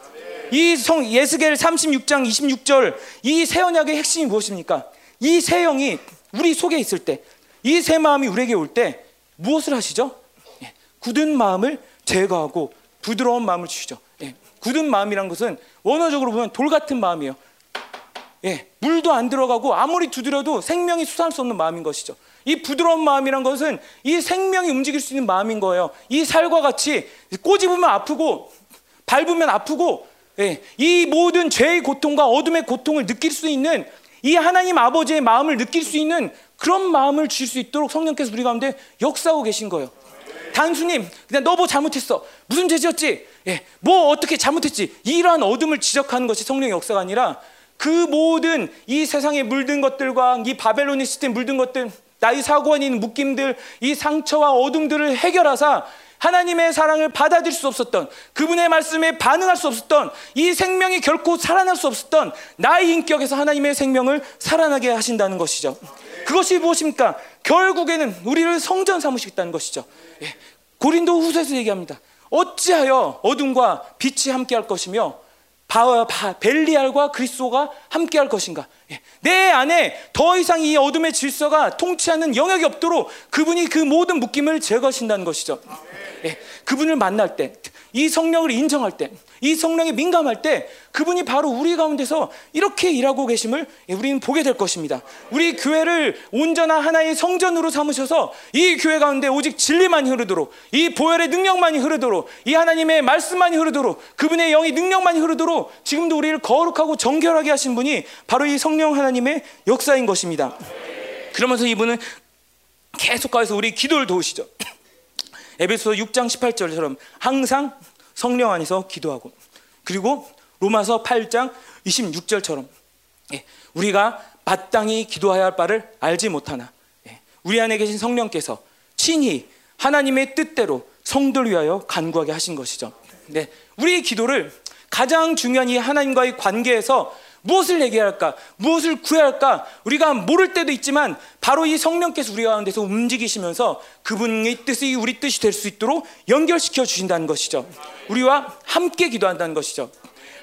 이 성 예스겔 36장 26절 이 새 언약의 핵심이 무엇입니까? 이 새 영이 우리 속에 있을 때, 이 새 마음이 우리에게 올 때 무엇을 하시죠? 예, 굳은 마음을 제거하고 부드러운 마음을 주시죠. 예, 굳은 마음이란 것은 원어적으로 보면 돌 같은 마음이에요. 예, 물도 안 들어가고 아무리 두드려도 생명이 수산할 수 없는 마음인 것이죠. 이 부드러운 마음이란 것은 이 생명이 움직일 수 있는 마음인 거예요. 이 살과 같이 꼬집으면 아프고 밟으면 아프고 예, 이 모든 죄의 고통과 어둠의 고통을 느낄 수 있는 이 하나님 아버지의 마음을 느낄 수 있는 그런 마음을 주실 수 있도록 성령께서 우리 가운데 역사하고 계신 거예요. 단순히 그냥 너 뭐 잘못했어. 무슨 죄지었지? 예, 뭐 어떻게 잘못했지? 이러한 어둠을 지적하는 것이 성령의 역사가 아니라 그 모든 이 세상에 물든 것들과 이 바벨로니 시스템 물든 것들, 나의 사고 안에 있는 묶임들, 이 상처와 어둠들을 해결하사 하나님의 사랑을 받아들일 수 없었던 그분의 말씀에 반응할 수 없었던 이 생명이 결코 살아날 수 없었던 나의 인격에서 하나님의 생명을 살아나게 하신다는 것이죠. 그것이 무엇입니까? 결국에는 우리를 성전 삼으시겠다는 것이죠. 예. 고린도 후서에서 얘기합니다. 어찌하여 어둠과 빛이 함께할 것이며 바, 바, 벨리알과 그리스도가 함께할 것인가? 예. 내 안에 더 이상 이 어둠의 질서가 통치하는 영역이 없도록 그분이 그 모든 묶임을 제거하신다는 것이죠. 예, 그분을 만날 때, 이 성령을 인정할 때, 이 성령에 민감할 때, 그분이 바로 우리 가운데서 이렇게 일하고 계심을 예, 우리는 보게 될 것입니다. 우리 교회를 온전한 하나의 성전으로 삼으셔서 이 교회 가운데 오직 진리만이 흐르도록, 이 보혈의 능력만이 흐르도록, 이 하나님의 말씀만이 흐르도록, 그분의 영이 능력만이 흐르도록 지금도 우리를 거룩하고 정결하게 하신 분이 바로 이 성령 하나님의 역사인 것입니다. 그러면서 이분은 계속해서 우리 기도를 도우시죠. 에베소 6장 18절처럼 항상 성령 안에서 기도하고 그리고 로마서 8장 26절처럼 예, 우리가 마땅히 기도해야 할 바를 알지 못하나 예, 우리 안에 계신 성령께서 친히 하나님의 뜻대로 성도를 위하여 간구하게 하신 것이죠. 네, 우리의 기도를 가장 중요한 이 하나님과의 관계에서 무엇을 얘기할까? 무엇을 구해야 할까? 우리가 모를 때도 있지만 바로 이 성령께서 우리 가운데서 움직이시면서 그분의 뜻이 우리 뜻이 될 수 있도록 연결시켜 주신다는 것이죠. 우리와 함께 기도한다는 것이죠.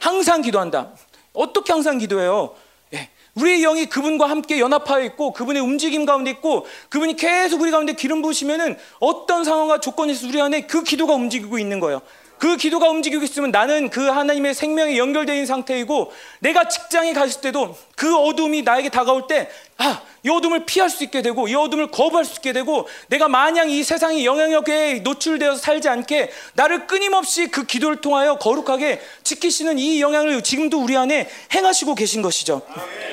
항상 기도한다. 어떻게 항상 기도해요? 예. 우리의 영이 그분과 함께 연합하여 있고 그분의 움직임 가운데 있고 그분이 계속 우리 가운데 기름 부으시면은 어떤 상황과 조건에서 우리 안에 그 기도가 움직이고 있는 거예요. 그 기도가 움직이고 있으면 나는 그 하나님의 생명에 연결되어 있는 상태이고 내가 직장에 갔을 때도 그 어둠이 나에게 다가올 때 아, 이 어둠을 피할 수 있게 되고 이 어둠을 거부할 수 있게 되고 내가 마냥 이 세상의 영향력에 노출되어서 살지 않게 나를 끊임없이 그 기도를 통하여 거룩하게 지키시는 이 영향을 지금도 우리 안에 행하시고 계신 것이죠.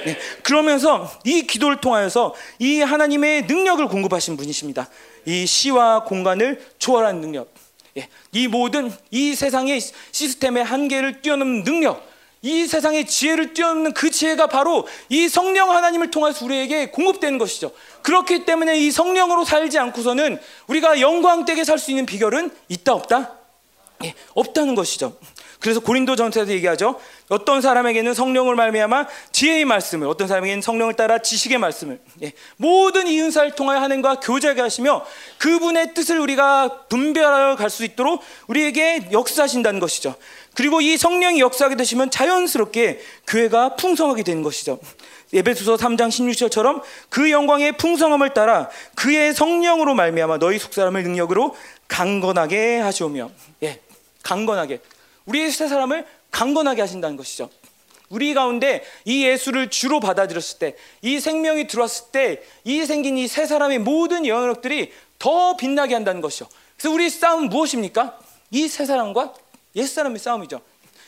네. 그러면서 이 기도를 통하여서 이 하나님의 능력을 공급하신 분이십니다. 이 시와 공간을 초월하는 능력. 예, 이 모든 이 세상의 시스템의 한계를 뛰어넘는 능력, 이 세상의 지혜를 뛰어넘는 그 지혜가 바로 이 성령 하나님을 통해서 우리에게 공급되는 것이죠. 그렇기 때문에 이 성령으로 살지 않고서는 우리가 영광되게 살 수 있는 비결은 있다 없다? 예, 없다는 것이죠. 그래서 고린도전서에서 얘기하죠. 어떤 사람에게는 성령을 말미암아 지혜의 말씀을, 어떤 사람에게는 성령을 따라 지식의 말씀을, 예, 모든 이 은사를 통하여 하나님과 교제하게 하시며 그분의 뜻을 우리가 분별하여 갈 수 있도록 우리에게 역사하신다는 것이죠. 그리고 이 성령이 역사하게 되시면 자연스럽게 교회가 풍성하게 되는 것이죠. 예배소서 3장 16절처럼 그 영광의 풍성함을 따라 그의 성령으로 말미암아 너희 속사람을 능력으로 강건하게 하시오며 예, 강건하게 우리의 새 사람을 강건하게 하신다는 것이죠. 우리 가운데 이 예수를 주로 받아들였을 때, 이 생명이 들어왔을 때, 이 생긴 이새 사람의 모든 영역들이 더 빛나게 한다는 것이죠. 그래서 우리 싸움 무엇입니까? 이새 사람과 옛 사람의 싸움이죠.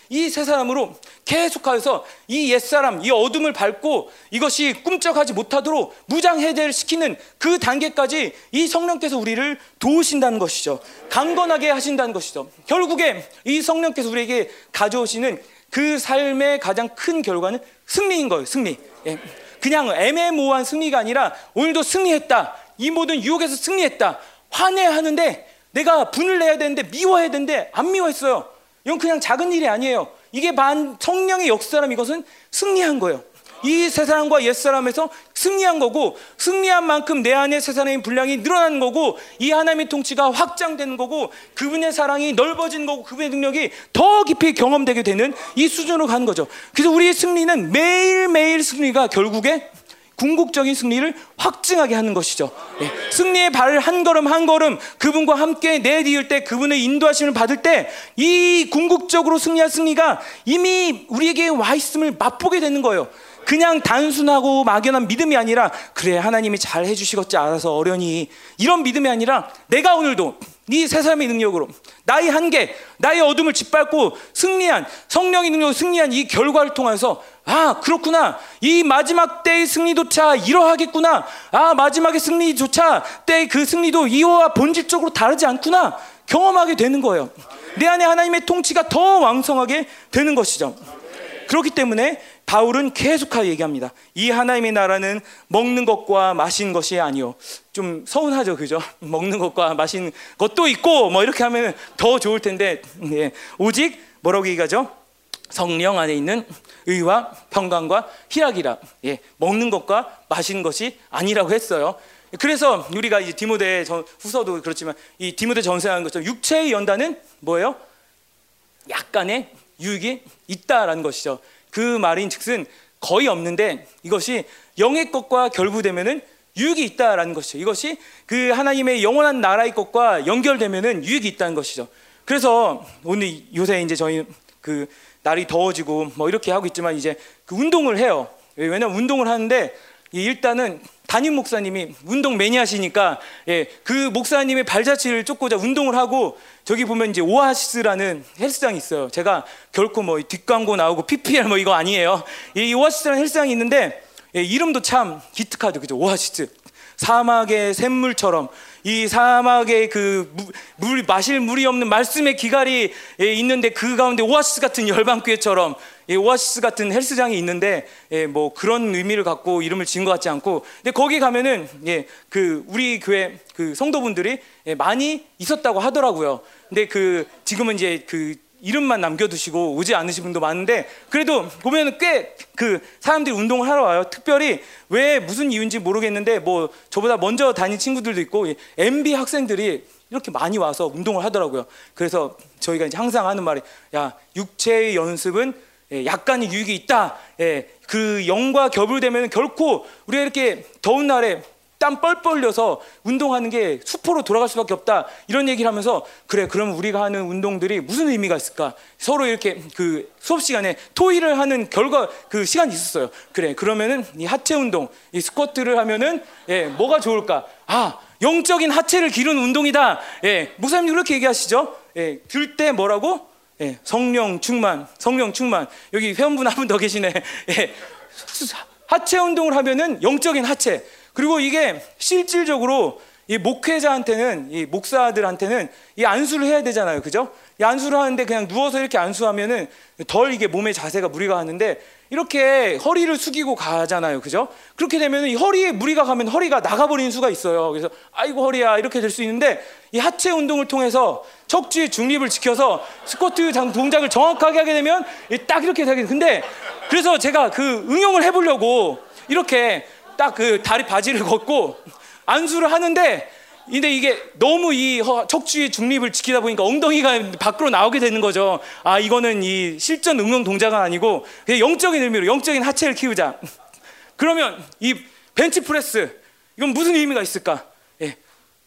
이 세 사람으로 계속하여서 이 옛사람, 이 어둠을 밟고 이것이 꿈쩍하지 못하도록 무장해제를 시키는 그 단계까지 이 성령께서 우리를 도우신다는 것이죠. 강건하게 하신다는 것이죠. 결국에 이 성령께서 우리에게 가져오시는 그 삶의 가장 큰 결과는 승리인 거예요. 승리. 예. 그냥 애매모호한 승리가 아니라 오늘도 승리했다. 이 모든 유혹에서 승리했다. 환해하는데 내가 분을 내야 되는데 미워해야 되는데 안 미워했어요. 이건 그냥 작은 일이 아니에요. 이게 반 성령의 역사람 이것은 승리한 거예요. 이세 사람과 옛 사람에서 승리한 거고 승리한 만큼 내 안에 세 사람의 분량이 늘어난 거고 이 하나님의 통치가 확장되는 거고 그분의 사랑이 넓어진 거고 그분의 능력이 더 깊이 경험되게 되는 이 수준으로 가는 거죠. 그래서 우리의 승리는 매일매일 승리가 결국에 궁극적인 승리를 확증하게 하는 것이죠. 예. 승리의 발을 한 걸음 한 걸음 그분과 함께 내디딜 때 그분의 인도하심을 받을 때 이 궁극적으로 승리할 승리가 이미 우리에게 와 있음을 맛보게 되는 거예요. 그냥 단순하고 막연한 믿음이 아니라 그래 하나님이 잘 해주시겠지 알아서 어련히 이런 믿음이 아니라 내가 오늘도 네세 사람의 능력으로 나의 한계, 나의 어둠을 짓밟고 승리한 성령의 능력으로 승리한 이 결과를 통해서 아 그렇구나 이 마지막 때의 승리조차 이러하겠구나 아 마지막의 승리조차 때의 그 승리도 이와 본질적으로 다르지 않구나 경험하게 되는 거예요. 내 안에 하나님의 통치가 더 왕성하게 되는 것이죠. 그렇기 때문에 바울은 계속하여 얘기합니다. 이 하나님의 나라는 먹는 것과 마시는 것이 아니요. 좀 서운하죠, 그죠? 먹는 것과 마시는 것도 있고 뭐 이렇게 하면 더 좋을 텐데 예. 오직 뭐라고 얘기하죠? 성령 안에 있는 의와 평강과 희락이라. 예. 먹는 것과 마시는 것이 아니라고 했어요. 그래서 우리가 이제 디모데 후서도 그렇지만 이 디모데 전서한 것처럼 육체의 연단은 뭐예요? 약간의 유익이 있다라는 것이죠. 그 말인즉슨 거의 없는데 이것이 영의 것과 결부되면은 유익이 있다라는 것이죠. 이것이 그 하나님의 영원한 나라의 것과 연결되면은 유익이 있다는 것이죠. 그래서 오늘 요새 이제 저희 그 날이 더워지고 뭐 이렇게 하고 있지만 이제 그 운동을 해요. 왜냐면 운동을 하는데 일단은 담임 목사님이 운동 매니아시니까 예, 그 목사님의 발자취를 쫓고자 운동을 하고 저기 보면 이제 오아시스라는 헬스장이 있어요. 제가 결코 뭐 뒷광고 나오고 PPL 뭐 이거 아니에요. 이 오아시스라는 헬스장이 있는데 예, 이름도 참 기특하죠. 그죠? 오아시스. 사막의 샘물처럼 이 사막에 그물 마실 물이 없는 말씀의 기갈이 예, 있는데 그 가운데 오아시스 같은 열방교회처럼 예, 오아시스 같은 헬스장이 있는데 예, 뭐 그런 의미를 갖고 이름을 지은 것 같지 않고 근데 거기 가면은 예, 그 우리 교회 그 성도분들이 예, 많이 있었다고 하더라고요. 근데 그 지금은 이제 그 이름만 남겨두시고 오지 않으신 분도 많은데 그래도 보면 꽤 그 사람들이 운동을 하러 와요. 특별히 왜 무슨 이유인지 모르겠는데 뭐 저보다 먼저 다닌 친구들도 있고 MB 학생들이 이렇게 많이 와서 운동을 하더라고요. 그래서 저희가 이제 항상 하는 말이 야 육체의 연습은 예, 약간의 유익이 있다. 예, 그 영과 결부되면 결코 우리가 이렇게 더운 날에 땀 뻘뻘 흘려서 운동하는 게 수포로 돌아갈 수밖에 없다. 이런 얘기를 하면서 그래 그러면 우리가 하는 운동들이 무슨 의미가 있을까? 서로 이렇게 그 수업 시간에 토의를 하는 결과 그 시간이 있었어요. 그래 그러면은 이 하체 운동, 이 스쿼트를 하면은 예, 뭐가 좋을까? 아 영적인 하체를 기르는 운동이다. 예, 목사님 그렇게 얘기하시죠? 예, 들 때 뭐라고? 예, 성령 충만, 성령 충만. 여기 회원분 한 분 더 계시네. 예, 하체 운동을 하면은 영적인 하체. 그리고 이게 실질적으로 이 목회자한테는 이 목사들한테는 이 안수를 해야 되잖아요, 그죠? 이 안수를 하는데 그냥 누워서 이렇게 안수하면은 덜 이게 몸의 자세가 무리가 가는데 이렇게 허리를 숙이고 가잖아요, 그죠? 그렇게 되면 이 허리에 무리가 가면 허리가 나가버리는 수가 있어요. 그래서 아이고 허리야 이렇게 될 수 있는데 이 하체 운동을 통해서 척추의 중립을 지켜서 스쿼트 동작을 정확하게 하게 되면 딱 이렇게 되게 근데 그래서 제가 그 응용을 해보려고 이렇게 딱 그 다리 바지를 걷고 안수를 하는데 근데 이게 너무 이 척추의 중립을 지키다 보니까 엉덩이가 밖으로 나오게 되는 거죠. 아 이거는 이 실전 응용 동작은 아니고 영적인 의미로 영적인 하체를 키우자. 그러면 이 벤치 프레스 이건 무슨 의미가 있을까? 예.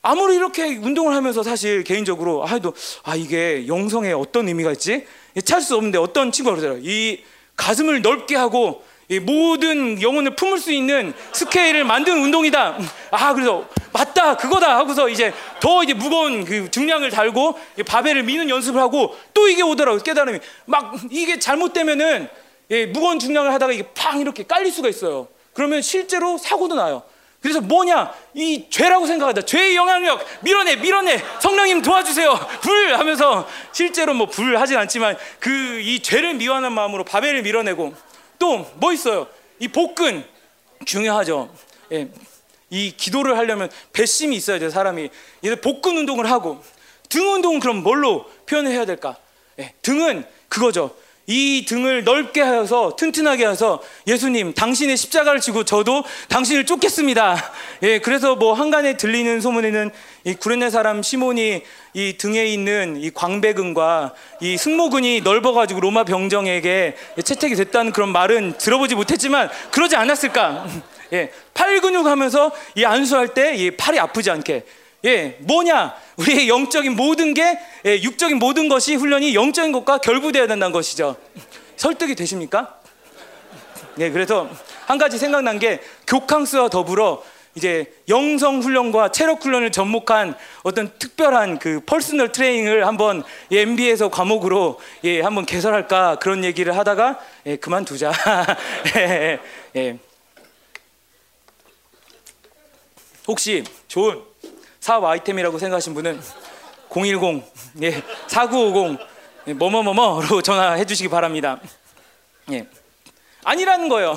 아무리 이렇게 운동을 하면서 사실 개인적으로 아도 아 이게 영성에 어떤 의미가 있지? 예, 찾수 없는데 어떤 친구가 그러더라고요. 이 가슴을 넓게 하고 모든 영혼을 품을 수 있는 스케일을 만드는 운동이다. 아, 그래서 맞다, 그거다 하고서 이제 더 이제 무거운 그 중량을 달고 바벨을 미는 연습을 하고 또 이게 오더라고 깨달음이 막 이게 잘못되면은 예, 무거운 중량을 하다가 이게 팡 이렇게 깔릴 수가 있어요. 그러면 실제로 사고도 나요. 그래서 뭐냐 이 죄라고 생각하다 죄의 영향력 밀어내 밀어내 성령님 도와주세요 불 하면서 실제로 뭐 불 하진 않지만 그 이 죄를 미워하는 마음으로 바벨을 밀어내고 또 뭐 있어요? 이 복근 중요하죠. 예. 이 기도를 하려면 배심이 있어야 돼요, 사람이. 얘들 복근 운동을 하고 등 운동은 그럼 뭘로 표현을 해야 될까? 예. 등은 그거죠. 이 등을 넓게 하여서 튼튼하게 해서 예수님 당신의 십자가를 지고 저도 당신을 쫓겠습니다. 예, 그래서 뭐 한간에 들리는 소문에는 이 구레네 사람 시몬이 이 등에 있는 이 광배근과 이 승모근이 넓어가지고 로마 병정에게 채택이 됐다는 그런 말은 들어보지 못했지만 그러지 않았을까? 예, 팔 근육 하면서 이 안수할 때 이 팔이 아프지 않게 예, 뭐냐? 우리의 영적인 모든 게 예, 육적인 모든 것이 훈련이 영적인 것과 결부되어야 된다는 것이죠. 설득이 되십니까? 예, 그래서 한 가지 생각난 게 교캉스와 더불어 이제 영성 훈련과 체력 훈련을 접목한 어떤 특별한 그 personal training을 한번 예, MB에서 과목으로 예, 한번 개설할까 그런 얘기를 하다가 예, 그만두자. 예, 예. 혹시 좋은 사업 아이템이라고 생각하신 분은 010 예, 4950 예, 뭐뭐뭐뭐로 전화해 주시기 바랍니다. 예. 아니라는 거예요.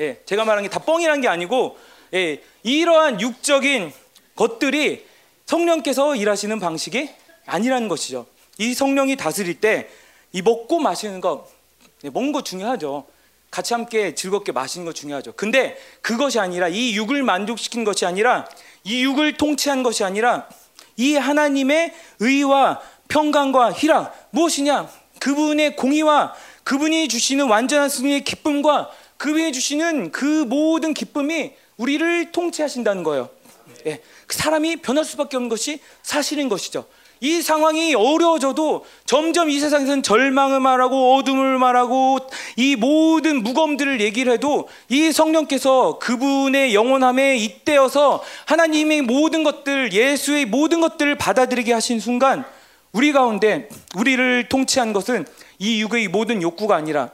예, 제가 말한 게 다 뻥이란 게 아니고 예, 이러한 육적인 것들이 성령께서 일하시는 방식이 아니라는 것이죠. 이 성령이 다스릴 때 이 먹고 마시는 거 예, 먹는 거 중요하죠. 같이 함께 즐겁게 마시는 거 중요하죠. 근데 그것이 아니라 이 육을 만족시킨 것이 아니라 이 육을 통치한 것이 아니라 이 하나님의 의와 평강과 희락 무엇이냐? 그분의 공의와 그분이 주시는 완전한 승리의 기쁨과 그분이 주시는 그 모든 기쁨이 우리를 통치하신다는 거예요. 예, 그 사람이 변할 수밖에 없는 것이 사실인 것이죠. 이 상황이 어려워져도 점점 이 세상에서는 절망을 말하고 어둠을 말하고 이 모든 무검들을 얘기를 해도 이 성령께서 그분의 영원함에 잇대어서 하나님의 모든 것들, 예수의 모든 것들을 받아들이게 하신 순간 우리 가운데 우리를 통치한 것은 이 육의 모든 욕구가 아니라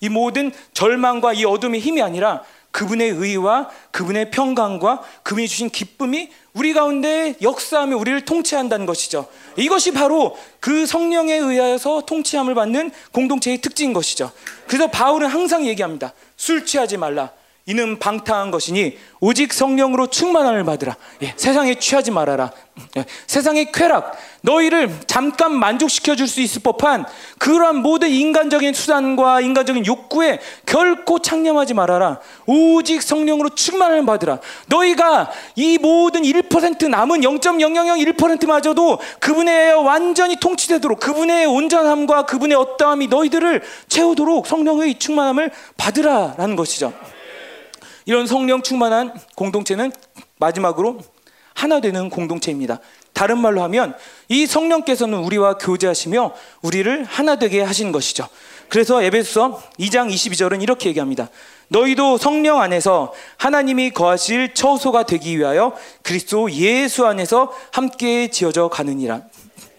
이 모든 절망과 이 어둠의 힘이 아니라 그분의 의와 그분의 평강과 그분이 주신 기쁨이 우리 가운데 역사하며 우리를 통치한다는 것이죠. 이것이 바로 그 성령에 의하여서 통치함을 받는 공동체의 특징인 것이죠. 그래서 바울은 항상 얘기합니다. 술 취하지 말라. 이는 방탕한 것이니 오직 성령으로 충만함을 받으라. 예, 세상에 취하지 말아라. 예, 세상의 쾌락, 너희를 잠깐 만족시켜 줄 수 있을 법한 그러한 모든 인간적인 수단과 인간적인 욕구에 결코 창념하지 말아라. 오직 성령으로 충만함을 받으라. 너희가 이 모든 1% 남은 0.0001%마저도 그분의 완전히 통치되도록 그분의 온전함과 그분의 어떠함이 너희들을 채우도록 성령의 충만함을 받으라라는 것이죠. 이런 성령 충만한 공동체는 마지막으로 하나 되는 공동체입니다. 다른 말로 하면 이 성령께서는 우리와 교제하시며 우리를 하나 되게 하신 것이죠. 그래서 에베소서 2장 22절은 이렇게 얘기합니다. 너희도 성령 안에서 하나님이 거하실 처소가 되기 위하여 그리스도 예수 안에서 함께 지어져 가느니라.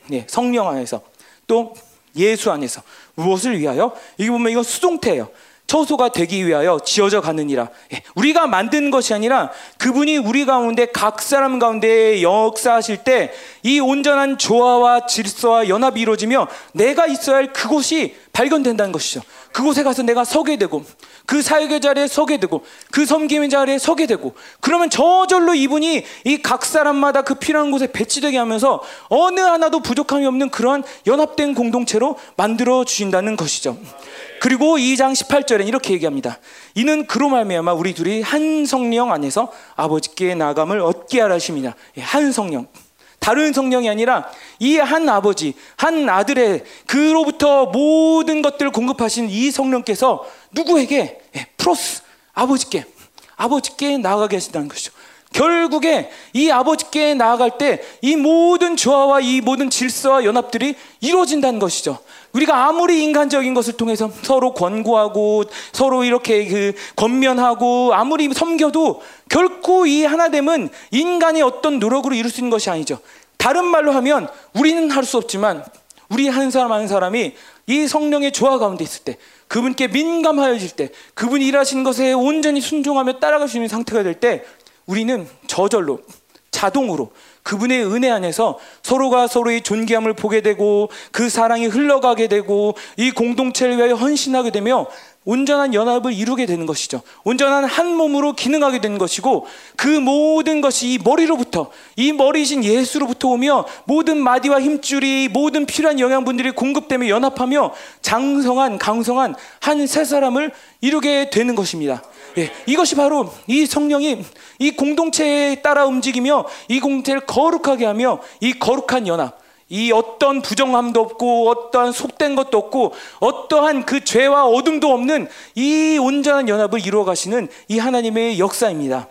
네, 성령 안에서 또 예수 안에서 무엇을 위하여? 이게 보면 이건 수동태예요. 처소가 되기 위하여 지어져 가느니라. 예, 우리가 만든 것이 아니라 그분이 우리 가운데 각 사람 가운데 역사하실 때 이 온전한 조화와 질서와 연합이 이루어지며 내가 있어야 할 그곳이 발견된다는 것이죠. 그곳에 가서 내가 서게 되고 그 사역의 자리에 서게 되고 그 섬김의 자리에 서게 되고 그러면 저절로 이분이 이 각 사람마다 그 필요한 곳에 배치되게 하면서 어느 하나도 부족함이 없는 그러한 연합된 공동체로 만들어 주신다는 것이죠. 그리고 2장 18절에 이렇게 얘기합니다. 이는 그로 말미암아 우리 둘이 한 성령 안에서 아버지께 나감을 얻게 하라 하십니다. 예, 한 성령. 다른 성령이 아니라 이 한 아버지, 한 아들의 그로부터 모든 것들을 공급하신 이 성령께서 누구에게 예, 프로스 아버지께 아버지께 나아가게 하신다는 것이죠. 결국에 이 아버지께 나아갈 때 이 모든 조화와 이 모든 질서와 연합들이 이루어진다는 것이죠. 우리가 아무리 인간적인 것을 통해서 서로 권고하고 서로 이렇게 그 권면하고 아무리 섬겨도 결코 이 하나됨은 인간의 어떤 노력으로 이룰 수 있는 것이 아니죠. 다른 말로 하면 우리는 할 수 없지만 우리 한 사람 한 사람이 이 성령의 조화 가운데 있을 때 그분께 민감하여질 때 그분이 일하시는 것에 온전히 순종하며 따라갈 수 있는 상태가 될 때 우리는 저절로 자동으로 그분의 은혜 안에서 서로가 서로의 존귀함을 보게 되고 그 사랑이 흘러가게 되고 이 공동체를 위하여 헌신하게 되며 온전한 연합을 이루게 되는 것이죠. 온전한 한 몸으로 기능하게 되는 것이고 그 모든 것이 이 머리로부터 이 머리신 예수로부터 오며 모든 마디와 힘줄이 모든 필요한 영양분들이 공급되며 연합하며 장성한 강성한 한 세 사람을 이루게 되는 것입니다. 예, 이것이 바로 이 성령이 이 공동체에 따라 움직이며 이 공동체를 거룩하게 하며 이 거룩한 연합, 이 어떤 부정함도 없고 어떠한 속된 것도 없고 어떠한 그 죄와 어둠도 없는 이 온전한 연합을 이루어 가시는 이 하나님의 역사입니다.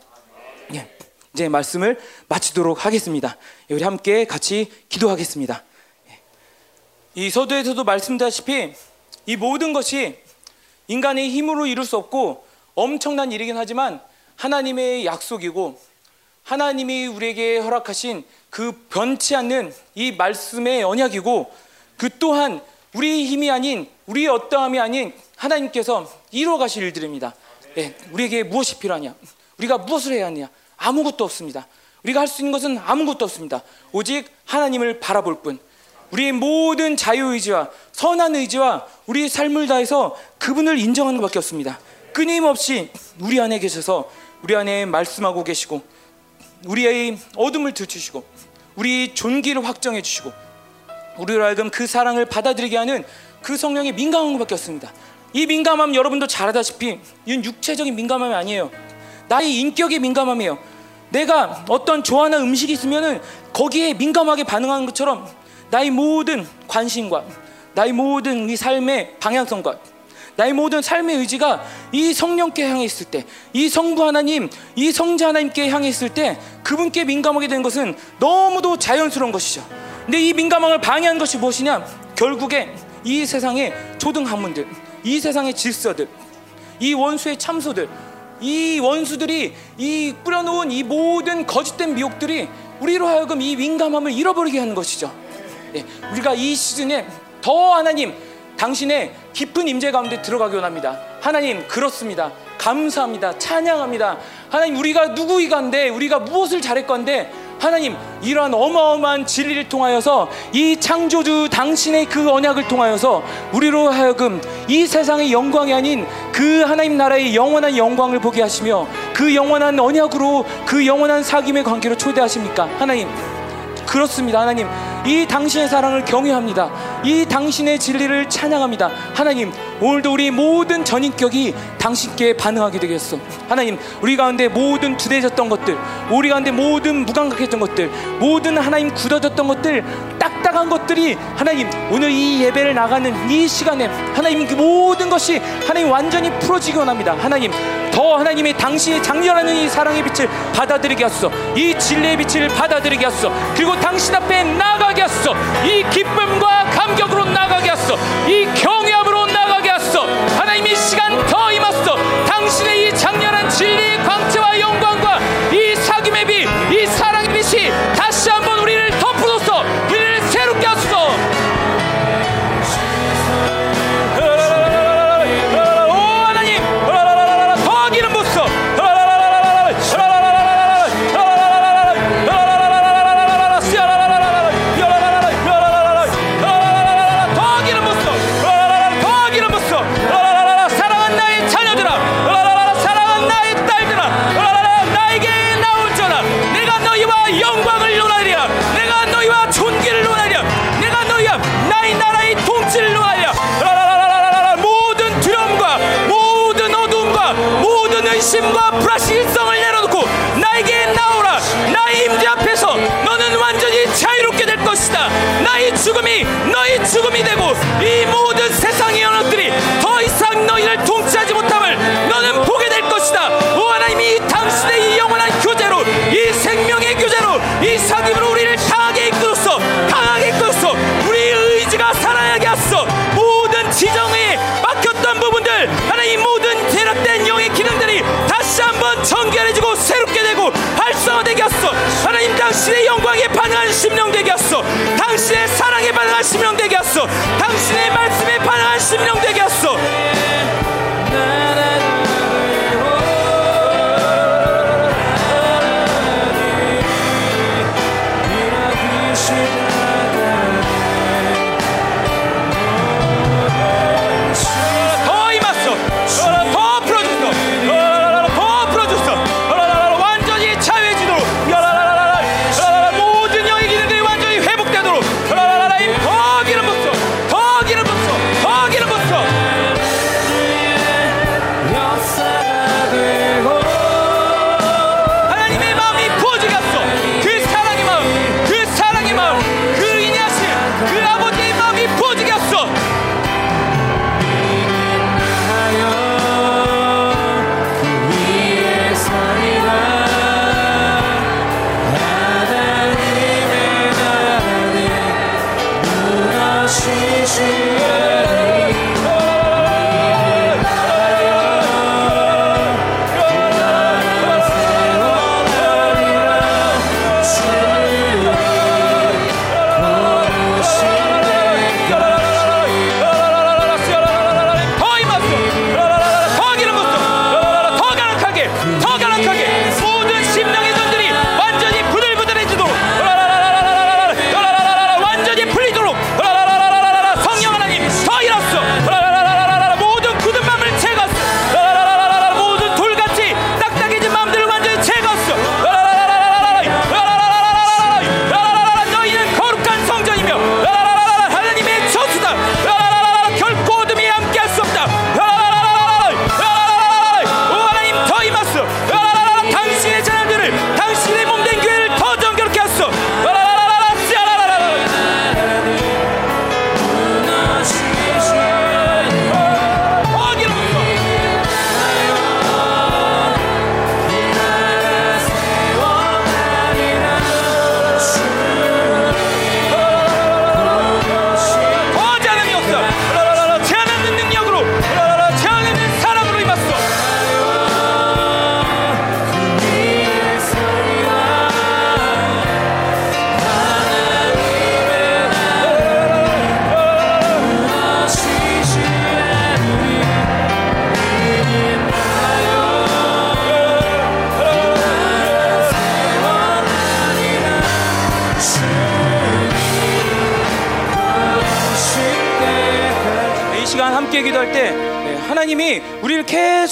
예, 이제 말씀을 마치도록 하겠습니다. 예, 우리 함께 같이 기도하겠습니다. 예, 이 서두에서도 말씀드렸다시피 이 모든 것이 인간의 힘으로 이룰 수 없고 엄청난 일이긴 하지만 하나님의 약속이고 하나님이 우리에게 허락하신 그 변치 않는 이 말씀의 언약이고 그 또한 우리 힘이 아닌 우리의 어떠함이 아닌 하나님께서 이루어 가실 일들입니다. 예, 우리에게 무엇이 필요하냐? 우리가 무엇을 해야 하냐? 아무것도 없습니다. 우리가 할 수 있는 것은 아무것도 없습니다. 오직 하나님을 바라볼 뿐. 우리의 모든 자유의지와 선한 의지와 우리의 삶을 다해서 그분을 인정하는 것밖에 없습니다. 끊임없이 우리 안에 계셔서 우리 안에 말씀하고 계시고 우리의 어둠을 들추시고 우리 존귀를 확정해 주시고 우리로 하여금 그 사랑을 받아들이게 하는 그 성령의 민감한 것밖에 없습니다. 이 민감함 여러분도 잘 알다시피 이건 육체적인 민감함이 아니에요. 나의 인격의 민감함이에요. 내가 어떤 좋아하는 음식이 있으면은 거기에 민감하게 반응하는 것처럼 나의 모든 관심과 나의 모든 이 삶의 방향성과 나의 모든 삶의 의지가 이 성령께 향해 있을 때, 이 성부 하나님, 이 성자 하나님께 향해 있을 때 그분께 민감하게 되는 것은 너무도 자연스러운 것이죠. 근데 이 민감함을 방해하는 것이 무엇이냐? 결국에 이 세상의 초등 학문들, 이 세상의 질서들, 이 원수의 참소들, 이 원수들이 이 뿌려놓은 이 모든 거짓된 미혹들이 우리로 하여금 이 민감함을 잃어버리게 하는 것이죠. 네, 우리가 이 시즌에 더 하나님 당신의 깊은 임재 가운데 들어가기 원합니다. 하나님 그렇습니다. 감사합니다. 찬양합니다. 하나님 우리가 누구이간데 우리가 무엇을 잘할 건데 하나님 이러한 어마어마한 진리를 통하여서 이 창조주 당신의 그 언약을 통하여서 우리로 하여금 이 세상의 영광이 아닌 그 하나님 나라의 영원한 영광을 보게 하시며 그 영원한 언약으로 그 영원한 사귐의 관계로 초대하십니까 하나님 그렇습니다. 하나님 이 당신의 사랑을 경외합니다. 이 당신의 진리를 찬양합니다. 하나님 오늘도 우리 모든 전인격이 당신께 반응하게 되겠소. 하나님 우리 가운데 모든 주대졌던 것들 우리 가운데 모든 무감각했던 것들 모든 하나님 굳어졌던 것들 딱딱한 것들이 하나님 오늘 이 예배를 나가는 이 시간에 하나님 그 모든 것이 하나님 완전히 풀어지기 원합니다. 하나님 더 하나님의 당신의 장렬하는 이 사랑의 빛을 받아들이게 하소서. 이 진리의 빛을 받아들이게 하소서. 그리고 당신 앞에 나가게 하소서. 이 기쁨과 감격으로 나가게 하소서. 이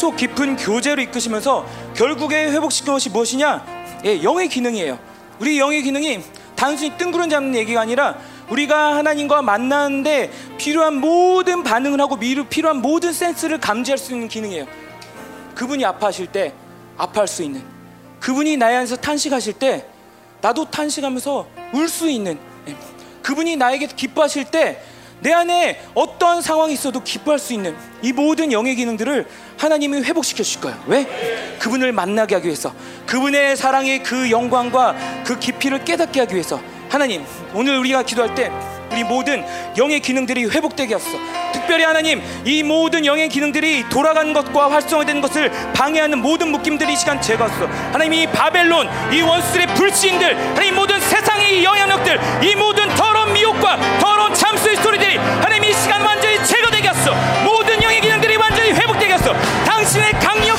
계속 깊은 교제로 이끄시면서 결국에 회복시키는 것이 무엇이냐? 예, 영의 기능이에요. 우리 영의 기능이 단순히 뜬구름 잡는 얘기가 아니라 우리가 하나님과 만나는데 필요한 모든 반응을 하고 미루 필요한 모든 센스를 감지할 수 있는 기능이에요. 그분이 아파하실 때 아파할 수 있는 그분이 나에 안에서 탄식하실 때 나도 탄식하면서 울 수 있는 예. 그분이 나에게 기뻐하실 때 내 안에 어떤 상황이 있어도 기뻐할 수 있는 이 모든 영의 기능들을 하나님이 회복시켜 주실 거예요. 왜? 그분을 만나게 하기 위해서 그분의 사랑의 그 영광과 그 깊이를 깨닫게 하기 위해서 하나님 오늘 우리가 기도할 때 우리 모든 영의 기능들이 회복되게 하소서 특별히 하나님 이 모든 영의 기능들이 돌아가는 것과 활성화되는 것을 방해하는 모든 묶임들이 이 시간 제거하소서 하나님 이 바벨론 이 원수들의 불신들 하나님 모든 세상의 이 영향력들 이 모든 더 미혹과 더러운 참수의 소리들이 하나님 이 시간 완전히 하소서. 모든 영의 기능들이 완전히 하소서. 당신의 강력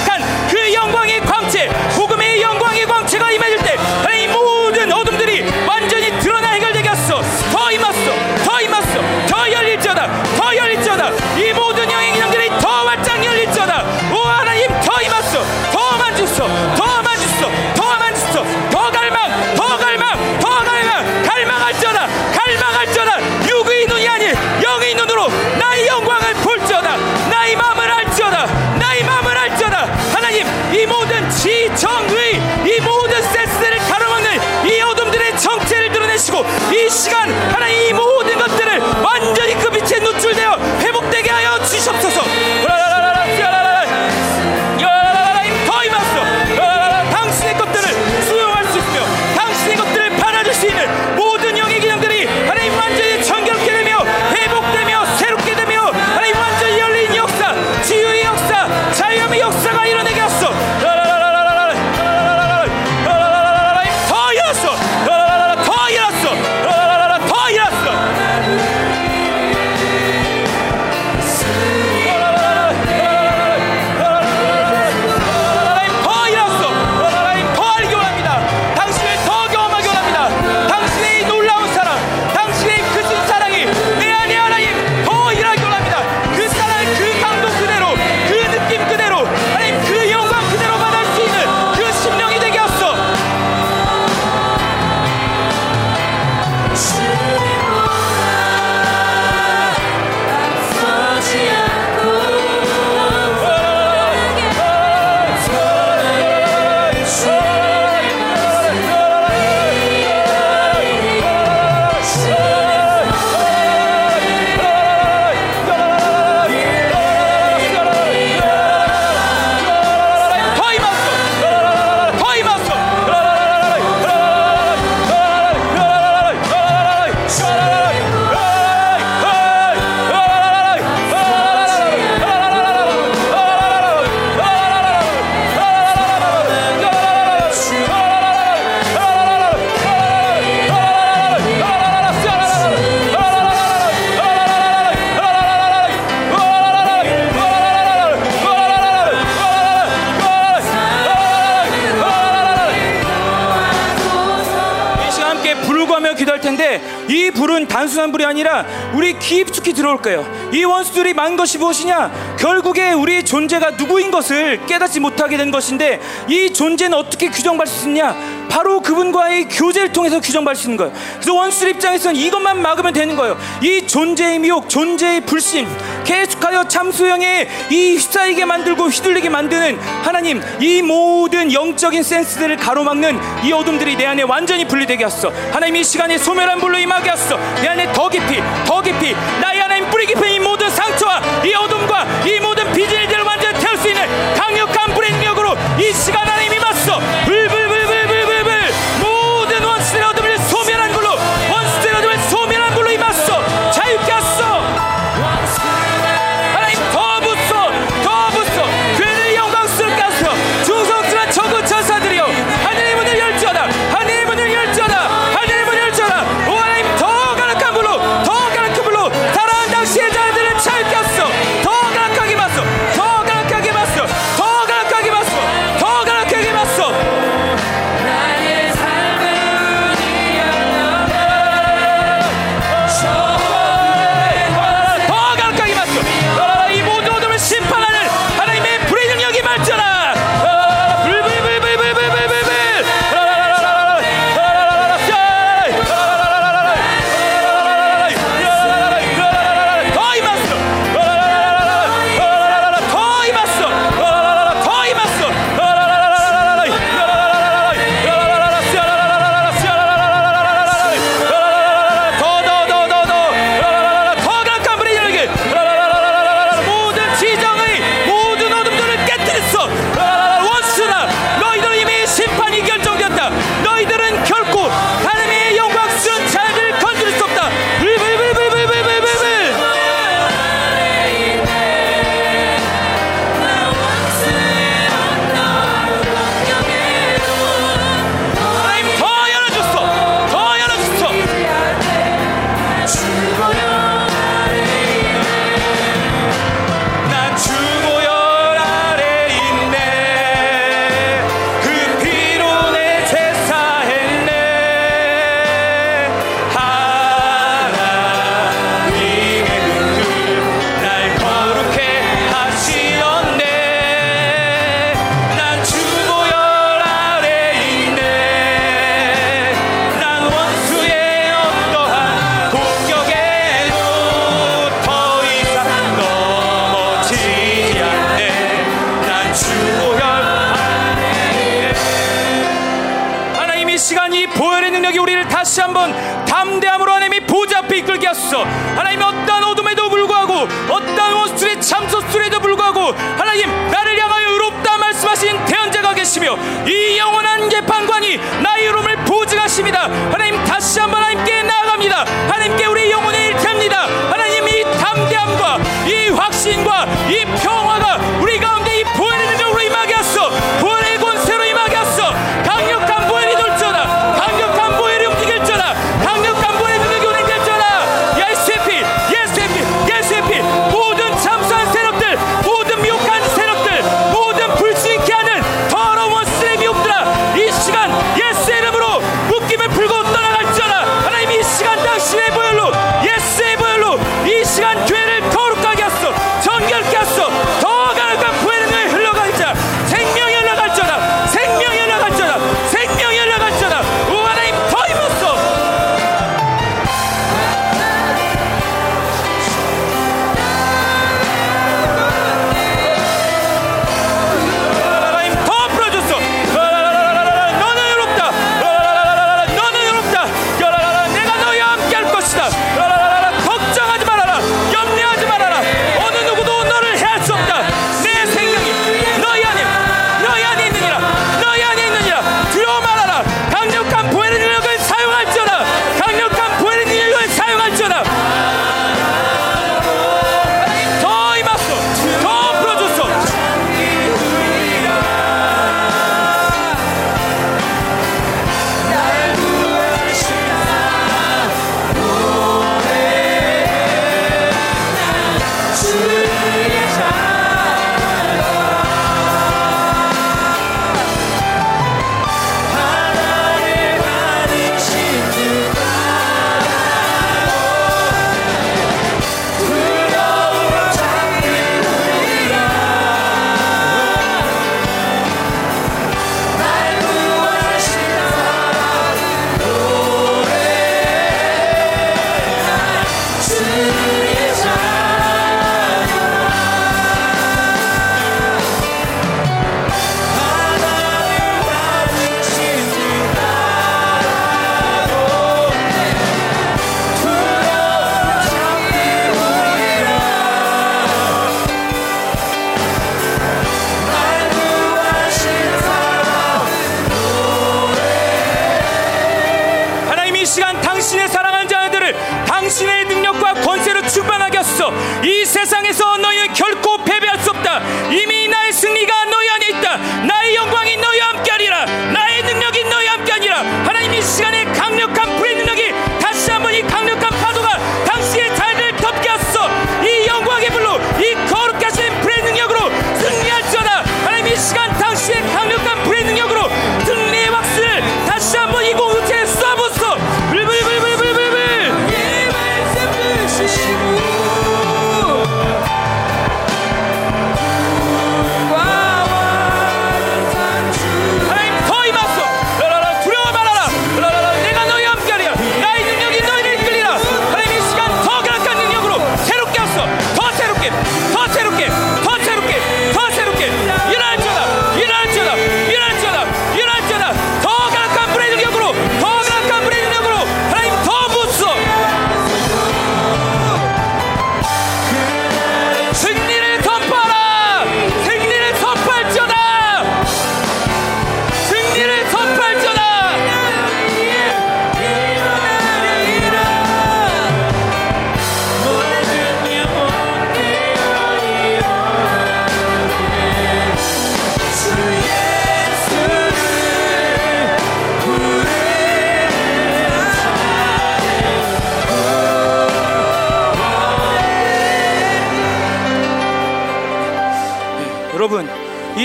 아니라 우리 깊숙이 들어올 거예요. 이 원수들이 만 것이 무엇이냐? 결국에 우리의 존재가 누구인 것을 깨닫지 못하게 된 것인데 이 존재는 어떻게 규정받을 수 있냐? 바로 그분과의 교제를 통해서 규정받을 수 있는 거예요. 그래서 원수들 입장에서는 이것만 막으면 되는 거예요. 이 존재의 미혹, 존재의 불신, 계속하여 참수형의 이 휩싸이게 만들고 휘둘리게 만드는 하나님 이 모든 영적인 센스들을 가로막는 이 어둠들이 내 안에 완전히 분리되게 하소서. 하나님 이 시간에 소멸한 불로 임하게 하소서. 내 안에 더 깊이 더 깊이 나의 하나님 뿌리 깊은 이 모든 상처와 이 어둠과 이 모든 비질들을 완전히 태울 수 있는 강력한 불의 능력으로 이 시간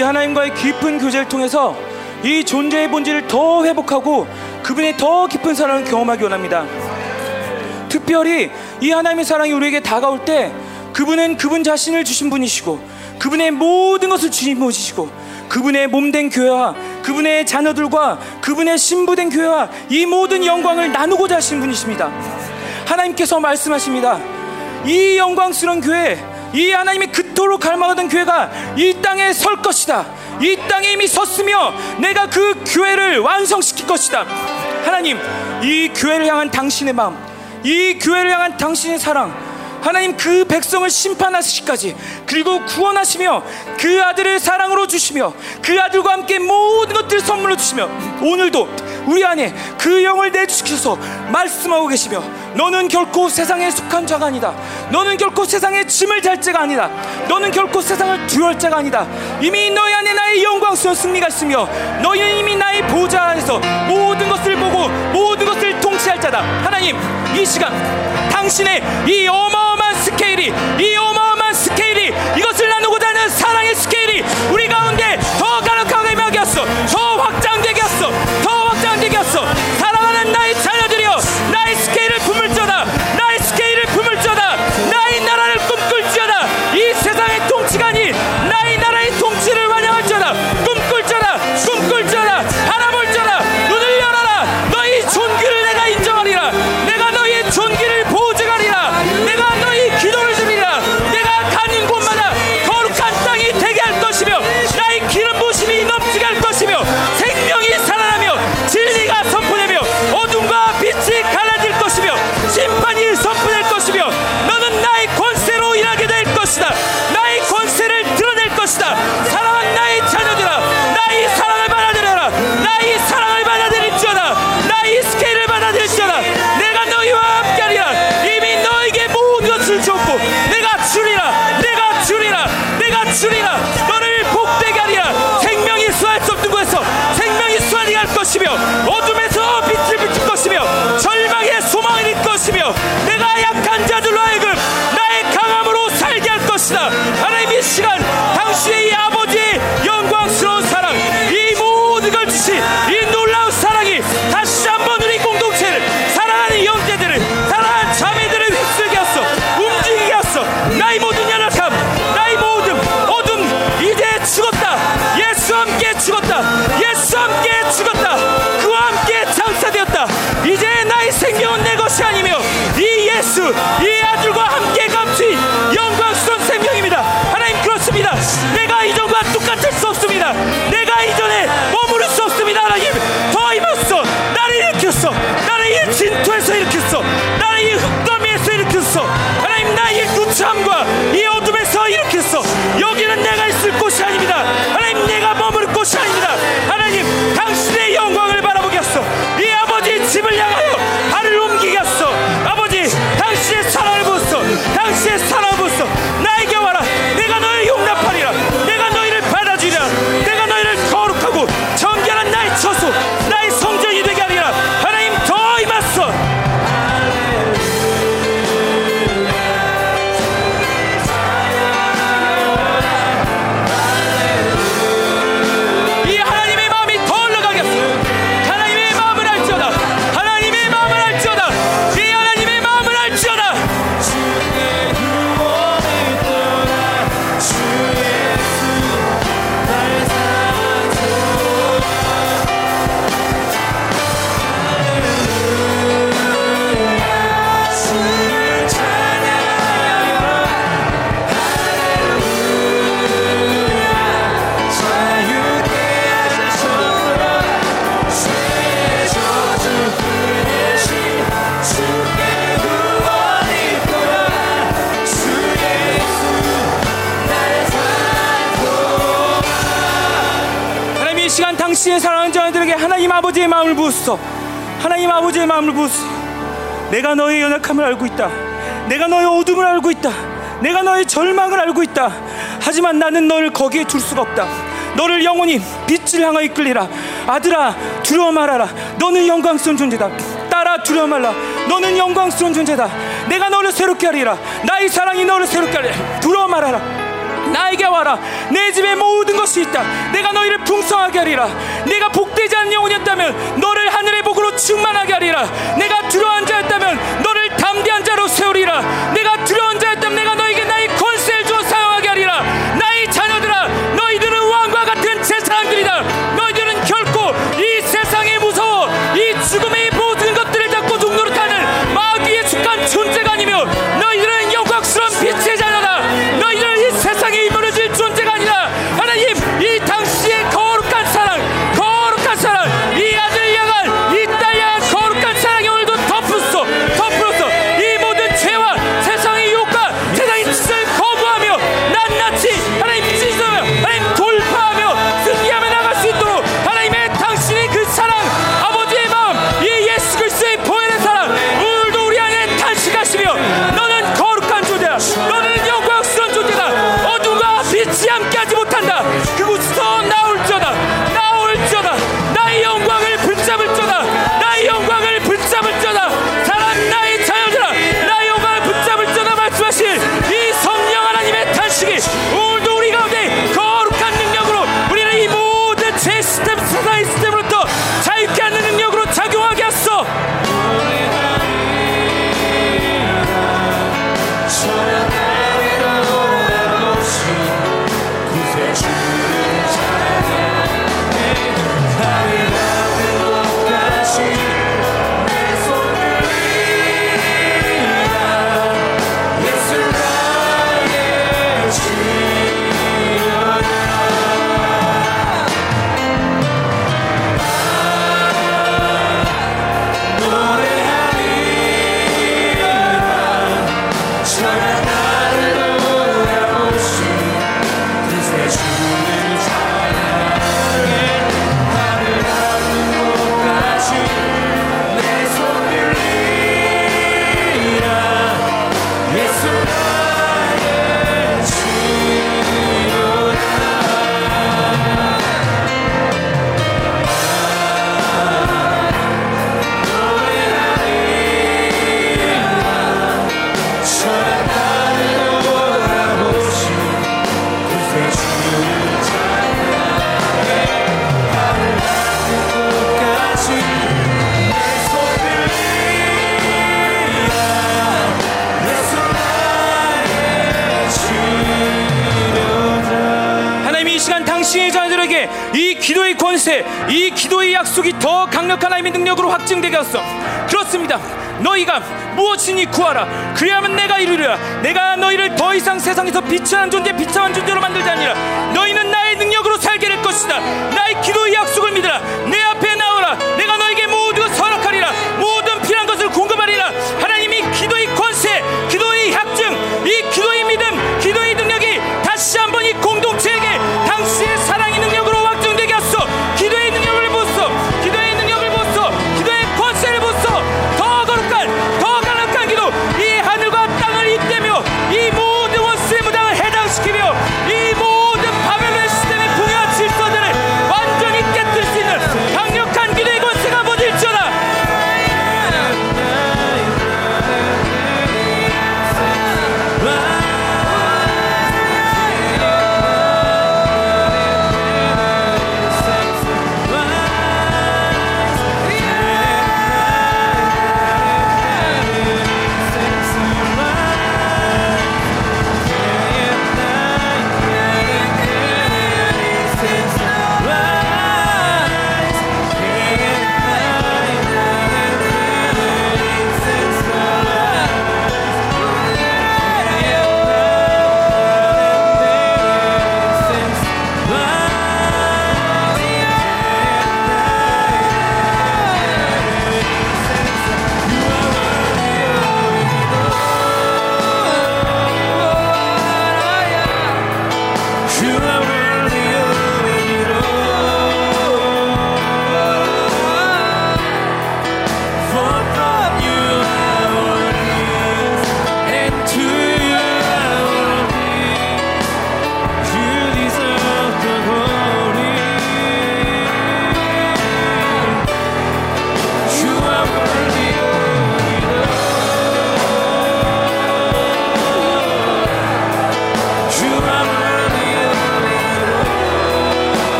하나님과의 깊은 교제를 통해서 이 존재의 본질을 더 회복하고 그분의 더 깊은 사랑을 경험하기 원합니다. 특별히 이 하나님의 사랑이 우리에게 다가올 때 그분은 그분 자신을 주신 분이시고 그분의 모든 것을 주임으시고 그분의 몸된 교회와 그분의 자녀들과 그분의 신부된 교회와 이 모든 영광을 나누고자 하신 분이십니다. 하나님께서 말씀하십니다. 이 영광스러운 교회 이 하나님이 그토록 갈망하던 교회가 이 땅에 설 것이다. 이 땅에 이미 섰으며 내가 그 교회를 완성시킬 것이다. 하나님, 이 교회를 향한 당신의 마음, 이 교회를 향한 당신의 사랑, 하나님 그 백성을 심판하시기까지 그리고 구원하시며 그 아들을 사랑으로 주시며 그 아들과 함께 모든 것들을 선물로 주시며 오늘도 우리 안에 그 영을 내주시켜서 말씀하고 계시며 너는 결코 세상에 속한 자가 아니다. 너는 결코 세상에 짐을 잘 자가 아니다. 너는 결코 세상을 두려울 자가 아니다. 이미 너희 안에 나의 영광스러운 승리가 있으며 너희는 이미 나의 보좌 안에서 모든 것을 보고 모든 것을 통치할 자다. 하나님 이 시간 당신의 이 어마어마한 스케일이 이 어마어마한 스케일이 이것을 나누고자 하는 사랑의 스케일이 우리 가운데 당신의 사랑하는 자들에게 하나님 아버지의 마음을 부으소서 하나님 아버지의 마음을 부으소서 내가 너의 연약함을 알고 있다. 내가 너의 어둠을 알고 있다. 내가 너의 절망을 알고 있다. 하지만 나는 너를 거기에 둘 수가 없다. 너를 영원히 빛을 향하여 이끌리라. 아들아 두려워 말아라. 너는 영광스러운 존재다. 딸아 두려워 말라. 너는 영광스러운 존재다. 내가 너를 새롭게 하리라. 나의 사랑이 너를 새롭게 하리라 두려워 말아라 나에게 와라. 내 집에 모든 것이 있다. 내가 너희를 풍성하게 하리라. 내가 복되지 않은 영혼이었다면 너를 하늘의 복으로 충만하게 하리라. 내가 두려운 자였다면 너를 담대한 자로 세우리라. 내가 두려운 약속이 더 강력한 하나님의 능력으로 확증되게 하소. 그렇습니다. 너희가 무엇이니 구하라. 그래야만 내가 이루리라. 내가 너희를 더 이상 세상에서 비천한 존재, 비참한 존재로 만들지 아니라. 너희는 나의 능력으로 살게 될 것이다. 나의 기도의 약속을 믿으라.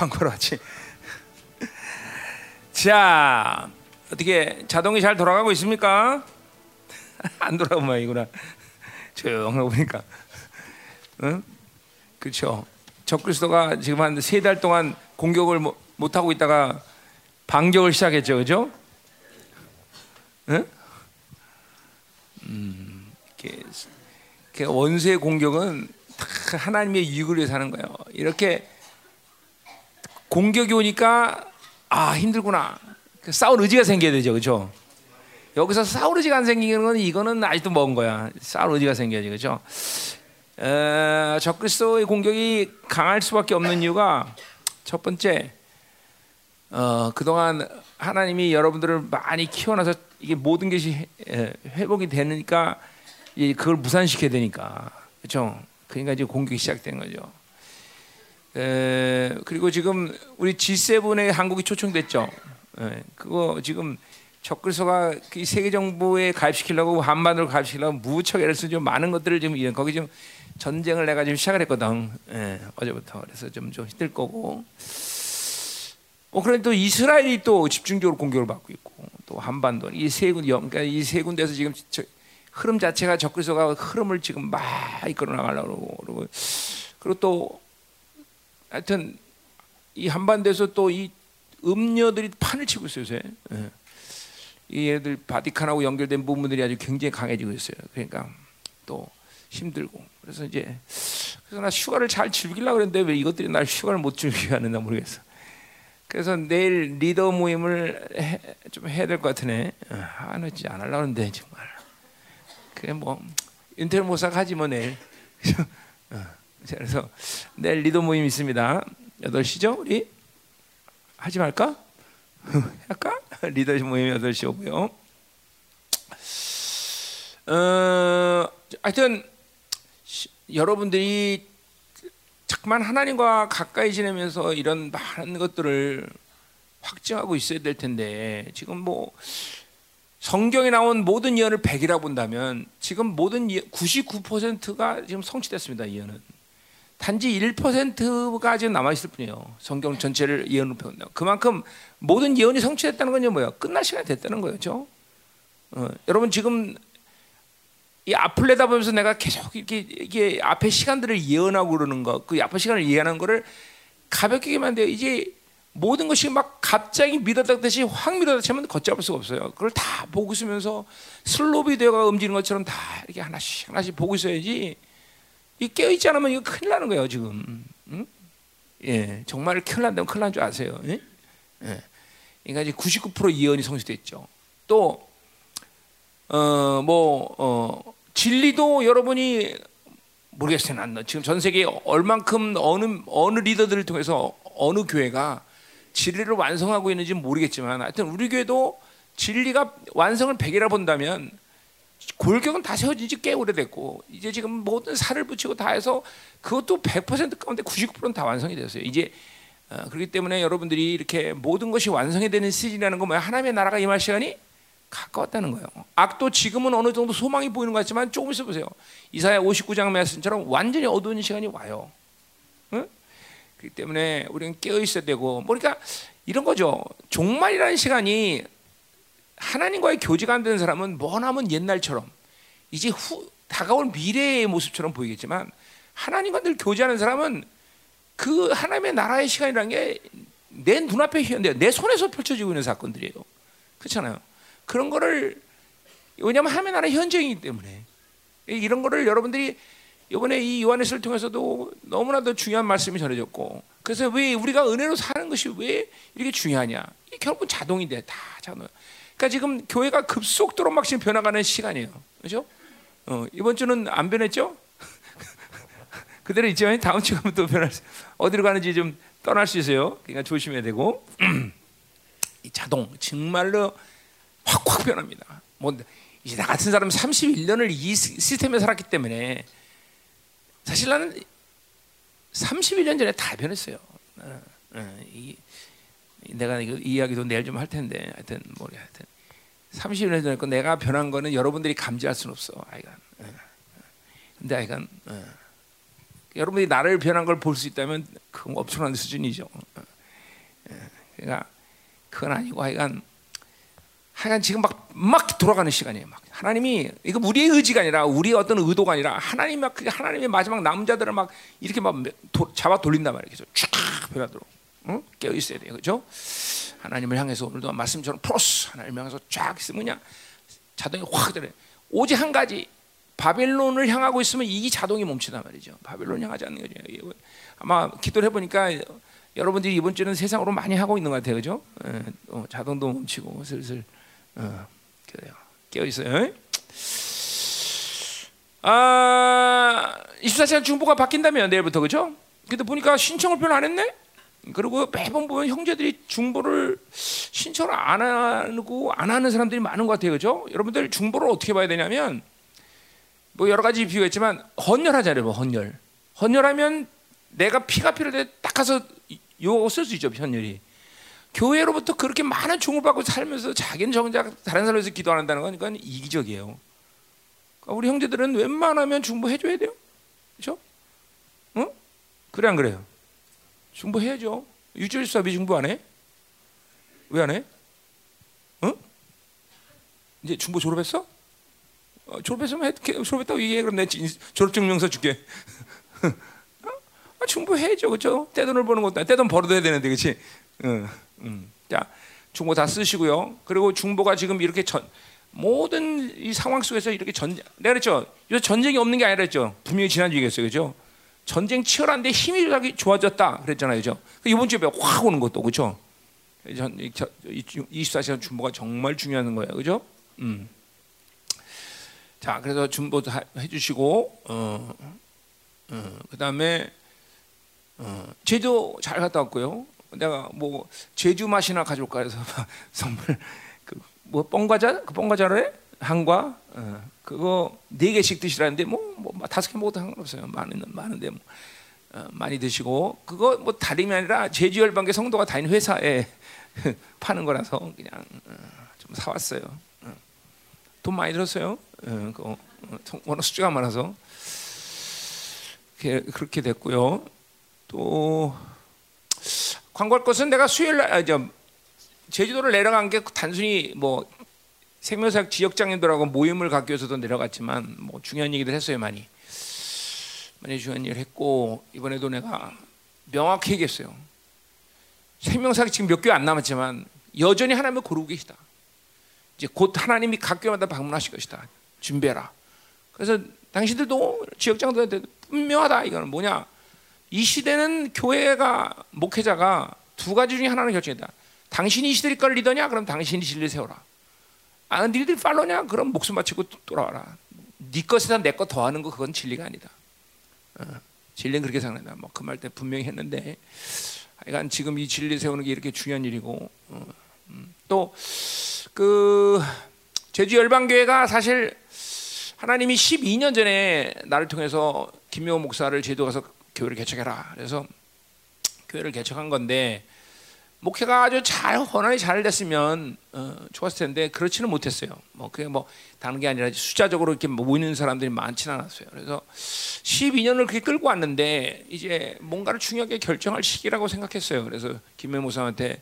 광고로 하지. 자, 어떻게 자동이 잘 돌아가고 있습니까? 안 돌아가면 말이구나. 조용하고 보니까. 응? 그렇죠. 적그리스도가 지금 한 세 달 동안 공격을 못, 못 하고 있다가 반격을 시작했죠, 그죠? 응? 음, 이렇게, 원수의 공격은 다 하나님의 유익을 위해서 하는 거예요. 이렇게 공격이 오니까 아 힘들구나. 그 싸울 의지가 생겨야 되죠, 그렇죠? 여기서 싸울 의지가 안 생기는 건 이거는 아직도 먼 거야. 싸울 의지가 생겨야지, 그렇죠? 어, 적그리스도의 공격이 강할 수밖에 없는 이유가 첫 번째, 어, 그동안 하나님이 여러분들을 많이 키워놔서 이게 모든 것이 회복이 되니까 그걸 무산시켜야 되니까 그렇죠. 그러니까 이제 공격이 시작된 거죠. 에, 그리고 지금 우리 G7에 한국이 초청됐죠. 에, 그거 지금 적그리스도가 세계 정부에 가입시키려고 한반도를 가입시키려고 무척 애를 쓰죠. 많은 것들을 지금 이런 거기 좀 전쟁을 내가 지금 시작을 했거든. 에, 어제부터 그래서 좀 좀 힘들 거고. 뭐 그런데 또 이스라엘이 또 집중적으로 공격을 받고 있고 또 한반도 이 세 군, 그러니까 이세 군데서 지금 저, 흐름 자체가 적그리스도가 흐름을 지금 막 이끌어 나가려고 그러고 그리고 또 하여튼 이 한반도에서 또 이 음녀들이 판을 치고 있어요, 요새. 예. 이 얘들 바티칸하고 연결된 부분들이 아주 굉장히 강해지고 있어요. 그러니까 또 힘들고 그래서 이제 그래서 나 휴가를 잘 즐기려고 그랬는데 왜 이것들이 날 휴가를 못 즐기게 하는가 모르겠어. 그래서 내일 리더 모임을 해, 좀 해야 될 것 같으네. 안 하지 안 하려고 하는데 정말. 그게 뭐 인터넷 모사 하지 뭐 내일. 그래서 내일 리더 모임 있습니다. 8시죠 우리? 하지 말까? 할까? 리더 모임 8시 오고요. 어, 하여튼 여러분들이 자꾸만 하나님과 가까이 지내면서 이런 많은 것들을 확증하고 있어야 될 텐데 지금 뭐 성경에 나온 모든 예언을 100이라 본다면 지금 모든 99%가 지금 성취됐습니다. 예언은 단지 1%가 지금 남아 있을 뿐이에요. 성경 전체를 예언으로 배운다. 그만큼 모든 예언이 성취됐다는 건 뭐야? 끝날 시간이 됐다는 거죠. 어, 여러분 지금 이 앞을 내다보면서 내가 계속 이렇게 이게 앞에 시간들을 예언하고 그러는 거, 그 앞에 시간을 예언하는 거를 가볍게 하면 돼요. 이제 모든 것이 막 갑자기 밀어닥듯이 확 밀어닥치면 걷잡을 수가 없어요. 그걸 다 보고 있으면서 슬로비 되어가 움직이는 것처럼 다 이렇게 하나씩 하나씩 보고 있어야지. 이 깨어 있지 않으면 이거 큰일 나는 거예요 지금. 응? 예, 정말 큰일 난다면 큰일 난 줄 아세요. 예? 예. 그러니까 이제 99% 예언이 성취됐죠. 또 어, 뭐, 어, 진리도 여러분이 모르겠어요. 난 지금 전 세계 얼만큼 어느 어느 리더들을 통해서 어느 교회가 진리를 완성하고 있는지 모르겠지만 하여튼 우리 교회도 진리가 완성을 100이라 본다면 골격은 다 세워진 지 꽤 오래됐고 이제 지금 모든 살을 붙이고 다 해서 그것도 100% 가운데 99%는 다 완성이 됐어요. 이제 어, 그렇기 때문에 여러분들이 이렇게 모든 것이 완성이 되는 시즌이라는 건 뭐야? 하나님의 나라가 임할 시간이 가까웠다는 거예요. 악도 지금은 어느 정도 소망이 보이는 것 같지만 조금 있어 보세요. 이사야 59장 말씀처럼 완전히 어두운 시간이 와요. 응? 그렇기 때문에 우리는 깨어 있어야 되고, 뭐 그러니까 이런 거죠. 종말이라는 시간이 하나님과의 교제가 안 되는 사람은 뭐나면 옛날처럼 이제 후 다가올 미래의 모습처럼 보이겠지만 하나님과 늘 교제하는 사람은 그 하나님의 나라의 시간이라는 게 내 눈앞에 현대 내 손에서 펼쳐지고 있는 사건들이에요. 그렇잖아요. 그런 거를 왜냐하면 하나님의 나라 현장이기 때문에 이런 거를 여러분들이 이번에 이 요한에서를 통해서도 너무나도 중요한 말씀이 전해졌고 그래서 왜 우리가 은혜로 사는 것이 왜 이렇게 중요하냐? 이 결국은 자동인데 다 자동. 그러니까 지금 교회가 급속도로 막 지금 변화가는 시간이에요. 그렇죠? 어, 이번 주는 안 변했죠? 그대로 있지만 다음 주 가면 또 변할 수, 어디로 가는지 좀 떠날 수 있어요. 그러니까 조심해야 되고 이 자동 정말로 확확 변합니다. 뭐 이제 나 같은 사람 31년을 이 시스템에 살았기 때문에 사실 나는 31년 전에 다 변했어요. 어, 어, 이, 내가 이 이야기도 내일 좀 할 텐데 하여튼 뭐 하여튼 30년 전에 거 내가 변한 거는 여러분들이 감지할 수는 없어. 아이간. 어, 근데 아이간 여러분들이 나를 변한 걸 볼 수 있다면 그건 엄청난 수준이죠. 그러니까 그건 아니고 하여간 하여간 지금 막, 막 돌아가는 시간이에요. 막 하나님이 이거 우리의 의지가 아니라 우리의 어떤 의도가 아니라 하나님 막 하나님의 마지막 남자들을 막 이렇게 막 도, 잡아 돌린단 말이에요. 쫙 변하도록 응? 깨어 있어야 돼요. 그렇죠? 하나님을 향해서 오늘도 말씀처럼 프로스 하나님을 향해서 쫙 있으면 그냥 자동이 확 들어. 오직 한 가지 바벨론을 향하고 있으면 이 자동이 멈춘단 말이죠. 바벨론 향하지 않는 거죠. 아마 기도를 해보니까 여러분들이 이번 주는 세상으로 많이 하고 있는 것 같아요, 그죠? 예, 어, 자동도 멈추고 슬슬 어. 깨어 있어요. 아, 24시간 중보가 바뀐다면 내일부터 그죠? 근데 보니까 신청을 별로 안 했네. 그리고 매번 보면 형제들이 중보를 신청을 안 하고 안 하는 사람들이 많은 것 같아요, 그죠? 여러분들 중보를 어떻게 봐야 되냐면 뭐 여러 가지 비유가 있지만 헌혈하잖아요, 뭐 헌혈. 헌혈하면 내가 피가 필요할 때 딱 가서 요거 쓸 수 있죠, 헌혈이. 교회로부터 그렇게 많은 중을 받고 살면서 자기는 정작 다른 사람에서 기도 안 한다는 건 이건 이기적이에요. 그러니까 우리 형제들은 웬만하면 중보해줘야 돼요. 그렇죠? 응? 그래 안 그래요? 중보해야죠. 유주일 수업이 중보 안 해? 왜 안 해? 응? 이제 중보 졸업했어? 어, 졸업했으면 해, 졸업했다고 얘기해 그럼 내 졸업증명서 줄게. 아, 중보해야죠, 그렇죠? 떼돈을 버는 것도 떼돈 벌어둬야 되는데, 그렇지? 응. 음. 자, 중보 다 쓰시고요. 그리고 중보가 지금 이렇게 전, 모든 이 상황 속에서 이렇게 전, 내가 그랬죠. 요 전쟁이 없는 게 아니라 했죠. 분명히 지난주에 얘기했어요. 그죠? 전쟁 치열한데 힘이 좋아졌다. 그랬잖아요. 그죠? 그 이번 주에 확 오는 것도. 그죠? 24시간 중보가 정말 중요한 거예요. 그죠? 음. 자, 그래서 중보도 해주시고, 어, 어, 그 다음에, 어, 제주 잘 갔다 왔고요. 내가 뭐 제주 맛이나 가져올까 해서 선물 그뭐 뻥과자 그 뻥과자래 한과 어, 그거 네 개씩 드시라는데 뭐, 뭐 다섯 개 먹어도 상관없어요 많은 많은데 뭐 어, 많이 드시고 그거 뭐 다름이 아니라 제주 열방계 성도가 다니는 회사에 파는 거라서 그냥 어, 좀 사왔어요. 어. 돈 많이 들었어요. 어, 그, 어, 워낙 숫자가 많아서 그렇게, 됐고요. 또 광고할 것은 내가 수요일 날 아, 저, 제주도를 내려간 게 단순히 뭐 생명사역 지역장님들하고 모임을 갖기 위해서도 내려갔지만 뭐 중요한 얘기들 했어요 많이. 많이 중요한 일을 했고 이번에도 내가 명확히 얘기했어요. 생명사역 지금 몇 교회 안 남았지만 여전히 하나님을 고르고 계시다. 이제 곧 하나님이 각 교회마다 방문하실 것이다. 준비해라. 그래서 당신들도 지역장들한테 분명하다. 이거는 뭐냐? 이 시대는 교회가 목회자가 두 가지 중에 하나는 결정이다. 당신이 이 시대를 이끌 리더냐? 그럼 당신이 진리를 세워라 아, 니들 팔로냐? 그럼 목숨 바치고 돌아와라. 네 것에다 내 것 더하는 거 그건 진리가 아니다. 어, 진리는 그렇게 생각한다. 뭐 그 말 때 분명히 했는데, 하여간 지금 이 진리 세우는 게 이렇게 중요한 일이고, 어, 음, 또그 제주 열방교회가 사실 하나님이 12년 전에 나를 통해서 김명호 목사를 제도 가서 교회를 개척해라. 그래서 교회를 개척한 건데 목회가 아주 잘 헌안이 잘 됐으면 어, 좋았을 텐데 그렇지는 못했어요. 뭐 그게 뭐 다른 게 아니라 숫자적으로 이렇게 모이는 사람들이 많지는 않았어요. 그래서 12년을 그렇게 끌고 왔는데 이제 뭔가를 중요하게 결정할 시기라고 생각했어요. 그래서 김명무사한테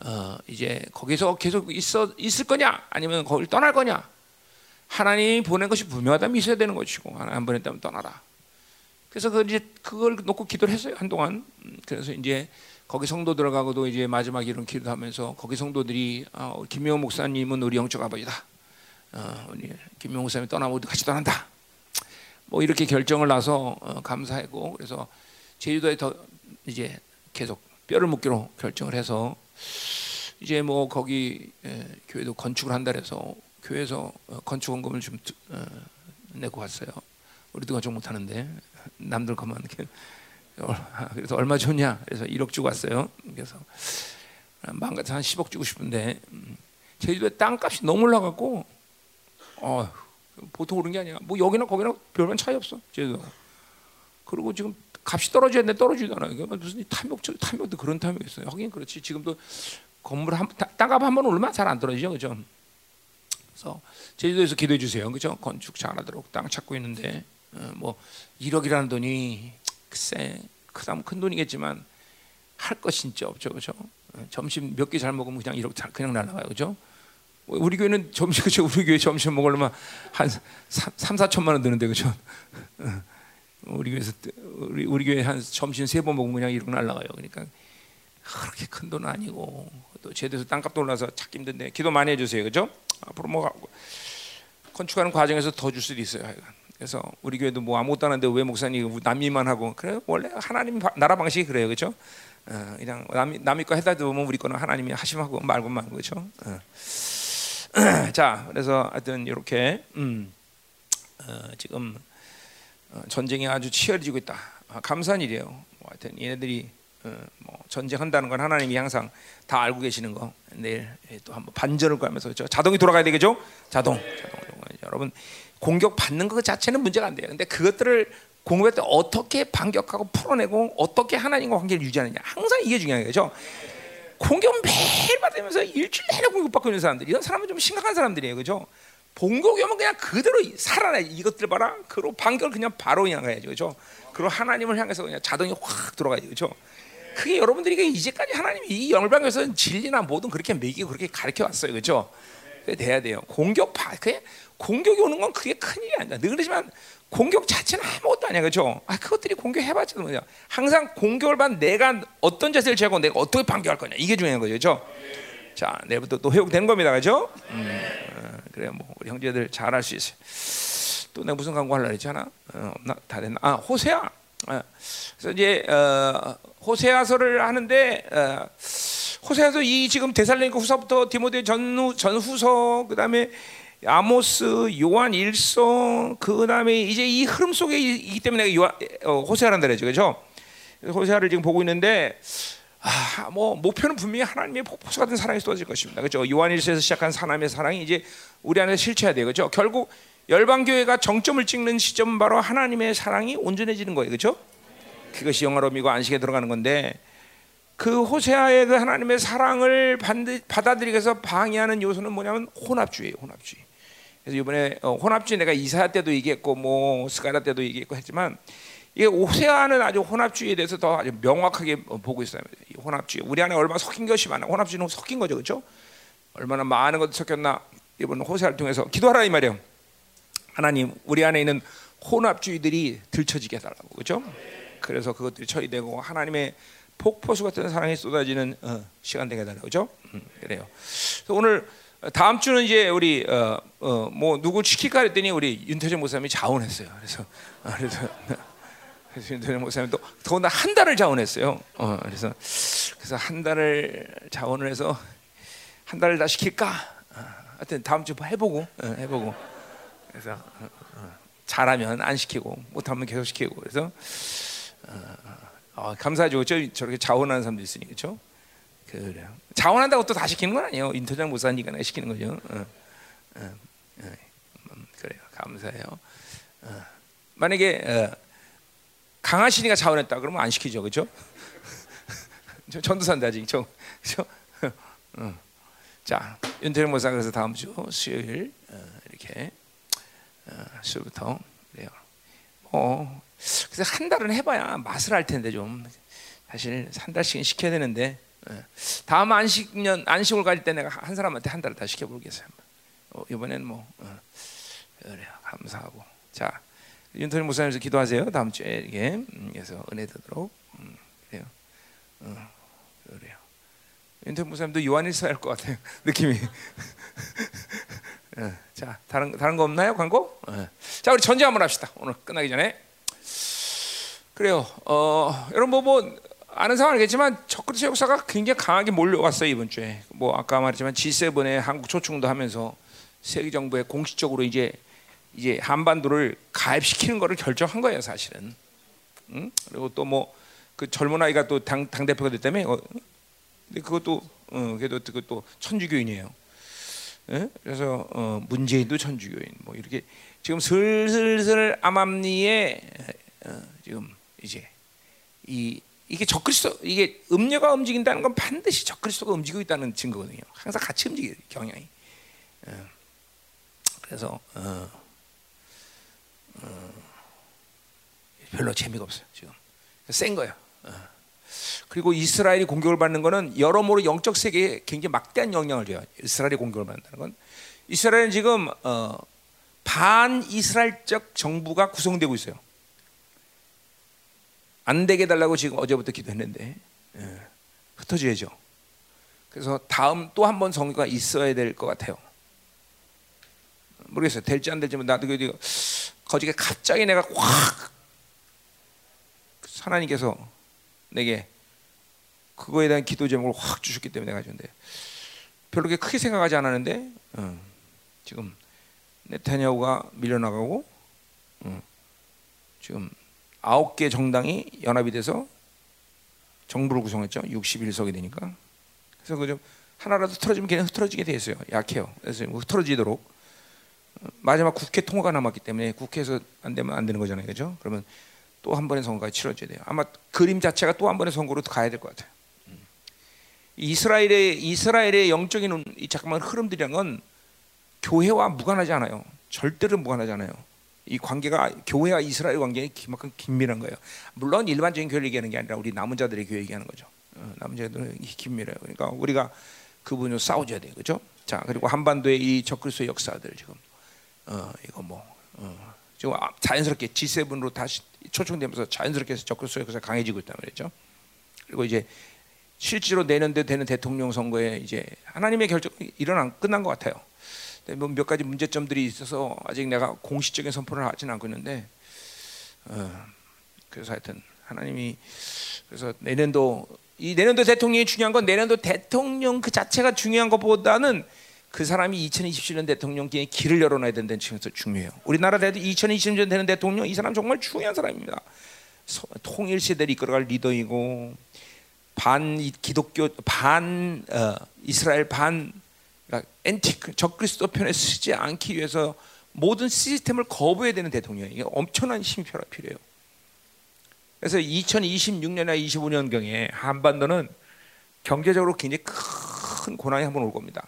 어, 이제 거기서 계속 있어 있을 거냐 아니면 거길 떠날 거냐 하나님이 보낸 것이 분명하다면 있어야 되는 것이고 안 보냈다면 떠나라. 그래서 그 이제 그걸 놓고 기도를 했어요 한동안. 음, 그래서 이제 거기 성도 들어가고도 이제 마지막 이런 기도하면서 거기 성도들이 어, 김명호 목사님은 우리 영적 아버지다. 어, 우리 김명호 목사님 떠나면 우리 같이 떠난다. 뭐 이렇게 결정을 나서 어, 감사하고 그래서 제주도에 더 이제 계속 뼈를 묻기로 결정을 해서 이제 뭐 거기 에, 교회도 건축을 한다 그래서 교회에서 어, 건축 원금을 좀 어, 내고 왔어요. 우리도 건축 못 하는데 남들 것만 이렇게 그래서 얼마 줬냐? 그래서 1억 주고 왔어요. 그래서 마음 같아 한 10억 주고 싶은데 음, 제주도에 땅값이 너무 올라갔고 어, 보통 오른 게 아니야. 뭐 여기나 거기나 별반 차이 없어. 제주도. 그리고 지금 값이 떨어져야 되는데 떨어지도 않아. 이게 무슨 탐욕, 탐욕도 그런 탐욕이 있어요. 하긴 그렇지. 지금도 건물 한 땅값 한번 오르면 잘 안 떨어지죠, 그죠? 그래서 제주도에서 기도해 주세요, 그죠? 건축 잘하도록 땅 찾고 있는데 어, 뭐 1억이라는 돈이 글쎄 그다음 큰 돈이겠지만 할 것 진짜 없죠, 그렇죠? 점심 몇 개 잘 먹으면 그냥 이렇게 그냥 날아가요, 그렇죠? 우리 교회는 점심 그죠? 우리 교회 점심 먹으려면 한 3, 3 4천만 원 드는데 그죠? 우리 교회에서 우리, 우리 교회 한 점심 세 번 먹으면 그냥 이렇게 날아가요. 그러니까 그렇게 큰 돈은 아니고 또 제대로 땅값도 올라서 찾기 힘든데 기도 많이 해주세요, 그죠? 앞으로 뭐 건축하는 과정에서 더 줄 수도 있어요. 하여간. 그래서 우리 교회도 뭐 아무것도 안 하는데 왜 목사님 남미만 하고? 그래 원래 하나님 나라 방식이 그래요. 그죠 어, 그냥 남이 남이 거 해다 보면 우리 거는 하나님이 하심하고 말고만 그죠. 어. 자 그래서 하여튼 이렇게 음, 어, 지금 어, 전쟁이 아주 치열해지고 있다. 아, 감사한 일이에요. 뭐 하여튼 얘네들이 어, 뭐 전쟁한다는 건 하나님이 항상 다 알고 계시는 거. 내일 또 한번 반전을 가면서 자동이 돌아가야 되겠죠? 자동 자동. 여러분 공격 받는 것 자체는 문제가 안 돼요. 근데 그것들을 공격할 때 어떻게 반격하고 풀어내고 어떻게 하나님과 관계를 유지하느냐 항상 이게 중요한 거죠. 공격 매일 받으면서 일주일 내내 공격받고 있는 사람들 이런 사람은 좀 심각한 사람들이에요, 그죠? 공격이 오면 그냥 그대로 살아나 이것들 봐라. 그로 반격을 그냥 바로 그냥 가야죠, 그죠? 그리고 하나님을 향해서 그냥 자동이 확 들어가야죠, 그죠? 그게 여러분들이 이제까지 하나님이 이 열방에서 진리나 뭐든 그렇게 매기고 그렇게 가르쳐 왔어요, 그죠? 돼야 돼요. 공격 파, 그게 공격이 오는 건 그게 큰 일이 아니다. 늘 그러지만 공격 자체는 아무것도 아니야, 그렇죠? 아 그것들이 공격해봤자 뭐냐. 항상 공격을 받 내가 어떤 자세를 취하고 내가 어떻게 반격할 거냐 이게 중요한 거죠, 그렇죠? 자, 내일부터 또 회복된 겁니다, 그렇죠? 음, 어, 그래, 뭐 우리 형제들 잘할 수 있어요. 또 내가 무슨 광고 하려 했잖아. 어, 없나? 다 됐나? 아, 호세아. 어, 그래서 이제 어, 호세아서를 하는데 어, 호세아서 이 지금 데살로니가 후서부터 디모데 전후 전후서 그다음에 아모스, 요한 일서, 그 다음에 이제 이 흐름 속에 있기 때문에 어, 호세아란다 그러죠, 그렇죠? 호세아를 지금 보고 있는데, 아, 뭐 목표는 분명히 하나님의 폭포수 같은 사랑이 쏟아질 것입니다, 그렇죠? 요한 일서에서 시작한 하나님의 사랑이 이제 우리 안에 실체해야 돼요, 그렇죠? 결국 열방 교회가 정점을 찍는 시점은 바로 하나님의 사랑이 온전해지는 거예요, 그렇죠? 그것이 영화로움이고 안식에 들어가는 건데 그 호세아의 그 하나님의 사랑을 받아들이기 위해서 방해하는 요소는 뭐냐면 혼합주의예요. 혼합주의. 그래서 이번에 어, 혼합주의 내가 이사야 때도 얘기했고 뭐 스가랴 때도 얘기했고 했지만 이게 호세아는 아주 혼합주의에 대해서 더 아주 명확하게 보고 있어요. 혼합주의. 우리 안에 얼마나 섞인 것이 많아. 혼합주의는 섞인 거죠, 그렇죠? 얼마나 많은 것이 섞였나. 이번 호세아를 통해서 기도하라 이 말이에요. 하나님, 우리 안에 있는 혼합주의들이 들춰지게 해달라고, 그렇죠? 그래서 그것들이 처리되고 하나님의 폭포수 같은 사랑이 쏟아지는 어, 시간 되게 해달라고, 그렇죠? 음, 그래요. 오늘 다음 주는 이제 우리 어, 어, 뭐 누구 시킬까 했더니 우리 윤태정 목사님이 자원했어요. 그래서 어, 그래서 그래서 윤태정 목사님도 더군다나 한 달을 자원했어요. 어, 그래서 그래서 한 달을 자원을 해서 한 달을 다 시킬까? 어, 하여튼 다음 주 해보고 어, 해보고 그래서 어, 어, 잘하면 안 시키고 못하면 계속 시키고 그래서 어, 어, 감사하죠. 저, 저렇게 자원하는 사람도 있으니 그렇죠? 그래요. 자원한다고 또 다 시키는 건 아니에요. 인터장 못사니까 내가 시키는 거죠. 어, 어, 어, 음, 그래요. 감사해요. 어. 만약에 어, 강하신이가 자원했다 그러면 안 시키죠, 그렇죠? 전도사인데 아직 저, 저, 어. 자 윤태령 모사 그래서 다음 주 수요일 어, 이렇게 수요부터 그래요. 어, 그래서 한 달은 해봐야 맛을 알 텐데 좀 사실 한 달씩은 시켜야 되는데. 예. 다음 안식년 안식을 갈때 내가 한 사람한테 한 달을 다 시켜 보겠어요. 어, 이번에는 뭐 어, 그래요. 감사하고 자 윤토니 목사님께서 기도하세요. 다음 주에 이게 음, 그래서 은혜 되도록 음, 그래요. 어, 그래요. 윤토니 목사님도 요한일서 할 것 같아요. 느낌이. 어, 자 다른 다른 거 없나요? 광고? 어. 자 우리 전제 한번 합시다. 오늘 끝나기 전에. 그래요. 어, 여러분 뭐, 뭐 아는 사람 알겠지만 적그리스 역사가 굉장히 강하게 몰려왔어요 이번 주에. 뭐 아까 말했지만 G7에 한국 초청도 하면서 세계 정부에 공식적으로 이제 이제 한반도를 가입시키는 것을 결정한 거예요 사실은. 응? 그리고 또 뭐 그 젊은 아이가 또 당 당 대표가 됐다며. 어, 근데 그것도 어, 그래도 그것도 천주교인이에요. 예? 그래서 어, 문재인도 천주교인. 뭐 이렇게 지금 슬슬슬 암암리에 어, 지금 이제 이 이게 적그리스도 이게 음료가 움직인다는 건 반드시 적그리스도가 움직이고 있다는 증거거든요. 항상 같이 움직여요 경향이. 어. 그래서 어, 어, 별로 재미가 없어요 지금. 센 거예요. 어. 그리고 이스라엘이 공격을 받는 것은 여러모로 영적 세계에 굉장히 막대한 영향을 줘요. 이스라엘이 공격을 받는다는 건 이스라엘은 지금 어, 반 이스라엘적 정부가 구성되고 있어요. 안 되게 달라고 지금 어제부터 기도했는데 예, 흩어져야죠. 그래서 다음 또 한번 선거가 있어야 될 것 같아요. 모르겠어요. 될지 안 될지 나도 그 거지게 갑자기 내가 확 하나님께서 내게 그거에 대한 기도 제목을 확 주셨기 때문에 내가 주는데 별로 그렇게 크게 생각하지 않았는데 어, 지금 네타냐후가 밀려나가고 어, 지금 아홉 개 정당이 연합이 돼서 정부를 구성했죠. 61석이 되니까. 그래서 그 좀 하나라도 틀어지면 걔는 흐트러지게 돼 있어요. 약해요. 그래서 흐트러지도록 마지막 국회 통과가 남았기 때문에 국회에서 안 되면 안 되는 거잖아요. 그죠? 그러면 또 한 번의 선거가 치러져야 돼요. 아마 그림 자체가 또 한 번의 선거로 가야 될 것 같아요. 이스라엘의 이스라엘의 영적인 이 잠깐만 흐름들이란 건 교회와 무관하지 않아요. 절대로 무관하지 않아요. 이 관계가 교회와 이스라엘 관계가 그만큼 긴밀한 거예요. 물론 일반적인 교회를 얘기하는 게 아니라 우리 남은 자들의 교회 얘기하는 거죠. 어, 남은 자들은 긴밀해요. 그러니까 우리가 그분을 싸워줘야 돼요, 그렇죠? 자 그리고 한반도의 이 적그리스도 역사들 지금 어, 이거 뭐 어, 지금 아, 자연스럽게 G7으로 다시 초청되면서 자연스럽게 적그리스도 역사 강해지고 있다 말이죠. 그리고 이제 실제로 내년대 되는 대통령 선거에 이제 하나님의 결정 일어난 끝난 것 같아요. 뭐몇 가지 문제점들이 있어서 아직 내가 공식적인 선포를 하지는 않고 있는데 어, 그래서 하여튼 하나님이 그래서 내년도 이 내년도 대통령이 중요한 건 내년도 대통령 그 자체가 중요한 것보다는 그 사람이 2027년 대통령기에 길을 열어놔야 된다는 측면에서 중요해요. 우리나라 대도 2020년 되는 대통령 이 사람 정말 중요한 사람입니다. 통일 시대를 이끌어갈 리더이고 반 기독교 반 어, 이스라엘 반 그러니까 엔티크 적그리스도 편에 쓰지 않기 위해서 모든 시스템을 거부해야 되는 대통령이 게 엄청난 힘이 필요해요. 그래서 2026년이나 25년경에 한반도는 경제적으로 굉장히 큰 고난이 한번 올 겁니다.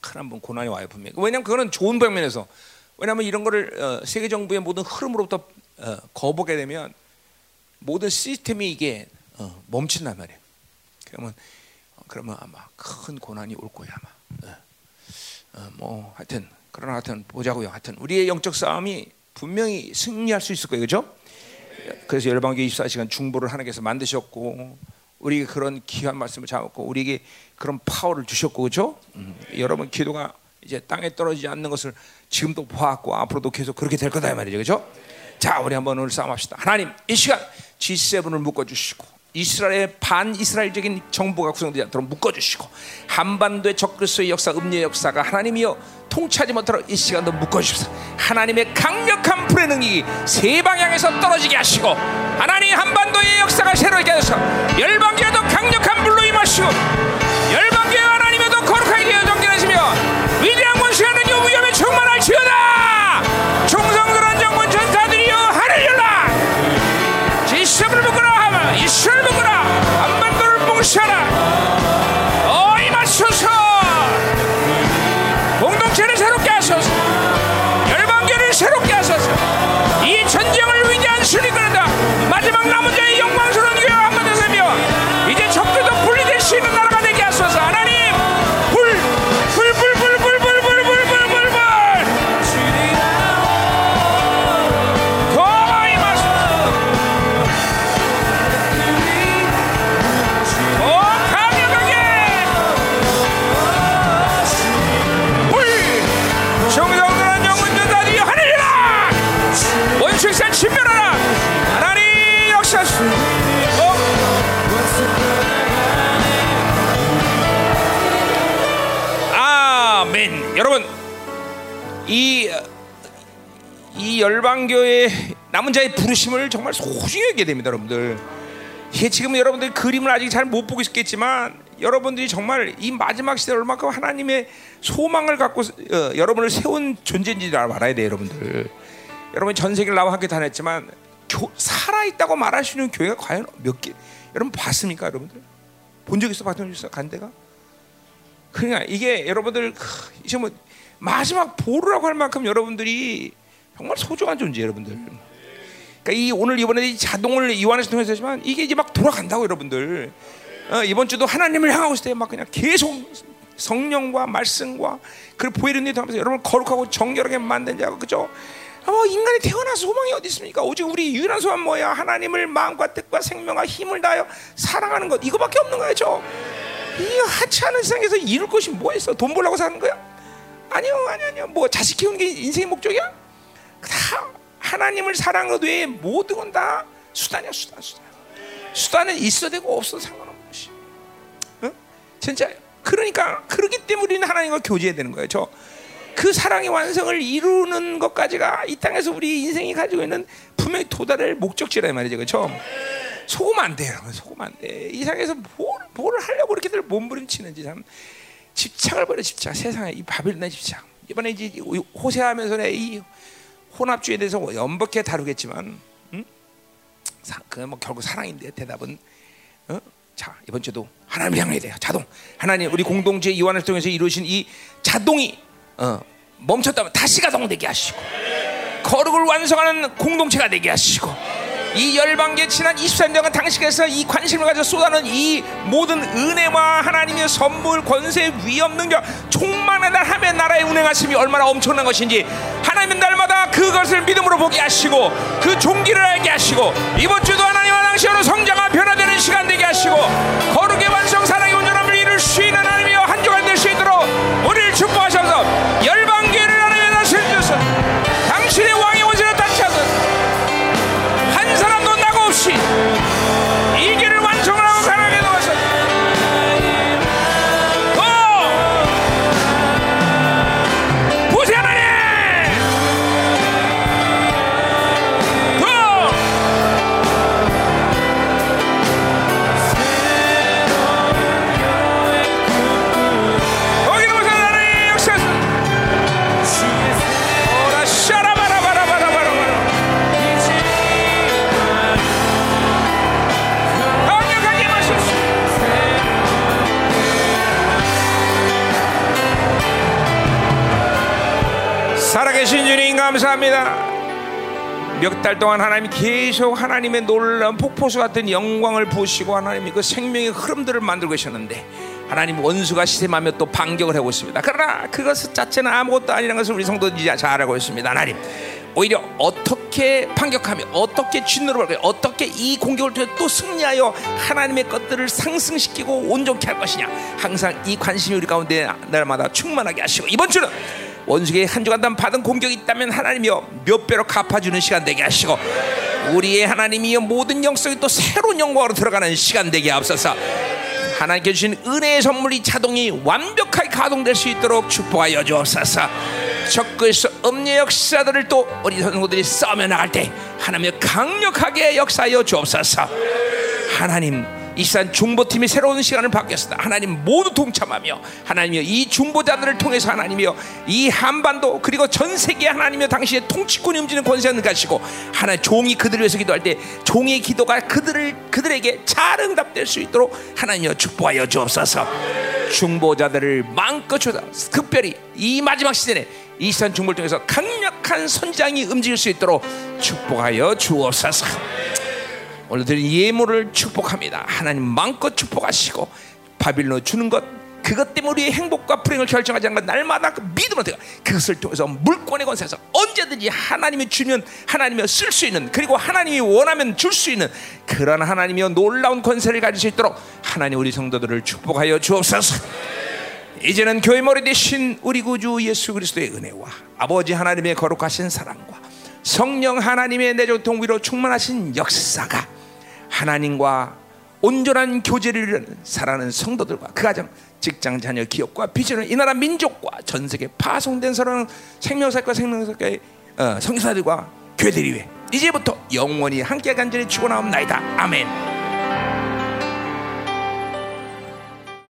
큰 한번 고난이 와요 분명히. 왜냐하면 그거는 좋은 방면에서 왜냐하면 이런 거를 어, 세계 정부의 모든 흐름으로부터 어, 거보게 되면 모든 시스템이 이게 어, 멈춘단 말이에요. 그러면 어, 그러면 아마 큰 고난이 올 거야 아마. 어, 어, 뭐 하여튼 그러나 하여튼 보자고요. 하여튼 우리의 영적 싸움이 분명히 승리할 수 있을 거예요, 그렇죠? 그래서 열방교 24시간 중보를 하나님께서 만드셨고 우리에게 그런 귀한 말씀을 잡았고 우리에게 그런 파워를 주셨고 그렇죠? 음, 여러분 기도가 이제 땅에 떨어지지 않는 것을 지금도 보았고 앞으로도 계속 그렇게 될 거다 이 말이죠, 그렇죠? 자, 우리 한번 오늘 싸움합시다. 하나님, 이 시간 G7을 묶어 주시고 이스라엘의 반이스라엘적인 정부가 구성되지 않도록 묶어주시고 한반도의 적그리스도의 역사, 음료의 역사가 하나님이여 통치하지 못하도록 이 시간도 묶어주십시오. 하나님의 강력한 불의 능력이 세 방향에서 떨어지게 하시고 하나님 한반도의 역사가 새로게 하셔서 열방교회도 강력한 불로 임하시고 열방교회 하나님에도 거룩하게 되어 정결하시며 위대한 권세 하나님 위험에 충만할지어다 봉쇄하라. 어이 맞춰서. 공동체를 새롭게 하소서. 열방교를 새롭게 하소서. 이 전쟁을 위대한 승리 끌다 마지막 남은 자의 이 이 열방교의 남은 자의 부르심을 정말 소중히 여겨야 됩니다, 여러분들. 이게 지금 여러분들 그림을 아직 잘 못 보고 있겠지만 여러분들이 정말 이 마지막 시대 얼마큼 하나님의 소망을 갖고 어, 여러분을 세운 존재인지 알아야 돼요, 여러분들. 여러분 전 세계를 나와 함께 다녔지만 교, 살아 있다고 말할 수 있는 교회가 과연 몇 개? 여러분 봤습니까, 여러분들? 본 적 있어, 봤던 적 있어, 간 데가? 그러니까 이게 여러분들 크, 이제 뭐 마지막 보루라고 할 만큼 여러분들이 정말 소중한 존재 여러분들. 그러니까 이 오늘 이번에 이 자동을 이완해서 통해서 했지만 이게 이제 막 돌아간다고 여러분들. 어, 이번 주도 하나님을 향하고 있을 때 막 그냥 계속 성령과 말씀과 그 보이는 일 하면서 여러분 거룩하고 정결하게 만든 자고 그죠? 어, 인간이 태어나 소망이 어디 있습니까? 오직 우리 유일한 소망 뭐야? 하나님을 마음과 뜻과 생명과 힘을 다하여 사랑하는 것 이거밖에 없는 거죠. 이 하찮은 세상에서 이룰 것이 뭐 있어? 돈 벌려고 사는 거야? 아니요, 아니요, 아니요. 뭐 자식 키우는 게 인생의 목적이야? 다 하나님을 사랑하는 외에 모든 건 다 수단이야, 수단, 수단. 수단은 있어도 되고 없어도 상관없는 것이. 응? 진짜요. 그러니까 그렇기 때문에 우리는 하나님과 교제해야 되는 거예요. 저 그 사랑의 완성을 이루는 것까지가 이 땅에서 우리 인생이 가지고 있는 분명히 도달할 목적지라 말이죠, 그렇죠? 속으면 안 돼요, 속으면 안 돼. 이 세상에서 뭘, 뭘 하려고 이렇게들 몸부림치는지 참 집착을 버려 집착. 세상에 이 바빌론의 집착. 이번에 이제 호세하면서의 이 혼합주의에 대해서 연복해 다루겠지만, 응? 그뭐 결국 사랑인데 대답은 어? 자 이번 주도 하나님을 향해야 돼요. 자동 하나님 우리 공동체 이완을 통해서 이루신 이 자동이 어, 멈췄다면 다시 가동되게 하시고 거룩을 완성하는 공동체가 되게 하시고 이 열방계 지난 23년간 당신께서 이 관심을 가져 쏟아는 이 모든 은혜와 하나님의 선물, 권세, 위엄, 능력, 총만한 날 하면 나라의 운행하심이 얼마나 엄청난 것인지 하나님은 날마다 그것을 믿음으로 보게 하시고 그 종기를 알게 하시고 이번 주도 하나님과 당시로 성장과 변화되는 시간 되게 하시고 거룩 감사합니다. 몇 달 동안 하나님 계속 하나님의 놀라운 폭포수 같은 영광을 부으시고 하나님이 그 생명의 흐름들을 만들고 계셨는데 하나님 원수가 시샘하며 또 반격을 하고 있습니다. 그러나 그것 자체는 아무것도 아니라는 것을 우리 성도들이 잘 알고 있습니다. 하나님 오히려 어떻게 반격하며 어떻게 진노를 벌고 어떻게 이 공격을 통해 또 승리하여 하나님의 것들을 상승시키고 온전케 할 것이냐 항상 이 관심이 우리 가운데 날마다 충만하게 하시고 이번 주는 원수에게 한 주간 단 받은 공격이 있다면 하나님이여 몇 배로 갚아주는 시간 되게 하시고 우리의 하나님이여 모든 영성이 또 새로운 영광으로 들어가는 시간 되게 하옵소서. 하나님께 주신 은혜의 선물이 자동이 완벽하게 가동될 수 있도록 축복하여 주옵소서. 적그리스 음녀 역사들을 또 우리 성도들이 싸며 나갈 때 하나님의 강력하게 역사하여 주옵소서. 하나님 이 시간 중보팀이 새로운 시간을 받겠습니다. 하나님 모두 동참하며 하나님이여 이 중보자들을 통해서 하나님이여 이 한반도 그리고 전 세계 하나님이여 당신의 통치권이 움직이는 권세를 가시고 하나님 종이 그들을 위해서 기도할 때 종의 기도가 그들을 그들에게 잘 응답될 수 있도록 하나님이여 축복하여 주옵소서. 중보자들을 마음껏 주다 특별히 이 마지막 시즌에 이 시간 중보를 통해서 강력한 선장이 움직일 수 있도록 축복하여 주옵소서. 오늘 드린 예물을 축복합니다. 하나님 마음껏 축복하시고 바빌론 주는 것 그것 때문에 우리의 행복과 불행을 결정하지 않는 것 날마다 그 믿음으로 되가 그것을 통해서 물권의 권세에서 언제든지 하나님이 주면 하나님이 쓸 수 있는 그리고 하나님이 원하면 줄 수 있는 그런 하나님이 놀라운 권세를 가질 수 있도록 하나님 우리 성도들을 축복하여 주옵소서. 이제는 교회 머리 대신 우리 구주 예수 그리스도의 은혜와 아버지 하나님의 거룩하신 사랑과 성령 하나님의 내적 동비로 충만하신 역사가 하나님과 온전한 교제를 사랑하는 성도들과 그 가정, 직장, 자녀, 기업과 비전을 이 나라 민족과 전 세계 파송된 사랑 생명사과 생명사과의 어, 성사들과 교회들이 위해 이제부터 영원히 함께 간절히 추고 나옵나이다. 아멘.